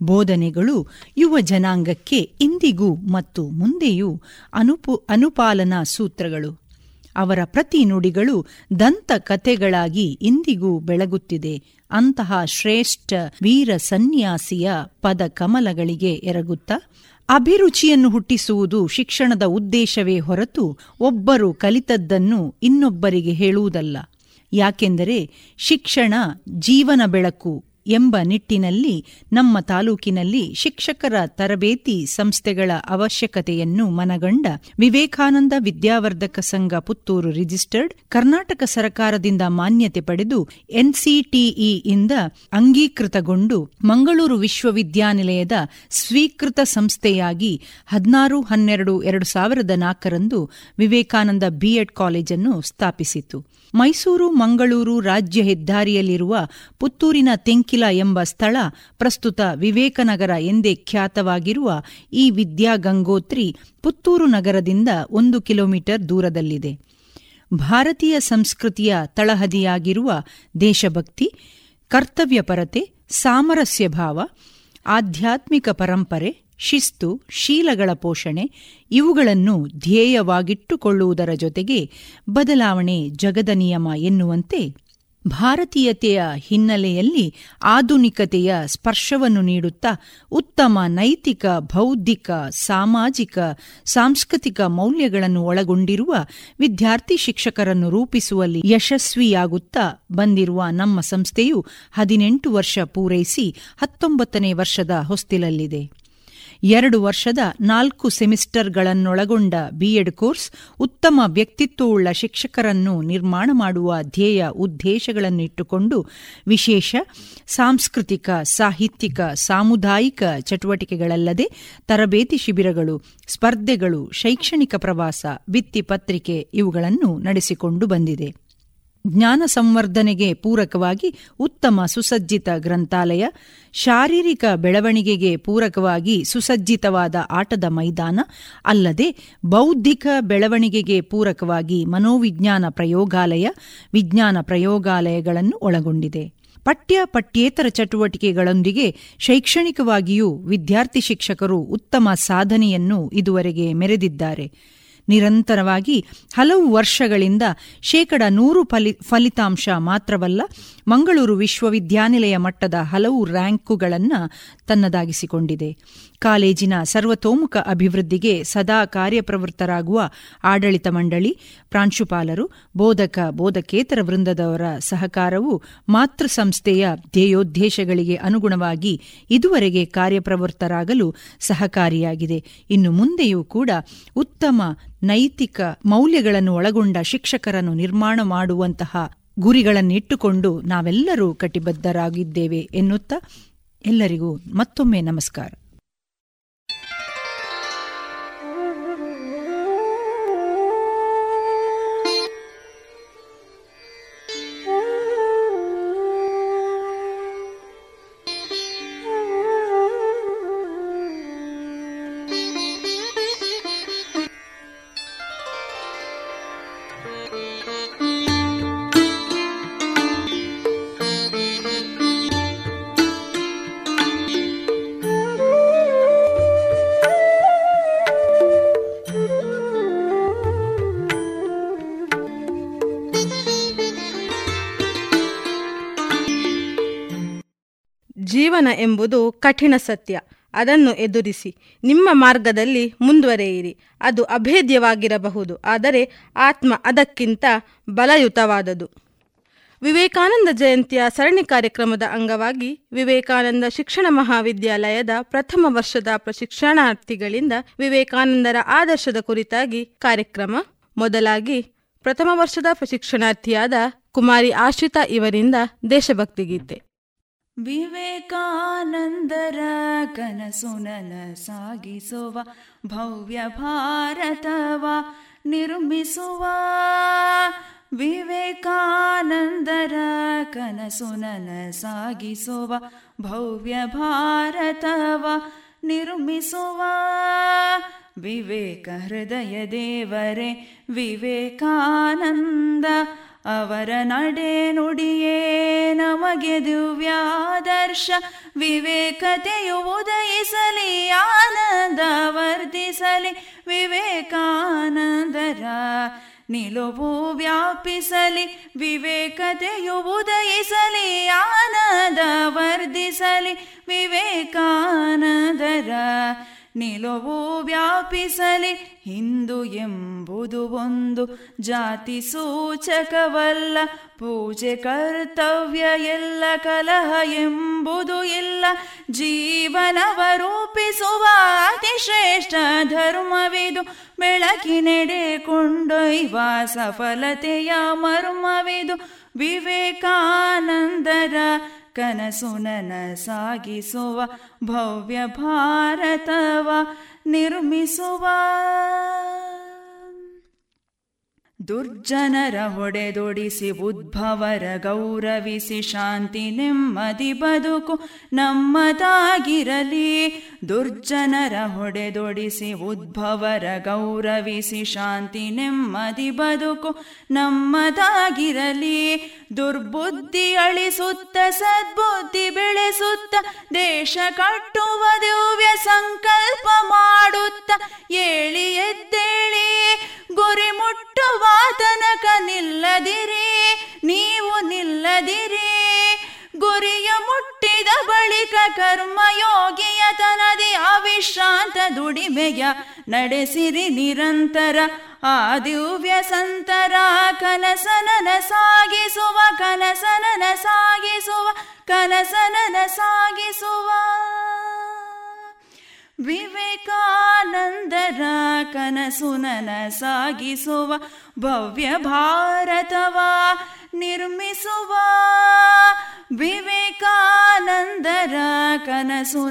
ಬೋಧನೆಗಳು ಯುವ ಜನಾಂಗಕ್ಕೆ ಇಂದಿಗೂ ಮತ್ತು ಮುಂದೆಯೂ ಅನುಪು, ಅನುಪಾಲನಾ ಸೂತ್ರಗಳು. ಅವರ ಪ್ರತಿ ನುಡಿಗಳು ದಂತ ಕಥೆಗಳಾಗಿ ಇಂದಿಗೂ ಬೆಳಗುತ್ತಿದೆ. ಅಂತಹ ಶ್ರೇಷ್ಠ ವೀರ ಸನ್ಯಾಸಿಯ ಪದ ಕಮಲಗಳಿಗೆ ಎರಗುತ್ತಾ ಅಭಿರುಚಿಯನ್ನು ಹುಟ್ಟಿಸುವುದು ಶಿಕ್ಷಣದ ಉದ್ದೇಶವೇ ಹೊರತು ಒಬ್ಬರು ಕಲಿತದ್ದನ್ನು ಇನ್ನೊಬ್ಬರಿಗೆ ಹೇಳುವುದಲ್ಲ. ಯಾಕೆಂದರೆ ಶಿಕ್ಷಣ ಜೀವನ ಬೆಳಕು ಎಂಬ ನಿಟ್ಟಿನಲ್ಲಿ ನಮ್ಮ ತಾಲೂಕಿನಲ್ಲಿ ಶಿಕ್ಷಕರ ತರಬೇತಿ ಸಂಸ್ಥೆಗಳ ಅವಶ್ಯಕತೆಯನ್ನು ಮನಗಂಡ ವಿವೇಕಾನಂದ ವಿದ್ಯಾವರ್ಧಕ ಸಂಘ ಪುತ್ತೂರು ರಿಜಿಸ್ಟರ್ಡ್ ಕರ್ನಾಟಕ ಸರ್ಕಾರದಿಂದ ಮಾನ್ಯತೆ ಪಡೆದು ಎನ್ಸಿಟಿಇಯಿಂದ ಅಂಗೀಕೃತಗೊಂಡು ಮಂಗಳೂರು ವಿಶ್ವವಿದ್ಯಾನಿಲಯದ ಸ್ವೀಕೃತ ಸಂಸ್ಥೆಯಾಗಿ ಹದಿನಾರು, ಹನ್ನೆರಡು, ಎರಡು ಸಾವಿರದ ನಾಲ್ಕರಂದು ವಿವೇಕಾನಂದ ಬಿಎಡ್ ಕಾಲೇಜನ್ನು ಸ್ಥಾಪಿಸಿತು. ಮೈಸೂರು, ಮಂಗಳೂರು ರಾಜ್ಯ ಹೆದ್ದಾರಿಯಲ್ಲಿರುವ ಪುತ್ತೂರಿನ ತೆಂಕಿಲ ಎಂಬ ಸ್ಥಳ ಪ್ರಸ್ತುತ ವಿವೇಕನಗರ ಎಂದೇ ಖ್ಯಾತವಾಗಿರುವ ಈ ವಿದ್ಯಾಗಂಗೋತ್ರಿ ಪುತ್ತೂರು ನಗರದಿಂದ ಒಂದು ಕಿಲೋಮೀಟರ್ ದೂರದಲ್ಲಿದೆ. ಭಾರತೀಯ ಸಂಸ್ಕೃತಿಯ ತಳಹದಿಯಾಗಿರುವ ದೇಶಭಕ್ತಿ, ಕರ್ತವ್ಯಪರತೆ ಸಾಮರಸ್ಯ ಭಾವ ಆಧ್ಯಾತ್ಮಿಕ ಪರಂಪರೆ ಶಿಸ್ತು, ಶೀಲಗಳ ಪೋಷಣೆ ಇವುಗಳನ್ನು ಧ್ಯೇಯವಾಗಿಟ್ಟುಕೊಳ್ಳುವುದರ ಜೊತೆಗೆ ಬದಲಾವಣೆ ಜಗದ ನಿಯಮ ಎನ್ನುವಂತೆ ಭಾರತೀಯತೆಯ ಹಿನ್ನೆಲೆಯಲ್ಲಿ ಆಧುನಿಕತೆಯ ಸ್ಪರ್ಶವನ್ನು ನೀಡುತ್ತಾ ಉತ್ತಮ ನೈತಿಕ, ಬೌದ್ಧಿಕ, ಸಾಮಾಜಿಕ, ಸಾಂಸ್ಕೃತಿಕ ಮೌಲ್ಯಗಳನ್ನು ಒಳಗೊಂಡಿರುವ ವಿದ್ಯಾರ್ಥಿ ಶಿಕ್ಷಕರನ್ನು ರೂಪಿಸುವಲ್ಲಿ ಯಶಸ್ವಿಯಾಗುತ್ತಾ ಬಂದಿರುವ ನಮ್ಮ ಸಂಸ್ಥೆಯು ಹದಿನೆಂಟು ವರ್ಷ ಪೂರೈಸಿ ಹತ್ತೊಂಬತ್ತನೇ ವರ್ಷದ ಹೊಸ್ತಿಲಲ್ಲಿದೆ. ಎರಡು ವರ್ಷದ ನಾಲ್ಕು ಸೆಮಿಸ್ಟರ್ಗಳನ್ನೊಳಗೊಂಡ ಬಿಎಡ್ ಕೋರ್ಸ್ ಉತ್ತಮ ವ್ಯಕ್ತಿತ್ವವುಳ್ಳ ಶಿಕ್ಷಕರನ್ನು ನಿರ್ಮಾಣ ಮಾಡುವ ಧ್ಯೇಯ ಉದ್ದೇಶಗಳನ್ನಿಟ್ಟುಕೊಂಡು ವಿಶೇಷ ಸಾಂಸ್ಕೃತಿಕ, ಸಾಹಿತ್ಯಿಕ, ಸಾಮುದಾಯಿಕ ಚಟುವಟಿಕೆಗಳಲ್ಲದೆ ತರಬೇತಿ ಶಿಬಿರಗಳು, ಸ್ಪರ್ಧೆಗಳು, ಶೈಕ್ಷಣಿಕ ಪ್ರವಾಸ ಭಿತ್ತಿಪತ್ರಿಕೆ ಇವುಗಳನ್ನು ನಡೆಸಿಕೊಂಡು ಬಂದಿದೆ. ಜ್ಞಾನ ಸಂವರ್ಧನೆಗೆ ಪೂರಕವಾಗಿ ಉತ್ತಮ ಸುಸಜ್ಜಿತ ಗ್ರಂಥಾಲಯ, ಶಾರೀರಿಕ ಬೆಳವಣಿಗೆಗೆ ಪೂರಕವಾಗಿ ಸುಸಜ್ಜಿತವಾದ ಆಟದ ಮೈದಾನ, ಅಲ್ಲದೆ ಬೌದ್ಧಿಕ ಬೆಳವಣಿಗೆಗೆ ಪೂರಕವಾಗಿ ಮನೋವಿಜ್ಞಾನ ಪ್ರಯೋಗಾಲಯ, ವಿಜ್ಞಾನ ಪ್ರಯೋಗಾಲಯಗಳನ್ನು ಒಳಗೊಂಡಿದೆ. ಪಠ್ಯ ಪಠ್ಯೇತರ ಚಟುವಟಿಕೆಗಳೊಂದಿಗೆ ಶೈಕ್ಷಣಿಕವಾಗಿಯೂ ವಿದ್ಯಾರ್ಥಿ ಶಿಕ್ಷಕರು ಉತ್ತಮ ಸಾಧನೆಯನ್ನು ಇದುವರೆಗೆ ಮೆರೆದಿದ್ದಾರೆ. ನಿರಂತರವಾಗಿ ಹಲವು ವರ್ಷಗಳಿಂದ ಶೇಕಡ ನೂರು ಫಲಿ, ಫಲಿತಾಂಶ ಮಾತ್ರವಲ್ಲ ಮಂಗಳೂರು ವಿಶ್ವವಿದ್ಯಾನಿಲಯ ಮಟ್ಟದ ಹಲವು ರ್ಯಾಂಕುಗಳನ್ನು ತನ್ನದಾಗಿಸಿಕೊಂಡಿದೆ. ಕಾಲೇಜಿನ ಸರ್ವತೋಮುಖ ಅಭಿವೃದ್ಧಿಗೆ ಸದಾ ಕಾರ್ಯಪ್ರವೃತ್ತರಾಗುವ ಆಡಳಿತ ಮಂಡಳಿ, ಪ್ರಾಂಶುಪಾಲರು, ಬೋಧಕ, ಬೋಧಕೇತರ ವೃಂದದವರ ಸಹಕಾರವು ಮಾತೃಸಂಸ್ಥೆಯ ಧ್ಯೇಯೋದ್ದೇಶಗಳಿಗೆ ಅನುಗುಣವಾಗಿ ಇದುವರೆಗೆ ಕಾರ್ಯಪ್ರವೃತ್ತರಾಗಲು ಸಹಕಾರಿಯಾಗಿದೆ. ಇನ್ನು ಮುಂದೆಯೂ ಕೂಡ ಉತ್ತಮ ನೈತಿಕ ಮೌಲ್ಯಗಳನ್ನು ಒಳಗೊಂಡ ಶಿಕ್ಷಕರನ್ನು ನಿರ್ಮಾಣ ಮಾಡುವಂತಹ ಗುರಿಗಳನ್ನಿಟ್ಟುಕೊಂಡು ನಾವೆಲ್ಲರೂ ಕಟಿಬದ್ಧರಾಗಿದ್ದೇವೆ ಎನ್ನುತ್ತಾ ಎಲ್ಲರಿಗೂ ಮತ್ತೊಮ್ಮೆ ನಮಸ್ಕಾರ. ಜೀವನ ಎಂಬುದು ಕಠಿಣ ಸತ್ಯ. ಅದನ್ನು ಎದುರಿಸಿ. ನಿಮ್ಮ ಮಾರ್ಗದಲ್ಲಿ ಮುಂದುವರೆಯಿರಿ. ಅದು ಅಭೇದ್ಯವಾಗಿರಬಹುದು. ಆದರೆ ಆತ್ಮ ಅದಕ್ಕಿಂತ ಬಲಯುತವಾದದು. ವಿವೇಕಾನಂದ ಜಯಂತಿಯ ಸರಣಿ ಕಾರ್ಯಕ್ರಮದ ಅಂಗವಾಗಿ ವಿವೇಕಾನಂದ ಶಿಕ್ಷಣ ಮಹಾವಿದ್ಯಾಲಯದ ಪ್ರಥಮ ವರ್ಷದ ಪ್ರಶಿಕ್ಷಣಾರ್ಥಿಗಳಿಂದ ವಿವೇಕಾನಂದರ ಆದರ್ಶದ ಕುರಿತಾಗಿ ಕಾರ್ಯಕ್ರಮ ಮೊದಲಾಗಿ ಪ್ರಥಮ ವರ್ಷದ ಪ್ರಶಿಕ್ಷಣಾರ್ಥಿಯಾದ ಕುಮಾರಿ ಆಶ್ರಿತಾ ಇವರಿಂದ ದೇಶಭಕ್ತಿ ಗೀತೆ. ವಿವೇಕಾನಂದರ ಕನಸು ಸಾಗಿಸುವ ಭವ್ಯ ಭಾರತವ ನಿರ್ಮಿಸುವ ವಿವೇಕಾನಂದರ ಕನಸು ಸಾಗಿಸುವ ಭವ್ಯ ಭಾರತವ ನಿರ್ಮಿಸುವ ವಿವೇಕ ಹೃದಯ ದೇವರೇ ವಿವೇಕಾನಂದ ಅವರ ನಡೆ ನುಡಿಯೇ ನಮಗೆ ದಿವ್ಯಾದರ್ಶ. ವಿವೇಕತೆಯು ಉದಯಿಸಲಿ ಆನಂದ ವರ್ಧಿಸಲಿ ವಿವೇಕಾನಂದರ ನಿಲುವು ವ್ಯಾಪಿಸಲಿ, ವಿವೇಕತೆಯು ಉದಯಿಸಲಿ ಆನಂದ ವರ್ಧಿಸಲಿ ವಿವೇಕಾನಂದರ ನಿಲುವು ವ್ಯಾಪಿಸಲಿ ಹಿಂದು ಎಂಬುದು ಒಂದು ಜಾತಿ ಸೂಚಕವಲ್ಲ, ಪೂಜೆ ಕರ್ತವ್ಯ ಎಲ್ಲ ಕಲಹ ಎಂಬುದು ಇಲ್ಲ. ಜೀವನವ ರೂಪಿಸುವ ಅತಿಶ್ರೇಷ್ಠ ಧರ್ಮವಿದು, ಬೆಳಕಿನೆಡೆ ಕೊಂಡೊಯ್ಯುವ ಸಫಲತೆಯ ಮರ್ಮವಿದು. ವಿವೇಕಾನಂದರ ಕನಸು ಸಾಗಿಸುವ ಭವ್ಯ ಭಾರತವ ನಿರ್ಮಿಸುವ. ದುರ್ಜನರ ಹೊಡೆದೊಡಿಸಿ ಉದ್ಭವರ ಗೌರವಿಸಿ ಶಾಂತಿ ನೆಮ್ಮದಿ ಬದುಕು ನಮ್ಮದಾಗಿರಲಿ. ದುರ್ಜನರ ಹೊಡೆದೊಡಿಸಿ ಉದ್ಭವರ ಗೌರವಿಸಿ ಶಾಂತಿ ನೆಮ್ಮದಿ ಬದುಕು ನಮ್ಮದಾಗಿರಲಿ. ದುರ್ಬುದ್ಧಿ ಅಳಿಸುತ್ತ, ಸದ್ಬುದ್ಧಿ ಬೆಳೆಸುತ್ತ, ದೇಶ ಕಟ್ಟುವ ದಿವ್ಯ ಸಂಕಲ್ಪ ಮಾಡುತ್ತ, ಏಳಿ ಎದ್ದೇಳಿ ಗುರಿ ಮುಟ್ಟುವ ತನಕ ನಿಲ್ಲದಿರಿ ನೀವು ನಿಲ್ಲದಿರಿ. ಗುರಿಯ ಮುಟ್ಟಿದ ಬಳಿಕ ಕರ್ಮಯೋಗಿಯ ತನದಿ ಅವಿಶ್ರಾಂತ ದುಡಿಮೆಯ ನಡೆಸಿರಿ ನಿರಂತರ. ಆ ದಿವ್ಯ ಸಂತರ ಕನಸನನ ಸಾಗಿಸುವ ಕನಸನನ ಸಾಗಿಸುವ ಕನಸನನ ಸಾಗಿಸುವ. ವಿವೇಕಾನಂದರ ಕನಸು ಸಾಗಿಸುವ ಭವ್ಯ ಭಾರತವ ನಿರ್ಮಿಸುವ ವಿವೇಕಾನಂದರ ಕನಸು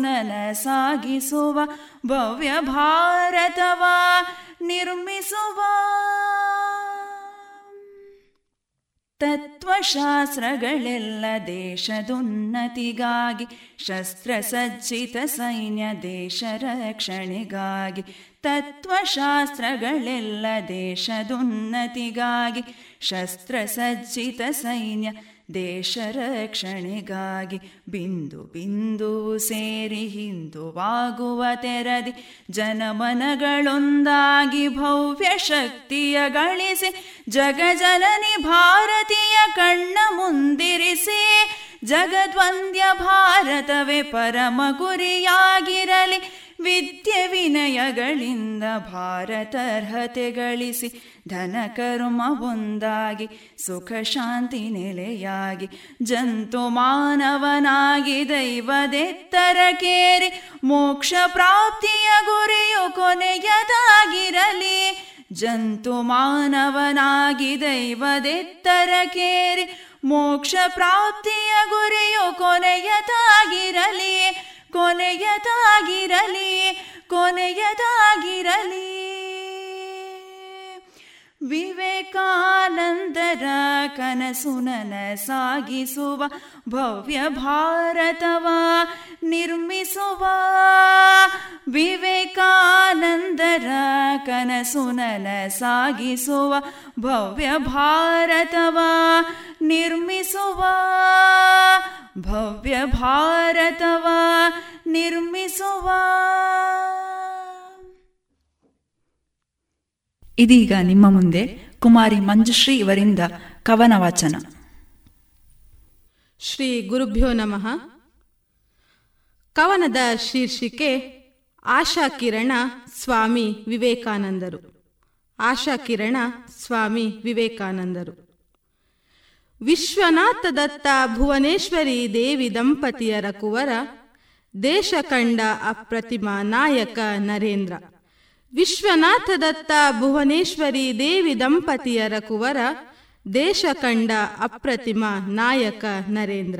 ಸಾಗಿಸುವ ಭವ್ಯ ಭಾರತವ ನಿರ್ಮಿಸುವ ತತ್ವಶಾಸ್ತ್ರಗಳೆಲ್ಲ ದೇಶದುನ್ನತಿಗಾಗಿ ಶಸ್ತ್ರಸಜ್ಜಿತ ಸೈನ್ಯ ದೇಶ ರಕ್ಷಣೆಗಾಗಿ ತತ್ವಶಾಸ್ತ್ರಗಳೆಲ್ಲ ದೇಶದುನ್ನತಿಗಾಗಿ ಶಸ್ತ್ರಸಜ್ಜಿತ ಸೈನ್ಯ ದೇಶ ರಕ್ಷಣೆಗಾಗಿ ಬಿಂದು ಬಿಂದು ಸೇರಿ ಹಿಂದುವಾಗುವ ತೆರದಿ ಜನಮನಗಳೊಂದಾಗಿ ಭವ್ಯ ಶಕ್ತಿಯ ಗಳಿಸಿ ಜಗಜನನಿ ಭಾರತೀಯ ಕಣ್ಣ ಮುಂದಿರಿಸಿ ಜಗದ್ವಂದ್ಯ ಭಾರತವೇ ಪರಮ ಗುರಿಯಾಗಿರಲಿ ವಿದ್ಯೆ ವಿನಯಗಳಿಂದ ಭಾರತರ್ಹತೆ ಗಳಿಸಿ ಧನ ಕರ್ಮ ಒಂದಾಗಿ, ಸುಖ ಶಾಂತಿ ನೆಲೆಯಾಗಿ, ಜಂತು ಮಾನವನಾಗಿ ದೈವದೆತ್ತರ ಕೇರಿ, ಮೋಕ್ಷ ಪ್ರಾಪ್ತಿಯ ಗುರಿಯು ಕೊನೆಯದಾಗಿರಲಿ. ಜಂತು ಮಾನವನಾಗಿ ದೈವದೆತ್ತರ ಕೇರಿ, ಮೋಕ್ಷ ಪ್ರಾಪ್ತಿಯ ಗುರಿಯು ಕೊನೆಯದಾಗಿರಲಿ. ಕೊನೆಯದಾಗಿರಲಿ ಕೊನೆಯದಾಗಿರಲಿ. ವಿವೇಕಾನಂದರ ಕನಸುನನ ಸಾಗಿಸುವ ಭವ್ಯ ಭಾರತವ ನಿರ್ಮಿಸುವ ವಿವೇಕಾನಂದರ ಕನಸುನನ ಸಾಗಿಸುವ ಭವ್ಯ ಭಾರತವ ನಿರ್ಮಿಸುವ ಭವ್ಯ ಭಾರತವ ನಿರ್ಮಿಸುವ ಇದೀಗ ನಿಮ್ಮ ಮುಂದೆ ಕುಮಾರಿ ಮಂಜುಶ್ರೀ ಇವರಿಂದ ಕವನ ವಾಚನ. ಶ್ರೀ ಗುರುಭ್ಯೋ ನಮಃ. ಕವನದ ಶೀರ್ಷಿಕೆ ಆಶಾ ಕಿರಣ ಸ್ವಾಮಿ ವಿವೇಕಾನಂದರು. ಆಶಾ ಕಿರಣ ಸ್ವಾಮಿ ವಿವೇಕಾನಂದರು. ವಿಶ್ವನಾಥ ದತ್ತ ಭುವನೇಶ್ವರಿ ದೇವಿ ದಂಪತಿಯರ ಕುವರ ದೇಶ ಕಂಡ ಅಪ್ರತಿಮ ನಾಯಕ ನರೇಂದ್ರ. ವಿಶ್ವನಾಥ ದತ್ತ ಭುವನೇಶ್ವರಿ ದೇವಿ ದಂಪತಿಯರ ಕುವರ ದೇಶ ಕಂಡ ಅಪ್ರತಿಮ ನಾಯಕ ನರೇಂದ್ರ.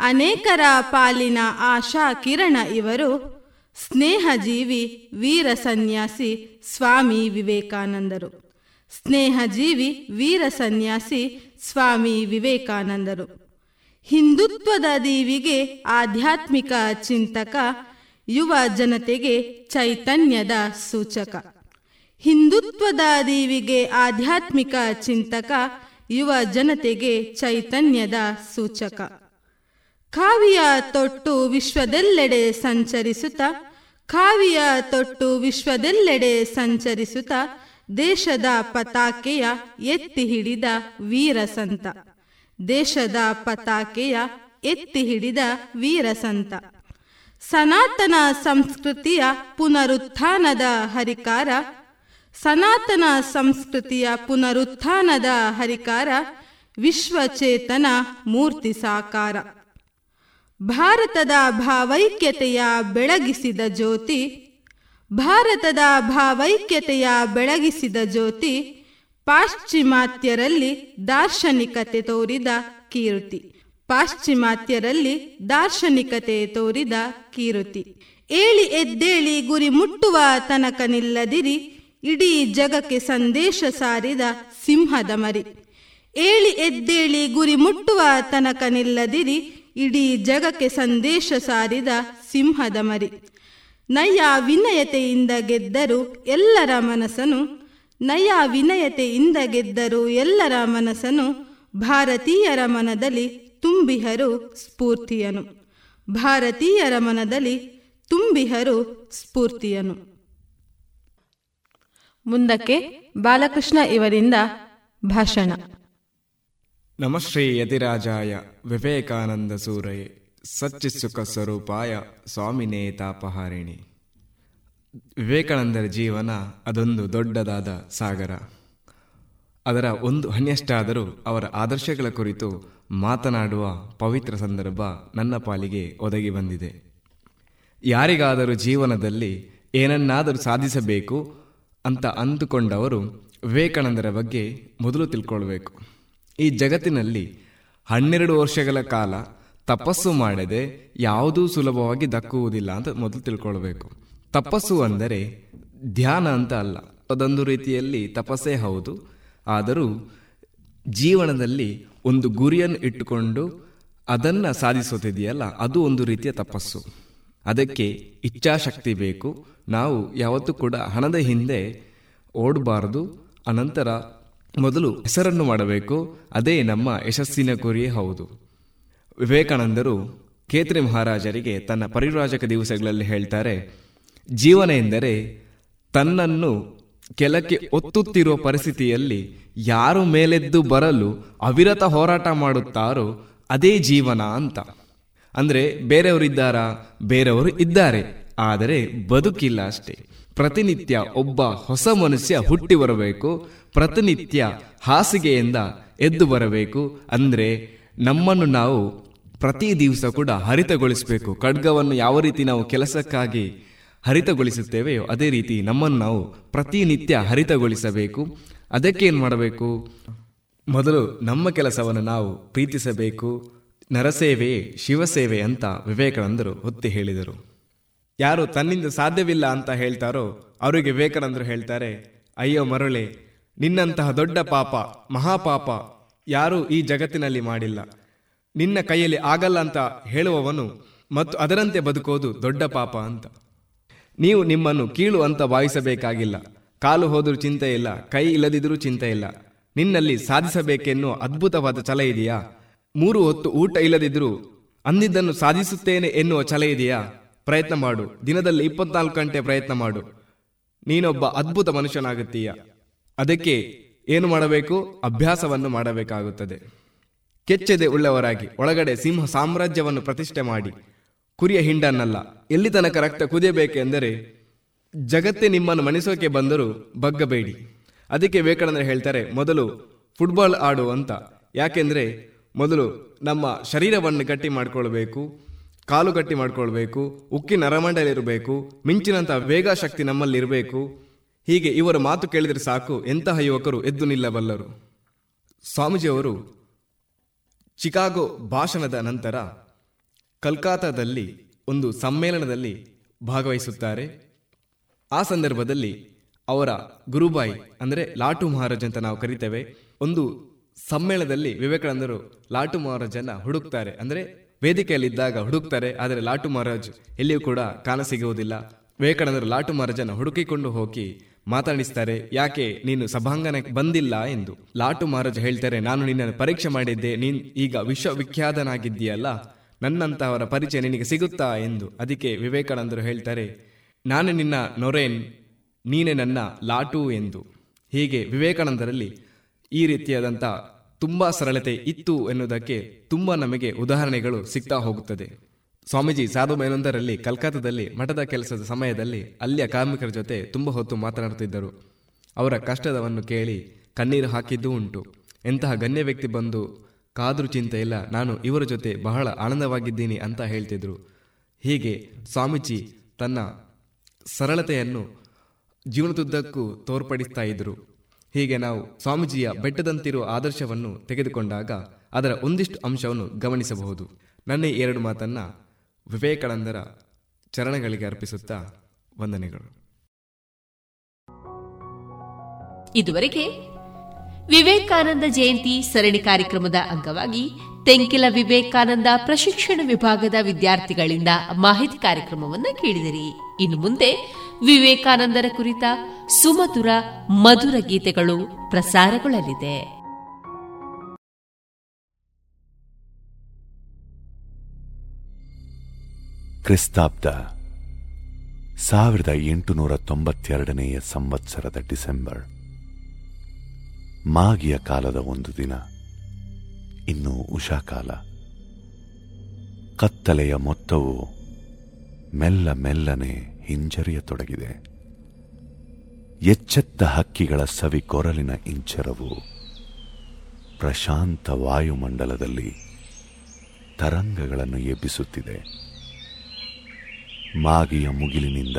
ಅನೇಕರ ಪಾಲಿನ ಆಶಾ ಕಿರಣ ಇವರು ಸ್ನೇಹಜೀವಿ, ವೀರ ಸನ್ಯಾಸಿ ಸ್ವಾಮಿ ವಿವೇಕಾನಂದರು. ಸ್ನೇಹಜೀವಿ, ವೀರ ಸನ್ಯಾಸಿ ಸ್ವಾಮಿ ವಿವೇಕಾನಂದರು. ಹಿಂದುತ್ವದ ದೀವಿಗೆ ಆಧ್ಯಾತ್ಮಿಕ ಚಿಂತಕ ಯುವ ಜನತೆಗೆ ಚೈತನ್ಯದ ಸೂಚಕ. ಹಿಂದುತ್ವದ ದೇವಿಗೆ ಆಧ್ಯಾತ್ಮಿಕ ಚಿಂತಕ, ಯುವ ಜನತೆಗೆ ಚೈತನ್ಯದ ಸೂಚಕ. ಕಾವಿಯ ತೊಟ್ಟು ವಿಶ್ವದೆಲ್ಲೆಡೆ ಸಂಚರಿಸುತ್ತ, ಕಾವಿಯ ತೊಟ್ಟು ವಿಶ್ವದೆಲ್ಲೆಡೆ ಸಂಚರಿಸುತ್ತ, ದೇಶದ ಪತಾಕೆಯ ಎತ್ತಿ ಹಿಡಿದ ವೀರಸಂತ. ದೇಶದ ಪತಾಕೆಯ ಎತ್ತಿ ಹಿಡಿದ ವೀರ ಸಂತ ಸನಾತನ ಸಂಸ್ಕೃತಿಯ ಪುನರುತ್ಥಾನದ ಹರಿಕಾರ, ಸನಾತನ ಸಂಸ್ಕೃತಿಯ ಪುನರುತ್ಥಾನದ ಹರಿಕಾರ, ವಿಶ್ವಚೇತನ ಮೂರ್ತಿ ಸಾಕಾರ. ಭಾರತದ ಭಾವೈಕ್ಯತೆಯ ಬೆಳಗಿಸಿದ ಜ್ಯೋತಿ, ಭಾರತದ ಭಾವೈಕ್ಯತೆಯ ಬೆಳಗಿಸಿದ ಜ್ಯೋತಿ, ಪಾಶ್ಚಿಮಾತ್ಯರಲ್ಲಿ ದಾರ್ಶನಿಕತೆ ತೋರಿದ ಕೀರ್ತಿ. ಪಾಶ್ಚಿಮಾತ್ಯರಲ್ಲಿ ದಾರ್ಶನಿಕತೆ ತೋರಿದ ಕೀರುತಿ. ಏಳಿ ಎದ್ದೇಳಿ ಗುರಿ ಮುಟ್ಟುವ ತನಕ ನಿಲ್ಲದಿರಿ, ಇಡೀ ಜಗಕ್ಕೆ ಸಂದೇಶ ಸಾರಿದ ಸಿಂಹದ ಮರಿ. ಏಳಿ ಎದ್ದೇಳಿ ಗುರಿ ಮುಟ್ಟುವ ತನಕ ನಿಲ್ಲದಿರಿ, ಇಡೀ ಜಗಕ್ಕೆ ಸಂದೇಶ ಸಾರಿದ ಸಿಂಹದ ಮರಿ. ನಯ ವಿನಯತೆಯಿಂದ ಗೆದ್ದರು ಎಲ್ಲರ ಮನಸ್ಸನು ನಯ ವಿನಯತೆಯಿಂದ ಗೆದ್ದರು ಎಲ್ಲರ ಮನಸನು ಭಾರತೀಯರ ಮನದಲ್ಲಿ ತುಂಬಿಹರು ಸ್ಫೂರ್ತಿಯನು. ಭಾರತೀಯರ ಮನದಲ್ಲಿ ತುಂಬಿಹರು ಸ್ಫೂರ್ತಿಯನು. ಮುಂದಕ್ಕೆ ಬಾಲಕೃಷ್ಣ ಇವರಿಂದ ಭಾಷಣ. ನಮಶ್ರೀ ಯತಿರಾಜಾಯ ವಿವೇಕಾನಂದ ಸೂರಯೇ ಸಚ್ಚಿಸುಖ ಸ್ವರೂಪಾಯ ಸ್ವಾಮಿನೇ ತಾಪಹಾರಿಣಿ. ವಿವೇಕಾನಂದರ ಜೀವನ ಅದೊಂದು ದೊಡ್ಡದಾದ ಸಾಗರ. ಅದರ ಒಂದು ಹಣ್ಯಷ್ಟಾದರೂ ಅವರ ಆದರ್ಶಗಳ ಕುರಿತು ಮಾತನಾಡುವ ಪವಿತ್ರ ಸಂದರ್ಭ ನನ್ನ ಪಾಲಿಗೆ ಒದಗಿ ಬಂದಿದೆ. ಯಾರಿಗಾದರೂ ಜೀವನದಲ್ಲಿ ಏನನ್ನಾದರೂ ಸಾಧಿಸಬೇಕು ಅಂತ ಅಂದುಕೊಂಡವರು ವಿವೇಕಾನಂದರ ಬಗ್ಗೆ ಮೊದಲು ತಿಳ್ಕೊಳ್ಬೇಕು. ಈ ಜಗತ್ತಿನಲ್ಲಿ ಹನ್ನೆರಡು ವರ್ಷಗಳ ಕಾಲ ತಪಸ್ಸು ಮಾಡದೆ ಯಾವುದೂ ಸುಲಭವಾಗಿ ದಕ್ಕುವುದಿಲ್ಲ ಅಂತ ಮೊದಲು ತಿಳ್ಕೊಳ್ಬೇಕು. ತಪಸ್ಸು ಅಂದರೆ ಧ್ಯಾನ ಅಂತ ಅಲ್ಲ. ಅದೊಂದು ರೀತಿಯಲ್ಲಿ ತಪಸ್ಸೇ ಹೌದು. ಆದರೂ ಜೀವನದಲ್ಲಿ ಒಂದು ಗುರಿಯನ್ನು ಇಟ್ಟುಕೊಂಡು ಅದನ್ನು ಸಾಧಿಸುತ್ತಿದೆಯಲ್ಲ ಅದು ಒಂದು ರೀತಿಯ ತಪಸ್ಸು. ಅದಕ್ಕೆ ಇಚ್ಛಾಶಕ್ತಿ ಬೇಕು. ನಾವು ಯಾವತ್ತೂ ಕೂಡ ಹಣದ ಹಿಂದೆ ಓಡಬಾರದು. ಅನಂತರ ಮೊದಲು ಹೆಸರನ್ನು ಮಾಡಬೇಕು. ಅದೇ ನಮ್ಮ ಯಶಸ್ಸಿನ ಗುರಿಯೇ ಹೌದು. ವಿವೇಕಾನಂದರು ಕೇತ್ರಿ ಮಹಾರಾಜರಿಗೆ ತನ್ನ ಪರಿರಾಜಕ ದಿವಸಗಳಲ್ಲಿ ಹೇಳ್ತಾರೆ, ಜೀವನ ಎಂದರೆ ತನ್ನನ್ನು ಕೆಲಕ್ಕೆ ಒತ್ತುತ್ತಿರುವ ಪರಿಸ್ಥಿತಿಯಲ್ಲಿ ಯಾರು ಮೇಲೆದ್ದು ಬರಲು ಅವಿರತ ಹೋರಾಟ ಮಾಡುತ್ತಾರೋ ಅದೇ ಜೀವನ ಅಂತ. ಅಂದರೆ ಬೇರೆಯವರಿದ್ದಾರಾ ಬೇರೆಯವರು ಇದ್ದಾರೆ. ಆದರೆ ಬದುಕಿಲ್ಲ ಅಷ್ಟೇ. ಪ್ರತಿನಿತ್ಯ ಒಬ್ಬ ಹೊಸ ಮನುಷ್ಯ ಹುಟ್ಟಿ ಬರಬೇಕು, ಪ್ರತಿನಿತ್ಯ ಹಾಸಿಗೆಯಿಂದ ಎದ್ದು ಬರಬೇಕು. ಅಂದರೆ ನಮ್ಮನ್ನು ನಾವು ಪ್ರತಿ ದಿವಸ ಕೂಡ ಹರಿತಗೊಳಿಸಬೇಕು. ಖಡ್ಗವನ್ನು ಯಾವ ರೀತಿ ನಾವು ಕೆಲಸಕ್ಕಾಗಿ ಹರಿತಗೊಳಿಸುತ್ತೇವೆಯೋ? ಅದೇ ರೀತಿ ನಮ್ಮನ್ನು ನಾವು ಪ್ರತಿನಿತ್ಯ ಹರಿತಗೊಳಿಸಬೇಕು. ಅದಕ್ಕೆ ಏನು ಮಾಡಬೇಕು? ಮೊದಲು ನಮ್ಮ ಕೆಲಸವನ್ನು ನಾವು ಪ್ರೀತಿಸಬೇಕು. ನರಸೇವೆಯೇ ಶಿವಸೇವೆ ಅಂತ ವಿವೇಕಾನಂದರು ಒತ್ತಿ ಹೇಳಿದರು. ಯಾರು ತನ್ನಿಂದ ಸಾಧ್ಯವಿಲ್ಲ ಅಂತ ಹೇಳ್ತಾರೋ, ಅವರಿಗೆ ವಿವೇಕಾನಂದರು ಹೇಳ್ತಾರೆ, ಅಯ್ಯೋ ಮರಳೆ, ನಿನ್ನಂತಹ ದೊಡ್ಡ ಪಾಪ, ಮಹಾಪಾಪ ಯಾರೂ ಈ ಜಗತ್ತಿನಲ್ಲಿ ಮಾಡಿಲ್ಲ. ನಿನ್ನ ಕೈಯಲ್ಲಿ ಆಗಲ್ಲ ಅಂತ ಹೇಳುವವನು ಮತ್ತು ಅದರಂತೆ ಬದುಕೋದು ದೊಡ್ಡ ಪಾಪ ಅಂತ. ನೀವು ನಿಮ್ಮನ್ನು ಕೀಳು ಅಂತ ಭಾವಿಸಬೇಕಾಗಿಲ್ಲ. ಕಾಲು ಹೋದರೂ ಚಿಂತೆ ಇಲ್ಲ, ಕೈ ಇಲ್ಲದಿದ್ರೂ ಚಿಂತೆ ಇಲ್ಲ. ನಿನ್ನಲ್ಲಿ ಸಾಧಿಸಬೇಕೆನ್ನುವ ಅದ್ಭುತವಾದ ಛಲ ಇದೆಯಾ? ಮೂರು ಹೊತ್ತು ಊಟ ಇಲ್ಲದಿದ್ರೂ ಅಂದಿದ್ದನ್ನು ಸಾಧಿಸುತ್ತೇನೆ ಎನ್ನುವ ಛಲ ಇದೆಯಾ? ಪ್ರಯತ್ನ ಮಾಡು, ದಿನದಲ್ಲಿ ಇಪ್ಪತ್ನಾಲ್ಕು ಗಂಟೆ ಪ್ರಯತ್ನ ಮಾಡು. ನೀನೊಬ್ಬ ಅದ್ಭುತ ಮನುಷ್ಯನಾಗುತ್ತೀಯ. ಅದಕ್ಕೆ ಏನು ಮಾಡಬೇಕು? ಅಭ್ಯಾಸವನ್ನು ಮಾಡಬೇಕಾಗುತ್ತದೆ. ಕೆಚ್ಚದೆ ಉಳ್ಳವರಾಗಿ, ಒಳಗಡೆ ಸಿಂಹ ಸಾಮ್ರಾಜ್ಯವನ್ನು ಪ್ರತಿಷ್ಠೆ ಮಾಡಿ ಕುರಿಯ ಹಿಂಡನ್ನಲ್ಲ. ಎಲ್ಲಿ ತನಕ ರಕ್ತ ಕುದಿಯಬೇಕೆಂದರೆ ಜಗತ್ತೇ ನಿಮ್ಮನ್ನು ಮಣಿಸೋಕೆ ಬಂದರೂ ಬಗ್ಗಬೇಡಿ. ಅದಕ್ಕೆ ಬೇಕಂದ್ರೆ ಹೇಳ್ತಾರೆ, ಮೊದಲು ಫುಟ್ಬಾಲ್ ಆಡು ಅಂತ. ಯಾಕೆಂದರೆ ಮೊದಲು ನಮ್ಮ ಶರೀರವನ್ನು ಗಟ್ಟಿ ಮಾಡಿಕೊಳ್ಬೇಕು, ಕಾಲು ಗಟ್ಟಿ ಮಾಡಿಕೊಳ್ಬೇಕು, ಉಕ್ಕಿನ ನರಮಂಡಲಿರಬೇಕು ಮಿಂಚಿನಂಥ ವೇಗ ಶಕ್ತಿ ನಮ್ಮಲ್ಲಿರಬೇಕು. ಹೀಗೆ ಇವರ ಮಾತು ಕೇಳಿದರೆ ಸಾಕು, ಎಂತಹ ಯುವಕರು ಎದ್ದು ನಿಲ್ಲಬಲ್ಲರು. ಸ್ವಾಮೀಜಿಯವರು ಚಿಕಾಗೋ ಭಾಷಣದ ನಂತರ ಕಲ್ಕಾತಾದಲ್ಲಿ ಒಂದು ಸಮ್ಮೇಳನದಲ್ಲಿ ಭಾಗವಹಿಸುತ್ತಾರೆ. ಆ ಸಂದರ್ಭದಲ್ಲಿ ಅವರ ಗುರುಬಾಯಿ, ಅಂದರೆ ಲಾಟು ಮಹಾರಾಜ್ ಅಂತ ನಾವು ಕರಿತೇವೆ, ಒಂದು ಸಮ್ಮೇಳನದಲ್ಲಿ ವಿವೇಕಾನಂದರು ಲಾಟು ಮಹಾರಾಜನ್ನು ಹುಡುಕ್ತಾರೆ. ಅಂದರೆ ವೇದಿಕೆಯಲ್ಲಿದ್ದಾಗ ಹುಡುಕ್ತಾರೆ, ಆದರೆ ಲಾಟು ಮಹಾರಾಜ್ ಎಲ್ಲಿಯೂ ಕೂಡ ಕಾಣ ಸಿಗುವುದಿಲ್ಲ ವಿವೇಕಾನಂದರು ಲಾಟು ಮಹಾರಾಜನ ಹುಡುಕಿಕೊಂಡು ಹೋಗಿ ಮಾತಾಡಿಸ್ತಾರೆ, ಯಾಕೆ ನೀನು ಸಭಾಂಗಣಕ್ಕೆ ಬಂದಿಲ್ಲ? ಎಂದು. ಲಾಟು ಮಹಾರಾಜ್ ಹೇಳ್ತಾರೆ, ನಾನು ನಿನ್ನನ್ನು ಪರೀಕ್ಷೆ ಮಾಡಿದ್ದೆ, ನೀನ್ ಈಗ ವಿಶ್ವವಿಖ್ಯಾತನಾಗಿದ್ದೀಯಲ್ಲ ನನ್ನಂತಹವರ ಪರಿಚಯ ನಿನಗೆ ಸಿಗುತ್ತಾ ಎಂದು ಅದಕ್ಕೆ ವಿವೇಕಾನಂದರು ಹೇಳ್ತಾರೆ, ನಾನು ನಿನ್ನ ನೊರೇನ್, ನೀನೆ ನನ್ನ ಲಾಟು ಎಂದು. ಹೀಗೆ ವಿವೇಕಾನಂದರಲ್ಲಿ ಈ ರೀತಿಯಾದಂಥ ತುಂಬ ಸರಳತೆ ಇತ್ತು ಎನ್ನುವುದಕ್ಕೆ ತುಂಬ ನಮಗೆ ಉದಾಹರಣೆಗಳು ಸಿಗ್ತಾ ಹೋಗುತ್ತದೆ. ಸ್ವಾಮೀಜಿ ಸಾಧು ಮೇನೊಂದರಲ್ಲಿ ಕಲ್ಕತ್ತಾದಲ್ಲಿ ಮಠದ ಕೆಲಸದ ಸಮಯದಲ್ಲಿ ಅಲ್ಲಿಯ ಕಾರ್ಮಿಕರ ಜೊತೆ ತುಂಬ ಹೊತ್ತು ಮಾತನಾಡುತ್ತಿದ್ದರು. ಅವರ ಕಷ್ಟದವನ್ನು ಕೇಳಿ ಕಣ್ಣೀರು ಹಾಕಿದ್ದೂ ಉಂಟು. ಎಂತಹ ಗಣ್ಯ ವ್ಯಕ್ತಿ ಬಂದು ಕಾದ್ರೂ ಚಿಂತೆ ಇಲ್ಲ ನಾನು ಇವರ ಜೊತೆ ಬಹಳ ಆನಂದವಾಗಿದ್ದೀನಿ ಅಂತ ಹೇಳ್ತಿದ್ರು. ಹೀಗೆ ಸ್ವಾಮೀಜಿ ತನ್ನ ಸರಳತೆಯನ್ನು ಜೀವನದುದ್ದಕ್ಕೂ ತೋರ್ಪಡಿಸ್ತಾ ಇದ್ರು. ಹೀಗೆ ನಾವು ಸ್ವಾಮೀಜಿಯ ಬೆಟ್ಟದಂತಿರುವ ಆದರ್ಶವನ್ನು ತೆಗೆದುಕೊಂಡಾಗ ಅದರ ಒಂದಿಷ್ಟು ಅಂಶವನ್ನು ಗಮನಿಸಬಹುದು. ನನ್ನ ಎರಡು ಮಾತನ್ನು ವಿವೇಕಾನಂದರ ಚರಣಗಳಿಗೆ ಅರ್ಪಿಸುತ್ತಾ ವಂದನೆಗಳು. ಇದುವರೆಗೆ ವಿವೇಕಾನಂದ ಜಯಂತಿ ಸರಣಿ ಕಾರ್ಯಕ್ರಮದ ಅಂಗವಾಗಿ ತೆಂಕಿಲ ವಿವೇಕಾನಂದ ಪ್ರಶಿಕ್ಷಣ ವಿಭಾಗದ ವಿದ್ಯಾರ್ಥಿಗಳಿಂದ ಮಾಹಿತಿ ಕಾರ್ಯಕ್ರಮವನ್ನು ಕೇಳಿದಿರಿ. ಇನ್ನು ಮುಂದೆ ವಿವೇಕಾನಂದರ ಕುರಿತ ಸುಮಧುರ, ಮಧುರ ಗೀತೆಗಳು ಪ್ರಸಾರಗೊಳ್ಳಲಿದೆ. ಕ್ರಿಸ್ತಾಬ್ದ ಸಾವಿರದ ಎಂಟುನೂರ ತೊಂಬತ್ತೆರಡನೆಯ ಸಂವತ್ಸರದ ಡಿಸೆಂಬರ್. ಮಾಗಿಯ ಕಾಲದ ಒಂದು ದಿನ, ಇನ್ನು ಉಷಾಕಾಲ ಕತ್ತಲೆಯ ಮೊತ್ತವು ಮೆಲ್ಲ ಮೆಲ್ಲನೆ ಹಿಂಜರಿಯತೊಡಗಿದೆ. ಎಚ್ಚೆತ್ತ ಹಕ್ಕಿಗಳ ಸವಿ ಕೊರಲಿನ ಇಂಚರವು ಪ್ರಶಾಂತ ವಾಯುಮಂಡಲದಲ್ಲಿ ತರಂಗಗಳನ್ನು ಎಬ್ಬಿಸುತ್ತಿದೆ. ಮಾಗಿಯ ಮುಗಿಲಿನಿಂದ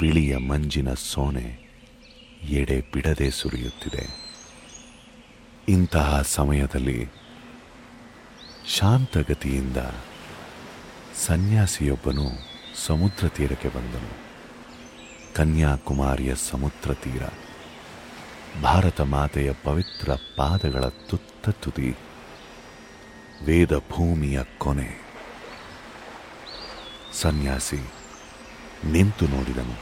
ಬಿಳಿಯ ಮಂಜಿನ ಸೋನೆ ಎಡೆ ಬಿಡದೆ ಸುರಿಯುತ್ತಿದೆ. ಇಂತಹ ಸಮಯದಲ್ಲಿ ಶಾಂತಗತಿಯಿಂದ ಸನ್ಯಾಸಿಯೊಬ್ಬನು ಸಮುದ್ರ ತೀರಕ್ಕೆ ಬಂದನು. ಕನ್ಯಾಕುಮಾರಿಯ ಸಮುದ್ರ ತೀರ, ಭಾರತ ಮಾತೆಯ ಪವಿತ್ರ ಪಾದಗಳ ತುತ್ತ ತುದಿ, ವೇದ ಭೂಮಿಯ ಕೊನೆ. ಸನ್ಯಾಸಿ ನಿಂತು ನೋಡಿದನು.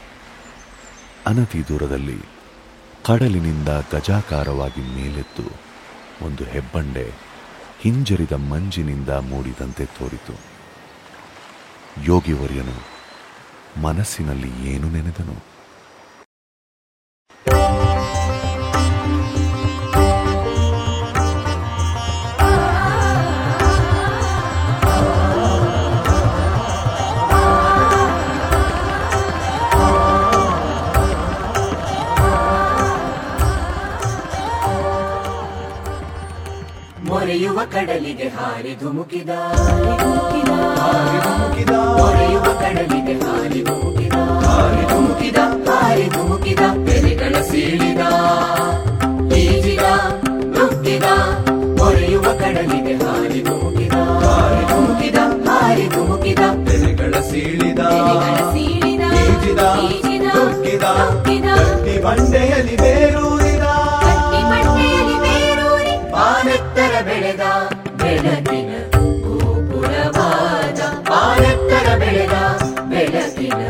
ಅನತಿ ದೂರದಲ್ಲಿ ಕಡಲಿನಿಂದ ಗಜಾಕಾರವಾಗಿ ಮೇಲೆದ್ದು ಒಂದು ಹೆಬ್ಬಂಡೆ ಹಿಂಜರಿದ ಮಂಜಿನಿಂದ ಮೂಡಿದಂತೆ ತೋರಿತು. ಯೋಗಿವರ್ಯನು ಮನಸ್ಸಿನಲ್ಲಿ ಏನು ನೆನೆದನು? ಕಡಲಿಗೆ ಹಾರಿ ಧುಮುಕಿದ ಹಾರಿ ಧುಮುಕಿದ ಮೊರೆಯುವ ಕಡಲಿಗೆ ಹಾರಿ ಧುಮುಕಿದ ಹಾರಿ ಧುಮುಕಿದ ಹಾರಿ ಧುಮುಕಿದ ಬೆಲೆಗಳ ಸೀಳಿದ ಈಜಿದ ನುಗ್ಗಿದ ಮೊರೆಯುವ ಕಡಲಿಗೆ ಹಾರಿ ಧುಮುಕಿದ ಹಾರಿ ಧುಮುಕಿದ ಹಾರಿ ಧುಮುಕಿದ ಬೆಲೆಗಳ ಸೀಳಿದ ಈಜಿದ ನುಗ್ಗಿದ ಬಂಡೆಯಲ್ಲಿ ಬೇರೂರಿದ ಬಾನೆತ್ತರ ಬೆಳೆದ ಬೆಳಕಿನ ಗೋಪುರವಾದ ಬಾನೆತ್ತರ ಬೆಳೆದ ಬೆಳಕಿನ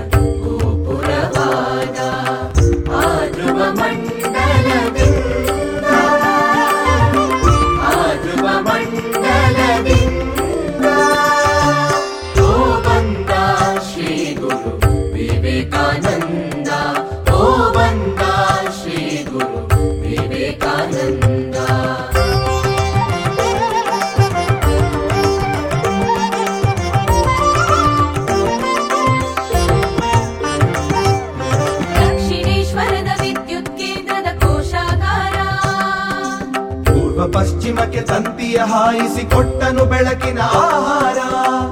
ಪಶ್ಚಿಮಕ್ಕೆ ತಂತಿಯ ಹಾಯಿಸಿ ಕೊಟ್ಟನು ಬೆಳಕಿನ ಆಹಾರ.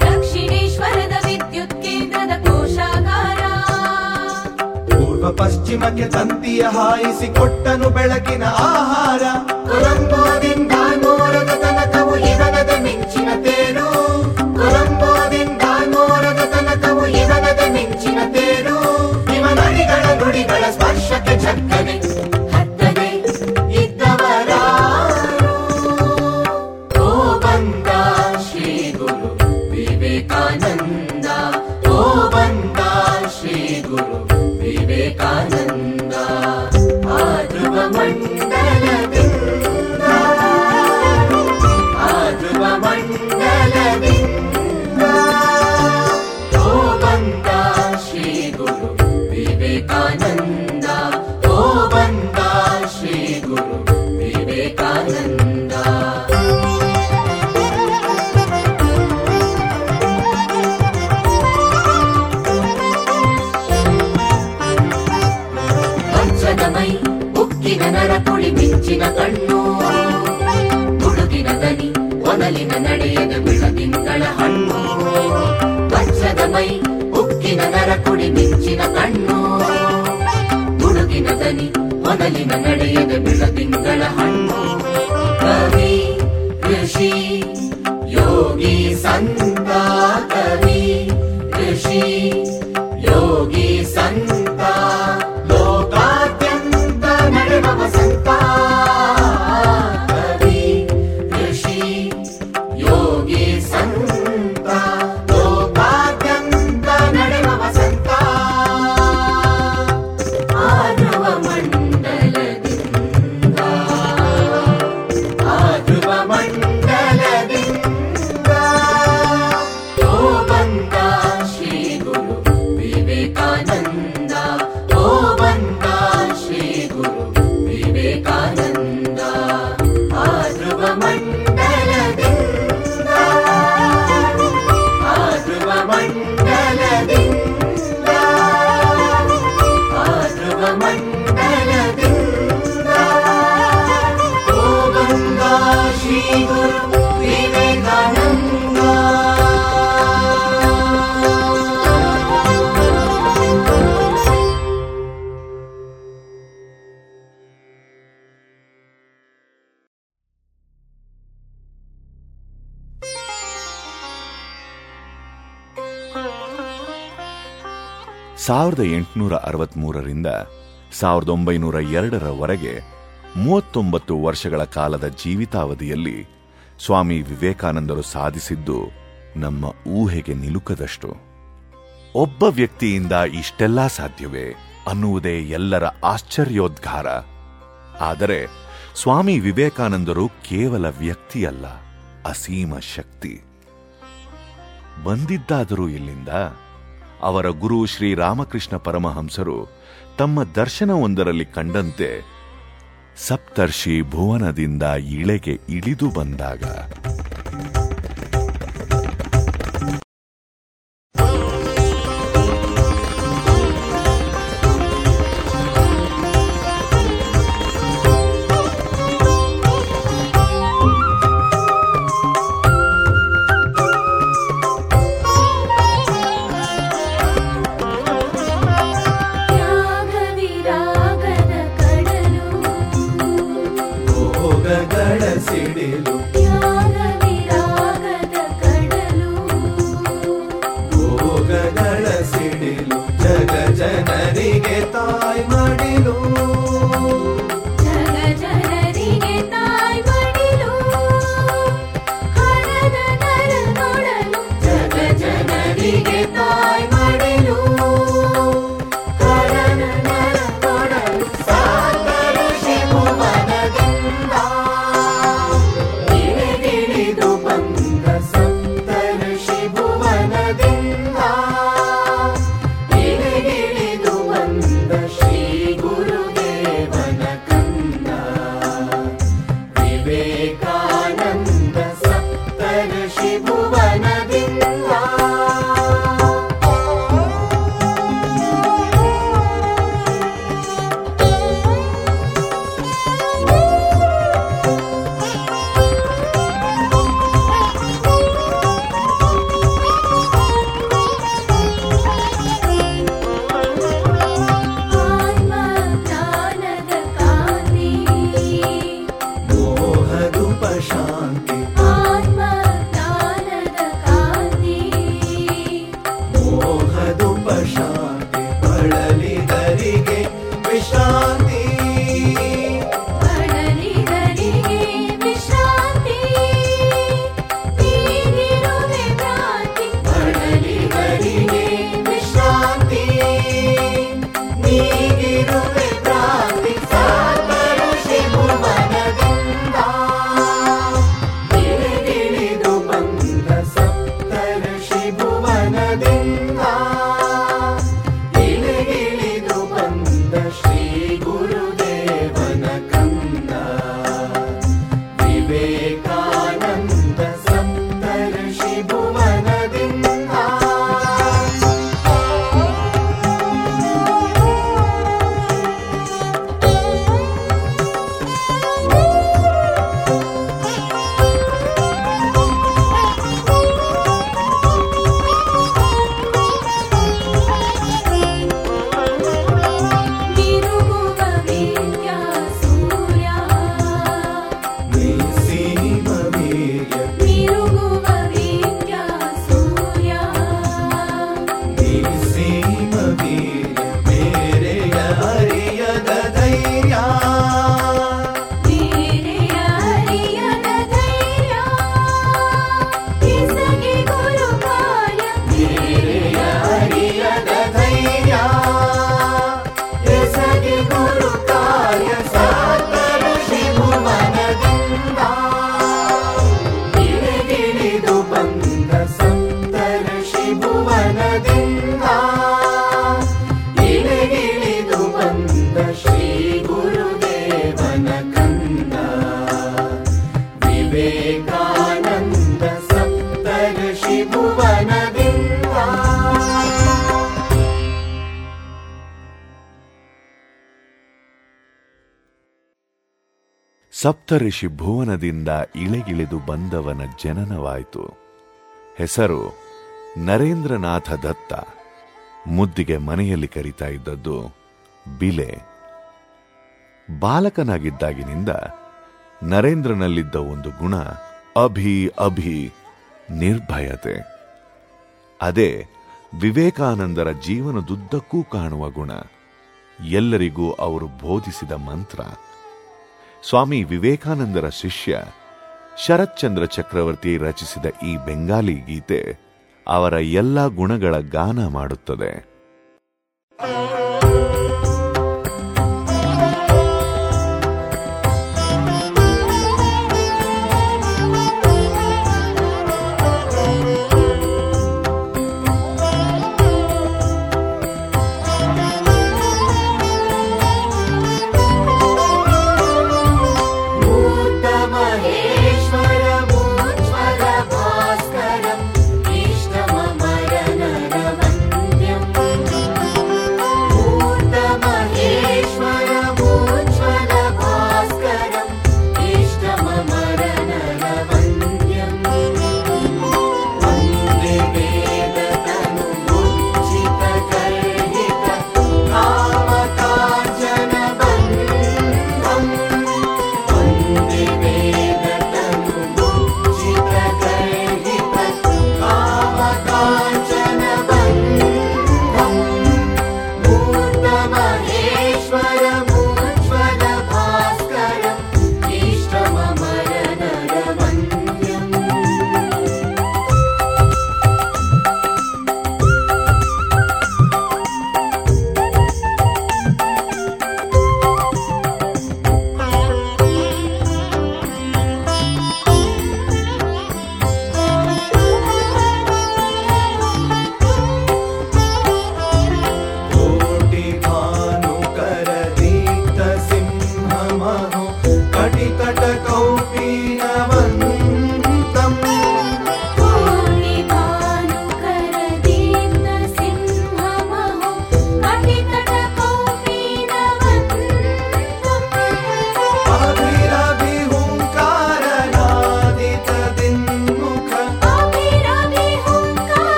ದಕ್ಷಿಣೇಶ್ವರದ ವಿದ್ಯುತ್ ಕೇಂದ್ರದ ಕೋಶಾಗಾರ. ಪೂರ್ವ ಪಶ್ಚಿಮಕ್ಕೆ ತಂತಿಯ ಹಾಯಿಸಿ ಕೊಟ್ಟನು ಬೆಳಕಿನ ಆಹಾರ. ಕೊಲಂಬೋದಿಂದ ಸಾವಿರದ ಒಂಬೈನೂರ ಎರಡರವರೆಗೆ ಮೂವತ್ತೊಂಬತ್ತು ವರ್ಷಗಳ ಕಾಲದ ಜೀವಿತಾವಧಿಯಲ್ಲಿ ಸ್ವಾಮಿ ವಿವೇಕಾನಂದರು ಸಾಧಿಸಿದ್ದು ನಮ್ಮ ಊಹೆಗೆ ನಿಲುಕದಷ್ಟು. ಒಬ್ಬ ವ್ಯಕ್ತಿಯಿಂದ ಇಷ್ಟೆಲ್ಲ ಸಾಧ್ಯವೇ ಅನ್ನುವುದೇ ಎಲ್ಲರ ಆಶ್ಚರ್ಯೋದ್ಗಾರ. ಆದರೆ ಸ್ವಾಮಿ ವಿವೇಕಾನಂದರು ಕೇವಲ ವ್ಯಕ್ತಿಯಲ್ಲ, ಅಸೀಮ ಶಕ್ತಿ. ಬಂದಿದ್ದಾದರೂ ಇಲ್ಲಿಂದ ಅವರ ಗುರು ಶ್ರೀರಾಮಕೃಷ್ಣ ಪರಮಹಂಸರು ತಮ್ಮ ದರ್ಶನವೊಂದರಲ್ಲಿ ಕಂಡಂತೆ ಸಪ್ತರ್ಷಿ ಭುವನದಿಂದ ಇಳೆಗೆ ಇಳಿದು ಬಂದಾಗ ಸಪ್ತಋಷಿ ಭುವನದಿಂದ ಇಳೆಗಿಳಿದು ಬಂದವನ ಜನನವಾಯಿತು. ಹೆಸರು ನರೇಂದ್ರನಾಥ ದತ್ತ. ಮುದ್ದಿಗೆ ಮನೆಯಲ್ಲಿ ಕರೀತಾ ಇದ್ದದ್ದು ಬಿಲೆ. ಬಾಲಕನಾಗಿದ್ದಾಗಿನಿಂದ ನರೇಂದ್ರನಲ್ಲಿದ್ದ ಒಂದು ಗುಣ ಅಭಿ ಅಭಿ ನಿರ್ಭಯತೆ. ಅದೇ ವಿವೇಕಾನಂದರ ಜೀವನದುದ್ದಕ್ಕೂ ಕಾಣುವ ಗುಣ. ಎಲ್ಲರಿಗೂ ಅವರು ಬೋಧಿಸಿದ ಮಂತ್ರ. ಸ್ವಾಮಿ ವಿವೇಕಾನಂದರ ಶಿಷ್ಯ ಶರತ್ಚಂದ್ರ ಚಕ್ರವರ್ತಿ ರಚಿಸಿದ ಈ ಬೆಂಗಾಲಿ ಗೀತೆ ಅವರ ಎಲ್ಲ ಗುಣಗಳ ಗಾನ ಮಾಡುತ್ತದೆ.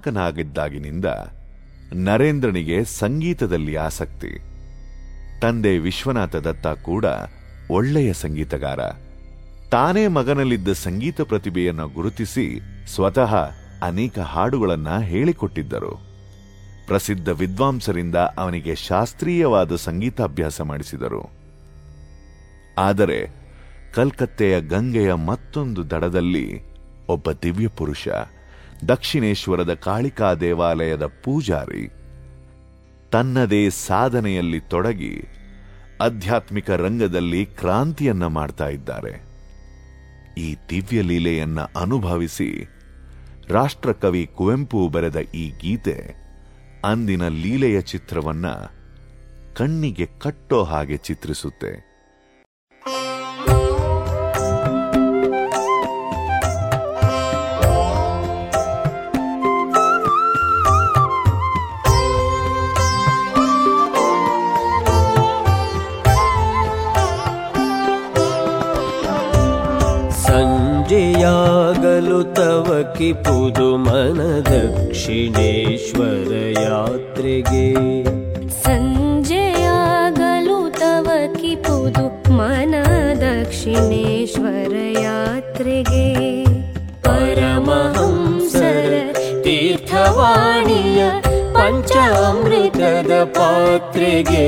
ಬಾಲಕನಾಗಿದ್ದಾಗಿನಿಂದ ನರೇಂದ್ರನಿಗೆ ಸಂಗೀತದಲ್ಲಿ ಆಸಕ್ತಿ. ತಂದೆ ವಿಶ್ವನಾಥ ದತ್ತ ಕೂಡ ಒಳ್ಳೆಯ ಸಂಗೀತಗಾರ. ತಾನೇ ಮಗನಲ್ಲಿದ್ದ ಸಂಗೀತ ಪ್ರತಿಭೆಯನ್ನು ಗುರುತಿಸಿ ಸ್ವತಃ ಅನೇಕ ಹಾಡುಗಳನ್ನ ಹೇಳಿಕೊಟ್ಟಿದ್ದರು. ಪ್ರಸಿದ್ಧ ವಿದ್ವಾಂಸರಿಂದ ಅವನಿಗೆ ಶಾಸ್ತ್ರೀಯವಾದ ಸಂಗೀತಾಭ್ಯಾಸ ಮಾಡಿಸಿದರು. ಆದರೆ ಕಲ್ಕತ್ತೆಯ ಗಂಗೆಯ ಮತ್ತೊಂದು ದಡದಲ್ಲಿ ಒಬ್ಬ ದಿವ್ಯ ಪುರುಷ ದಕ್ಷಿಣೇಶ್ವರದ ಕಾಳಿಕಾ ದೇವಾಲಯದ ಪೂಜಾರಿ. ತನ್ನದೇ ಸಾಧನೆಯಲ್ಲಿ ತೊಡಗಿ ಆಧ್ಯಾತ್ಮಿಕ ರಂಗದಲ್ಲಿ ಕ್ರಾಂತಿಯನ್ನ ಮಾಡ್ತಾ ಇದ್ದಾರೆ. ಈ ದಿವ್ಯ ಲೀಲೆಯನ್ನ ಅನುಭವಿಸಿ ರಾಷ್ಟ್ರಕವಿ ಕುವೆಂಪು ಬರೆದ ಈ ಗೀತೆ ಅಂದಿನ ಲೀಲೆಯ ಚಿತ್ರವನ್ನ ಕಣ್ಣಿಗೆ ಕಟ್ಟೋ ಹಾಗೆ ಚಿತ್ರಿಸುತ್ತೆ. ತವ ಕಿಪುದು ಮನ ದಕ್ಷಿಣೇಶ್ವರ ಯಾತ್ರೆಗೆ ಸಂಜೆಯಾಗಲು ತವ ಕಿಪುದು ಮನ ದಕ್ಷಿಣೇಶ್ವರ ಯಾತ್ರೆಗೆ ಪರಮಹಂಸರ ತೀರ್ಥವಾಣಿಯ ಪಂಚಾಮೃತದ ಪಾತ್ರೆಗೆ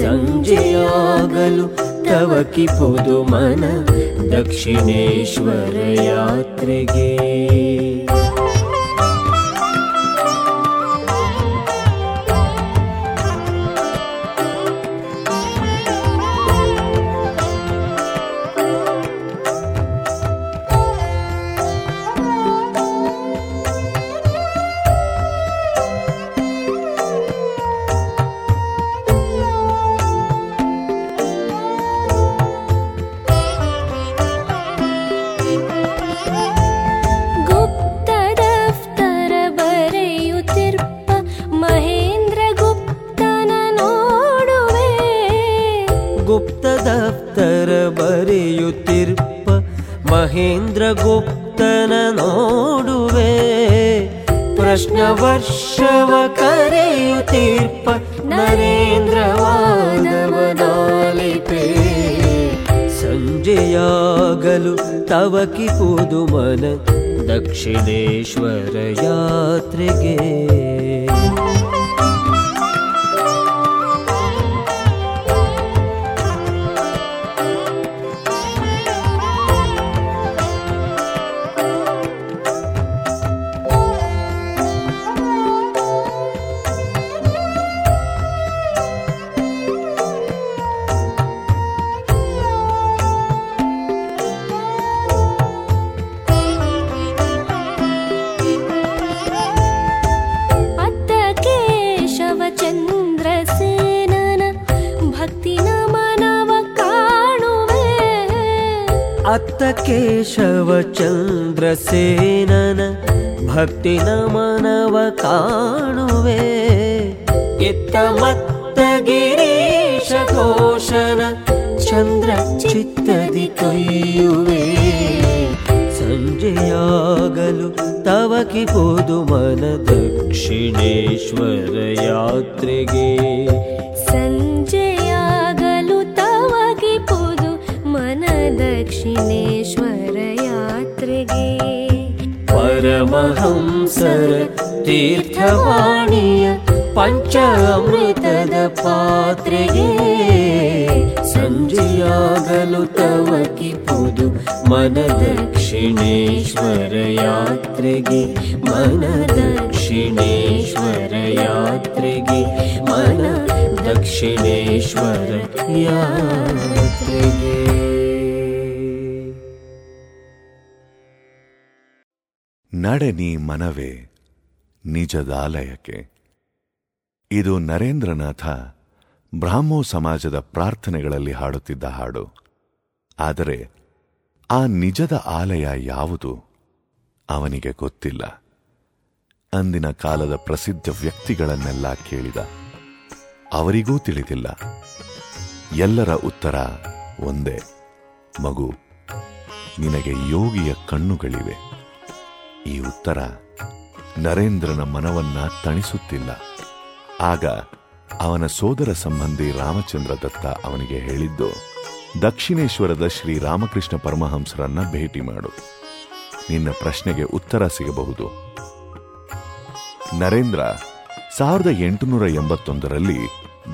ಸಂಜೆಯಾಗಲು ತವ ಕಿಪುದು ಮನ ದಕ್ಷಿಣೇಶ್ವರ ಯಾತ್ರೆಗೆ. ಗುಪ್ತ ದಫ್ತರ ಬರೆಯುತ್ತಿರ್ಪ ಮಹೇಂದ್ರ ಗುಪ್ತನ ನೋಡುವೆ. ಪ್ರಶ್ನ ವರ್ಷವ ಕರೆಯುತ್ತಿರ್ಪ ನರೇಂದ್ರ ವಾದವನಾಲಿಪೆ ಸಂಜೆಯಾಗಲು ತವಕಿಪುದು ಮನ ದಕ್ಷಿಣೇಶ್ವರ ಯಾತ್ರೆಗೆ. ಕೇಶವ ಚಂದ್ರಸೇನನ ಭಕ್ತಿ ನಮನವ ಕಾಣುವೆ. ಇತ್ತ ಮತ್ತ ಗಿರೀಶ ಘೋಷನ ಚಂದ್ರ ಚಿತ್ತದಿ ಕೊಯ್ಯುವೆ. ಸಂಜೆಯಾಗಲು ತವ ಕಿಪುದು ಮನ ದಕ್ಷಿಣೇಶ್ವರ ಯಾತ್ರೆಗೆ. तीर्थवाण्या पञ्चमृतद पात्र सञ्जय तव कि मन दक्षिणेश्वर यात्र मन दक्षिणेश्वर यात्र मन दक्षिणेश्वर या ಯಾತ್ರೆಗೆ ನಡೆ ನೀ ಮನವೇ ನಿಜದಾಲಯಕ್ಕೆ. ಇದು ನರೇಂದ್ರನಾಥ ಬ್ರಾಹ್ಮೋ ಸಮಾಜದ ಪ್ರಾರ್ಥನೆಗಳಲ್ಲಿ ಹಾಡುತ್ತಿದ್ದ ಹಾಡು. ಆದರೆ ಆ ನಿಜದ ಆಲಯ ಯಾವುದು ಅವನಿಗೆ ಗೊತ್ತಿಲ್ಲ. ಅಂದಿನ ಕಾಲದ ಪ್ರಸಿದ್ಧ ವ್ಯಕ್ತಿಗಳನ್ನೆಲ್ಲ ಕೇಳಿದ. ಅವರಿಗೂ ತಿಳಿದಿಲ್ಲ. ಎಲ್ಲರ ಉತ್ತರ ಒಂದೇ. ಮಗು, ನಿನಗೆ ಯೋಗಿಯ ಕಣ್ಣುಗಳಿವೆ. ಈ ಉತ್ತರ ನರೇಂದ್ರನ ಮನವನ್ನ ತಣಿಸುತ್ತಿಲ್ಲ. ಆಗ ಅವನ ಸೋದರ ಸಂಬಂಧಿ ರಾಮಚಂದ್ರ ದತ್ತ ಅವನಿಗೆ ಹೇಳಿದ್ದು, ದಕ್ಷಿಣೇಶ್ವರದ ಶ್ರೀ ರಾಮಕೃಷ್ಣ ಪರಮಹಂಸರನ್ನ ಭೇಟಿ ಮಾಡು. ನಿನ್ನ ಪ್ರಶ್ನೆಗೆ ಉತ್ತರ ಸಿಗಬಹುದು. ನರೇಂದ್ರ, ಸಾವಿರದ ಎಂಟುನೂರ ಎಂಬತ್ತೊಂದರಲ್ಲಿ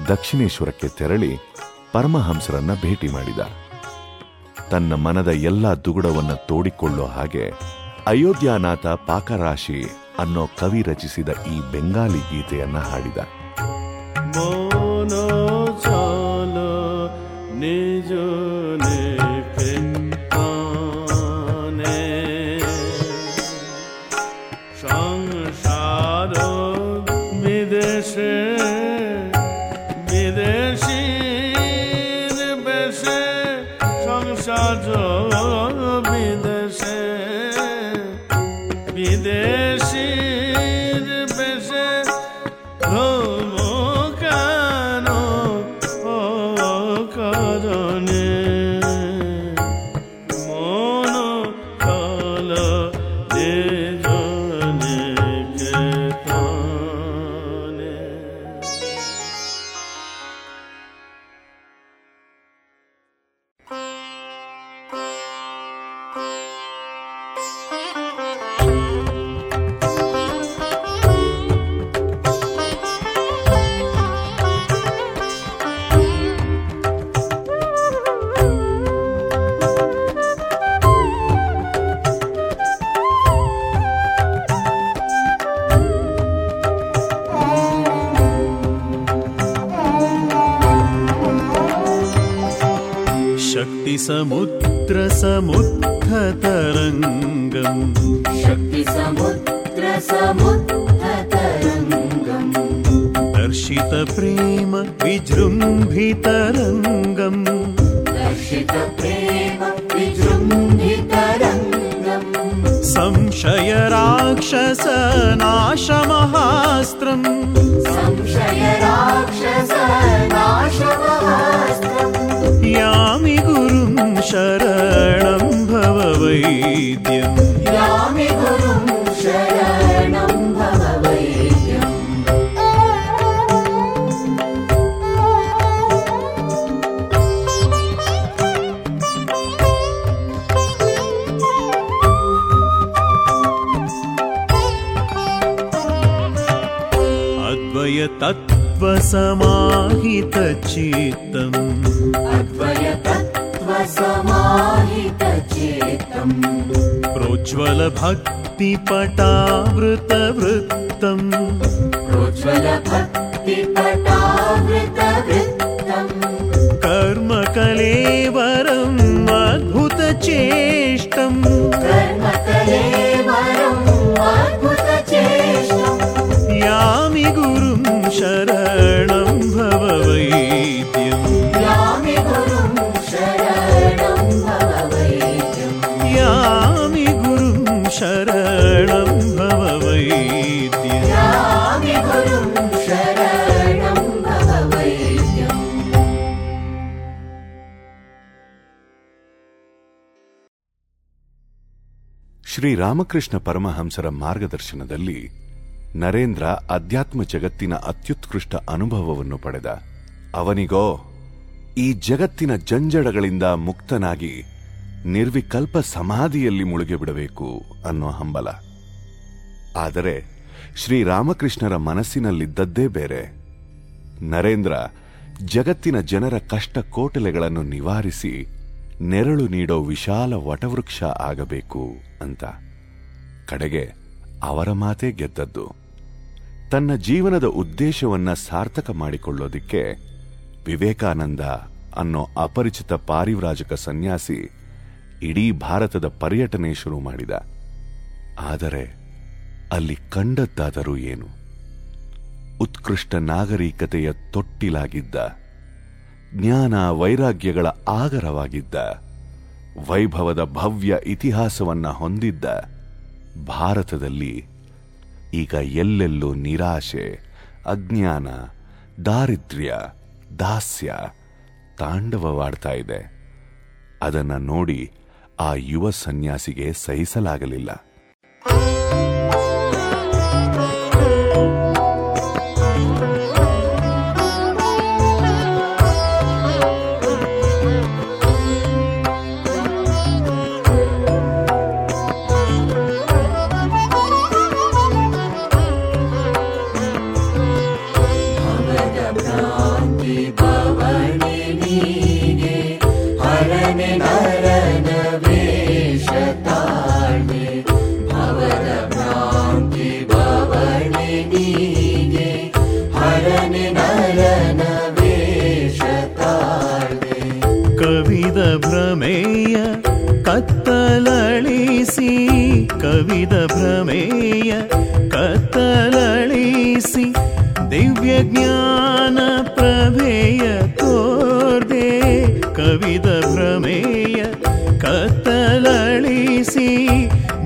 ದಕ್ಷಿಣೇಶ್ವರಕ್ಕೆ ತೆರಳಿ ಪರಮಹಂಸರನ್ನ ಭೇಟಿ ಮಾಡಿದ. ತನ್ನ ಮನದ ಎಲ್ಲ ದುಗುಡವನ್ನ ತೋಡಿಕೊಳ್ಳೋ ಹಾಗೆ ಅಯೋಧ್ಯಾನಾಥ ಪಾಕರಾಶಿ ಅನ್ನೋ ಕವಿ ರಚಿಸಿದ ಈ ಬೆಂಗಾಲಿ ಗೀತೆಯನ್ನ ಹಾಡಿದ. মন karane ಶ್ರೀರಾಮಕೃಷ್ಣ ಪರಮಹಂಸರ ಮಾರ್ಗದರ್ಶನದಲ್ಲಿ ನರೇಂದ್ರ ಅಧ್ಯಾತ್ಮ ಜಗತ್ತಿನ ಅತ್ಯುತ್ಕೃಷ್ಟ ಅನುಭವವನ್ನು ಪಡೆದ. ಅವನಿಗೋ, ಈ ಜಗತ್ತಿನ ಜಂಜಡಗಳಿಂದ ಮುಕ್ತನಾಗಿ ನಿರ್ವಿಕಲ್ಪ ಸಮಾಧಿಯಲ್ಲಿ ಮುಳುಗಿಬಿಡಬೇಕು ಅನ್ನೋ ಹಂಬಲ. ಆದರೆ ಶ್ರೀರಾಮಕೃಷ್ಣರ ಮನಸ್ಸಿನಲ್ಲಿದ್ದದ್ದೇ ಬೇರೆ. ನರೇಂದ್ರ ಜಗತ್ತಿನ ಜನರ ಕಷ್ಟ ಕೋಟಲೆಗಳನ್ನು ನಿವಾರಿಸಿ ನೆರಳು ನೀಡೋ ವಿಶಾಲ ವಟವೃಕ್ಷ ಆಗಬೇಕು ಅಂತ. ಕಡೆಗೆ ಅವರ ಮಾತೇ ಗೆದ್ದದ್ದು. ತನ್ನ ಜೀವನದ ಉದ್ದೇಶವನ್ನ ಸಾರ್ಥಕ ಮಾಡಿಕೊಳ್ಳೋದಿಕ್ಕೆ ವಿವೇಕಾನಂದ ಅನ್ನೋ ಅಪರಿಚಿತ ಪಾರಿವ್ರಾಜಕ ಸನ್ಯಾಸಿ ಇಡೀ ಭಾರತದ ಪರ್ಯಟನೆ ಶುರು ಮಾಡಿದ. ಆದರೆ ಅಲ್ಲಿ ಕಂಡದ್ದಾದರೂ ಏನು? ಉತ್ಕೃಷ್ಟ ನಾಗರಿಕತೆಯ ತೊಟ್ಟಿಲಾಗಿದ್ದ. ಜ್ಞಾನ ವೈರಾಗ್ಯಗಳ ಆಗರವಾಗಿದ್ದ. ವೈಭವದ ಭವ್ಯ ಇತಿಹಾಸವನ್ನ ಹೊಂದಿದ್ದ. ಭಾರತದಲ್ಲಿ ಈಗ ಎಲ್ಲೆಲ್ಲೂ ನಿರಾಶೆ, ಅಜ್ಞಾನ, ದಾರಿದ್ರ್ಯ, ದಾಸ್ಯ ತಾಂಡವವಾಡ್ತಾ ಇದೆ. ಅದನ್ನ ನೋಡಿ ಆ ಯುವ ಸನ್ಯಾಸಿಗೆ ಸಹಿಸಲಾಗಲಿಲ್ಲ. भेय कत्तलीसि कविद भ्रमेय कत्तलीसि दिव्यज्ञान प्रभेय थोर्दे कविता भ्रमेय कत् लिसि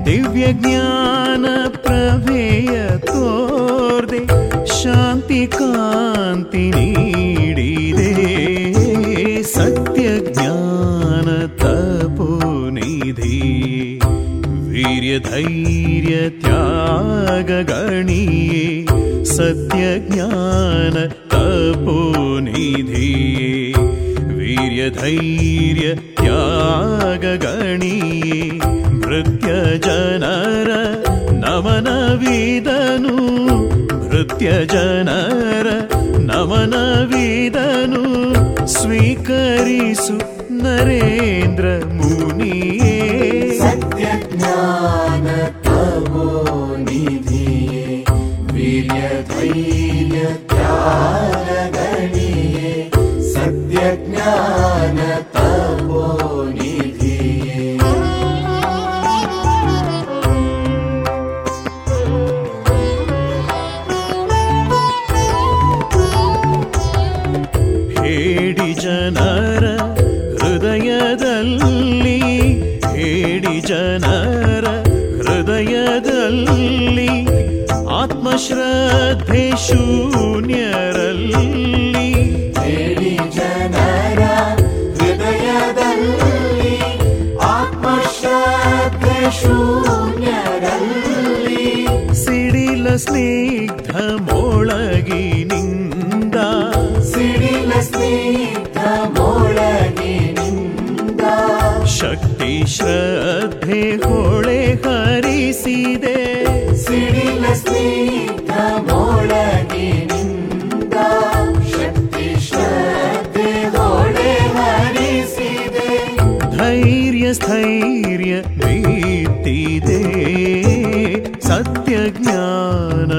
दिव्यज्ञान प्रभेय थोर्दे शान्ति कान्ति वीर्यधैर्यत्यागगणीये सत्यज्ञानपोनिधि वीर्यधैर्य त्यागगणि वृत्यजनर नमन वीदनु नृत्यजनर नमन वीदनु स्वीकरिषु नरेन्द्रमुनि ी सद्यज्ञान ಆತ್ಮಶ್ರದ್ಧೆ ಶೂನ್ಯರಲ್ಲಿ. ಹೇಳಿ ಜನರ ಹೃದಯದಲ್ಲಿ ಆತ್ಮಶ್ರದ್ಧೆ ಶೂನ್ಯರಲ್ಲಿ. ಸಿಡಿಲ ಸ್ನಿಗ್ಧ ಮೊಳಗಿನಿಂದ ಸಿಡಿಲ ಸ್ನಿಗ್ಧ ಶಕ್ತಿ ಶ್ರದ್ಧೆ ಹೊಳೆ ಹರಿಸಿದೆ ಸಿಡಿಲ ಸ್ನಿಗ್ಧ ಮೊಳಗಿನಿಂದ ಶಕ್ತಿ ಶ್ರದ್ಧೆ ಹೊಳೆ ಹರಿಸಿದೆ ಧೈರ್ಯ ಸ್ಥೈರ್ಯ ಬೀತಿದೆ ಸತ್ಯ ಜ್ಞಾನ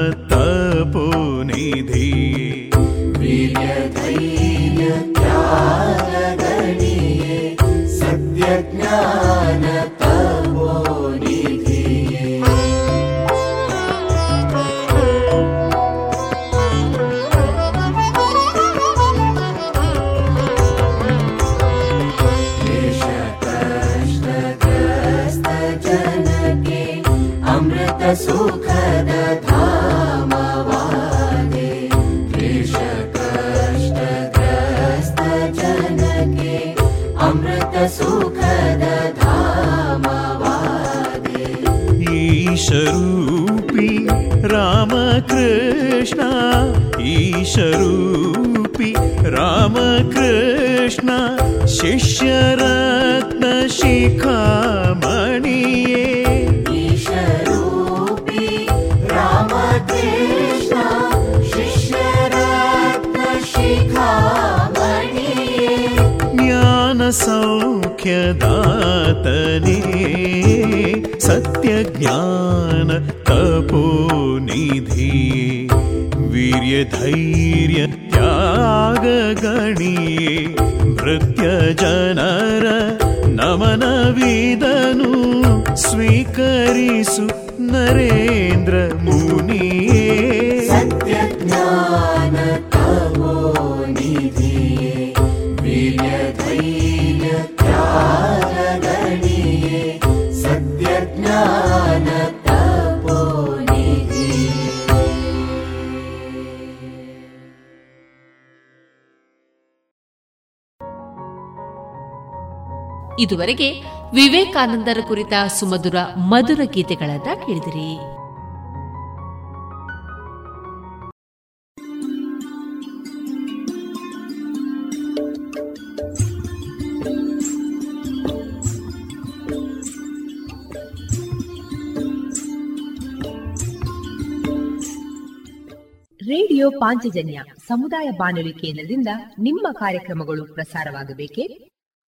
ईशरूपी रामकृष्ण ईशरूपी रामकृष्ण शिष्यरत्नशिखामणि सौख्यदातने सत्यज्ञान तपोनिधि वीर्यधैर्य त्यागगणि भृत्यजनर नमनविदनु स्वीकरिषु नरेन्द्र मुनिये ಇದುವರೆಗೆ ವಿವೇಕಾನಂದರ ಕುರಿತ ಸುಮಧುರ ಮಧುರ ಗೀತೆಗಳನ್ನ ಕೇಳಿದಿರಿ. ರೇಡಿಯೋ ಪಾಂಚಜನ್ಯ ಸಮುದಾಯ ಬಾನುಲಿ ಕೇಂದ್ರದಿಂದ ನಿಮ್ಮ ಕಾರ್ಯಕ್ರಮಗಳು ಪ್ರಸಾರವಾಗಬೇಕೆ?